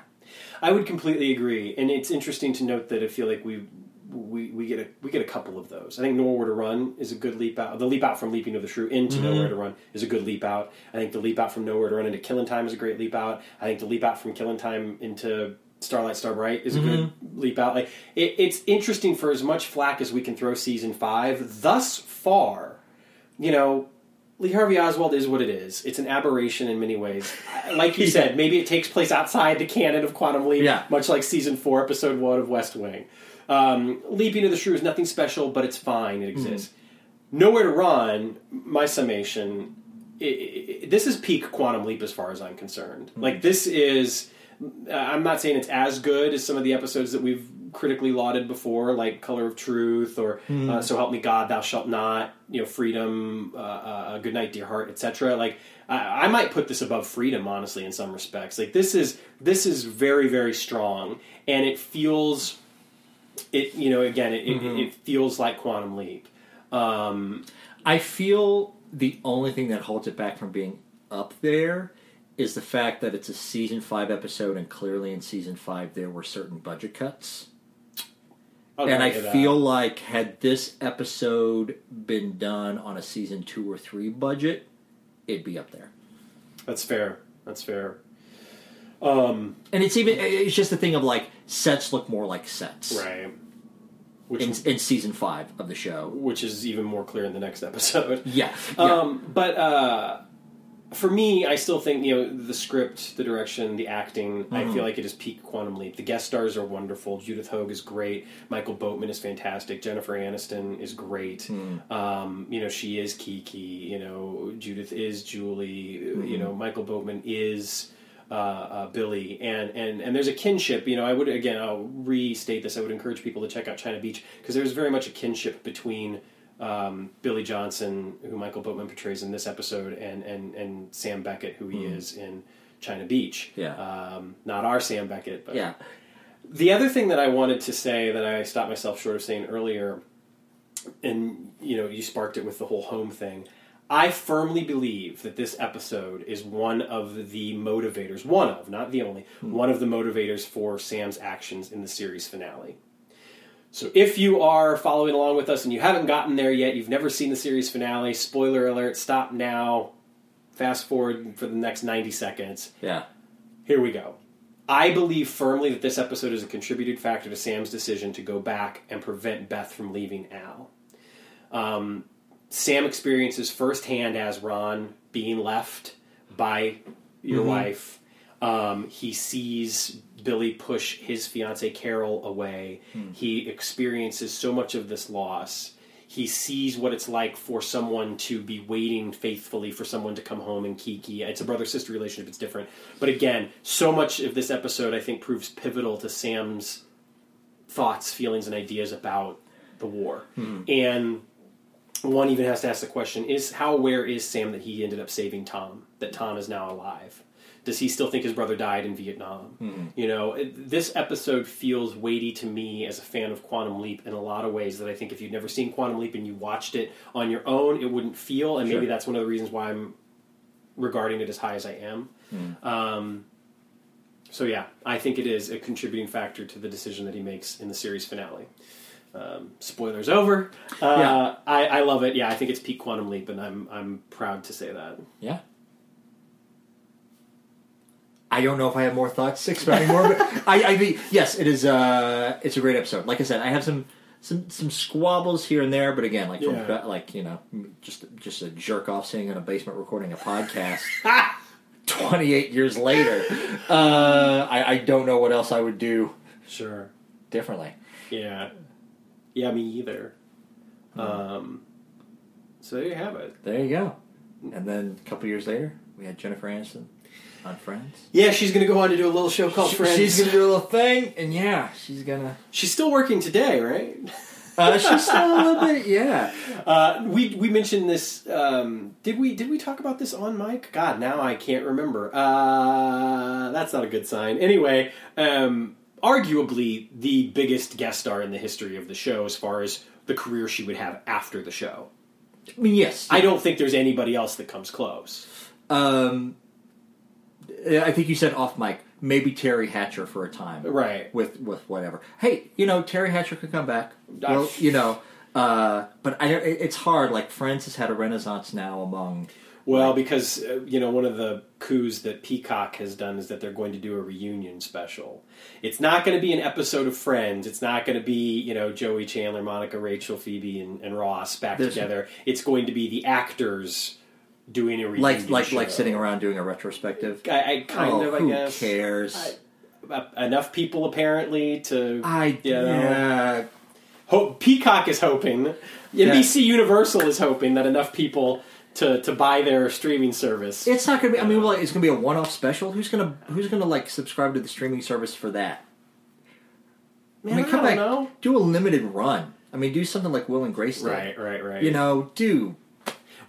I would completely agree. And it's interesting to note that I feel like we. We, we get a we get a couple of those. I think Nowhere to Run is a good leap out. The leap out from Leaping to the Shrew into mm-hmm. Nowhere to Run is a good leap out. I think the leap out from Nowhere to Run into Killing Time is a great leap out. I think the leap out from Killing Time into Starlight Star Bright is a good mm-hmm. leap out. Like it, it's interesting for as much flack as we can throw season five thus far. You know, Lee Harvey Oswald is what it is. It's an aberration in many ways. Like you said, maybe it takes place outside the canon of Quantum Leap, Yeah. much like season four, episode one of West Wing. Um, Leaping to the Shrew is nothing special, but it's fine. It exists. Nowhere to Run, my summation, i i this is peak Quantum Leap as far as I'm concerned. Like, this is, uh, I'm not saying it's as good as some of the episodes that we've critically lauded before, like Color of Truth or uh, So Help Me God, Thou Shalt Not, you know, Freedom, uh, uh, Good Night, Dear Heart, etc. Like, I, I might put this above Freedom, honestly, in some respects. Like, this is this is very, very strong, and it feels, it you know, again, it, it, it feels like Quantum Leap. Um, I feel the only thing that holds it back from being up there is the fact that it's a season five episode, and clearly in season five there were certain budget cuts. And I feel like had this episode been done on a season two or three budget, it'd be up there. that's fair. That's fair. Um, And it's even it's just the thing of like sets look more like sets right. Which in, in season five of the show. which is even more clear in the next episode. Yeah, yeah. Um, but uh, for me, I still think you know the script, the direction, the acting. I Mm-hmm. feel like it is peak Quantum Leap. The guest stars are wonderful. Judith Hoag is great. Michael Boatman is fantastic. Jennifer Aniston is great. Hmm. Um, you know she is Kiki. You know Judith is Julie. Mm-hmm. You know Michael Boatman is. Uh, uh, Billy and and and there's a kinship. You know, I would again, I'll restate this. I would encourage people to check out China Beach because there's very much a kinship between um, Billy Johnson, who Michael Boatman portrays in this episode, and and and Sam Beckett, who he is in China Beach. Yeah. um, not our Sam Beckett, but yeah. the other thing that I wanted to say that I stopped myself short of saying earlier, and you know, you sparked it with the whole home thing. I firmly believe that this episode is one of the motivators, one of, not the only, one of the motivators for Sam's actions in the series finale. So if you are following along with us and you haven't gotten there yet, you've never seen the series finale, spoiler alert, stop now, fast forward for the next 90 seconds. Yeah. Here we go. I believe firmly that this episode is a contributed factor to Sam's decision to go back and prevent Beth from leaving Al. Um, Sam experiences firsthand as Ron being left by your wife. Um, he sees Billy push his fiancee Carol away. He experiences so much of this loss. He sees what it's like for someone to be waiting faithfully for someone to come home and Kiki. It's a brother sister relationship, it's different. But again, so much of this episode I think proves pivotal to Sam's thoughts, feelings, and ideas about the war. And one even has to ask the question is how aware is Sam that he ended up saving Tom, that Tom is now alive? Does he still think his brother died in Vietnam? You know, it, this episode feels weighty to me as a fan of Quantum Leap in a lot of ways that I think if you've never seen Quantum Leap and you watched it on your own, it wouldn't feel. And maybe that's one of the reasons why I'm regarding it as high as I am. Um, so yeah, I think it is a contributing factor to the decision that he makes in the series finale. Um, spoilers over. Uh, Yeah. I, I love it. Yeah, I think it's peak quantum leap, and I'm I'm proud to say that. Yeah. I don't know if I have more thoughts expounding more, but I, I yes, it is. Uh, it's a great episode. Like I said, I have some some some squabbles here and there, but again, like from Yeah. like you know, just just a jerk off sitting in a basement recording a podcast. Twenty eight years later, uh, I, I don't know what else I would do Sure. differently. Yeah. Yeah, me either. Um, so there you have it. There you go. And then a couple years later, we had Jennifer Aniston on Friends. Yeah, she's going to go on to do a little show called Friends. She's gonna do a little thing, and yeah, she's gonna. She's still working today, right? Uh, she's still a little bit, yeah. Uh, we we mentioned this. Um, did we did we talk about this on mic? God, now I can't remember. Uh, that's not a good sign. Anyway, um, arguably the biggest guest star in the history of the show, as far as the career she would have after the show. I mean, yes. I don't think there's anybody else that comes close. um, I think you said off mic. Maybe Teri Hatcher for a time, Right. With with whatever. Hey, you know Teri Hatcher could come back. Well, you know, uh, but I, it's hard. Like Friends has had a renaissance now among. Well, because uh, you know one of the coups that Peacock has done is that they're going to do a reunion special. It's not going to be an episode of Friends. It's not going to be you know Joey Chandler, Monica, Rachel, Phoebe, and, and Ross back together. It's going to be the actors doing a Like like show. like sitting around doing a retrospective. I, I kind Oh, of, I who guess. cares? I- enough people apparently to I you know, yeah. Hope, Peacock is hoping, NBC Universal is hoping that enough people to, to buy their streaming service. It's not gonna be. I mean, well, it's gonna be a one-off special. Who's gonna Who's gonna like subscribe to the streaming service for that? Man, I mean, come don't back, know. do a limited run. I mean, do something like Will and Grace did. Right, right, right. You know, do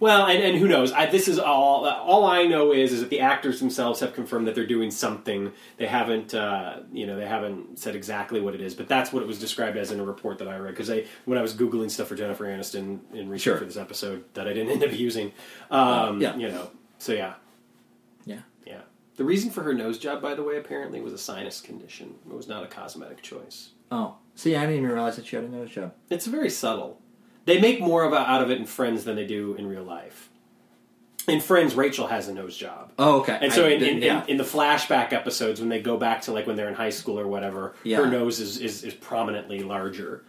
Well, and, and who knows? I, this is all. All I know is is that the actors themselves have confirmed that they're doing something. They haven't, uh, you know, they haven't said exactly what it is, but that's what it was described as in a report that I read. Because I, when I was googling stuff for Jennifer Aniston in research Sure. for this episode, that I didn't end up using. Um, Yeah. You know. So yeah, yeah. yeah. The reason for her nose job, by the way, apparently was a sinus condition. It was not a cosmetic choice. Oh, see, I didn't even realize that she had a nose job. It's very subtle. They make more of a, out of it in Friends than they do in real life. In Friends, Rachel has a nose job. Oh, okay. And so I in, in, yeah. in, in the flashback episodes, when they go back to like when they're in high school or whatever, Yeah. her nose is, is, is prominently larger.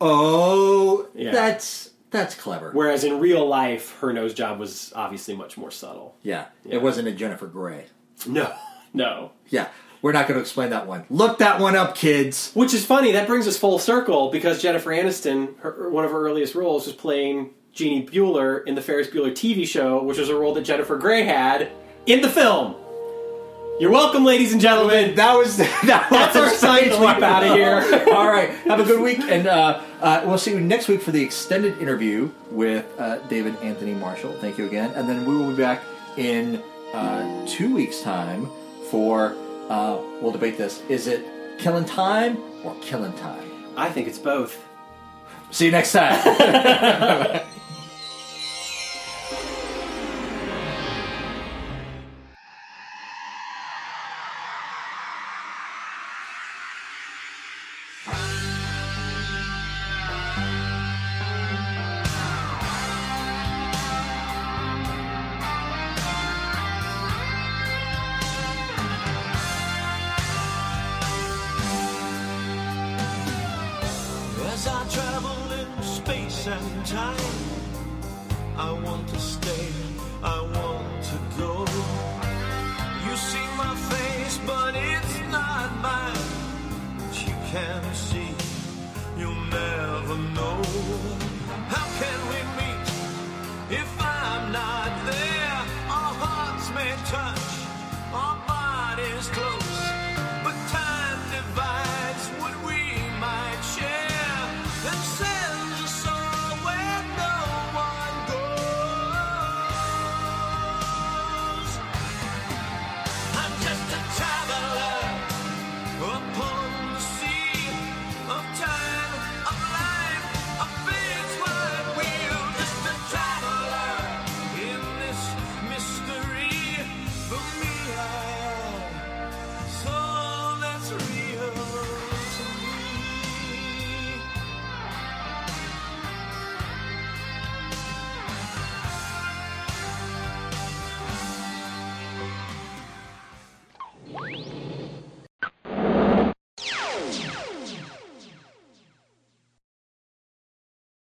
oh, Yeah. that's that's clever. Whereas in real life, her nose job was obviously much more subtle. yeah, Yeah. it wasn't a Jennifer Grey. No, no. Yeah, we're not going to explain that one. Look that one up, kids. Which is funny. That brings us full circle because Jennifer Aniston, her, one of her earliest roles, was playing Jeannie Bueller in the Ferris Bueller TV show, which was a role that Jennifer Grey had in the film. You're welcome, ladies and gentlemen. That was that That's our was sign to leap out of here. All right, have a good week, and uh, uh, we'll see you next week for the extended interview with uh, David Anthony Marshall. Thank you again, and then we will be back in uh, two weeks' time for uh, we'll debate this: is it killing time or killing time? I think it's both. See you next time.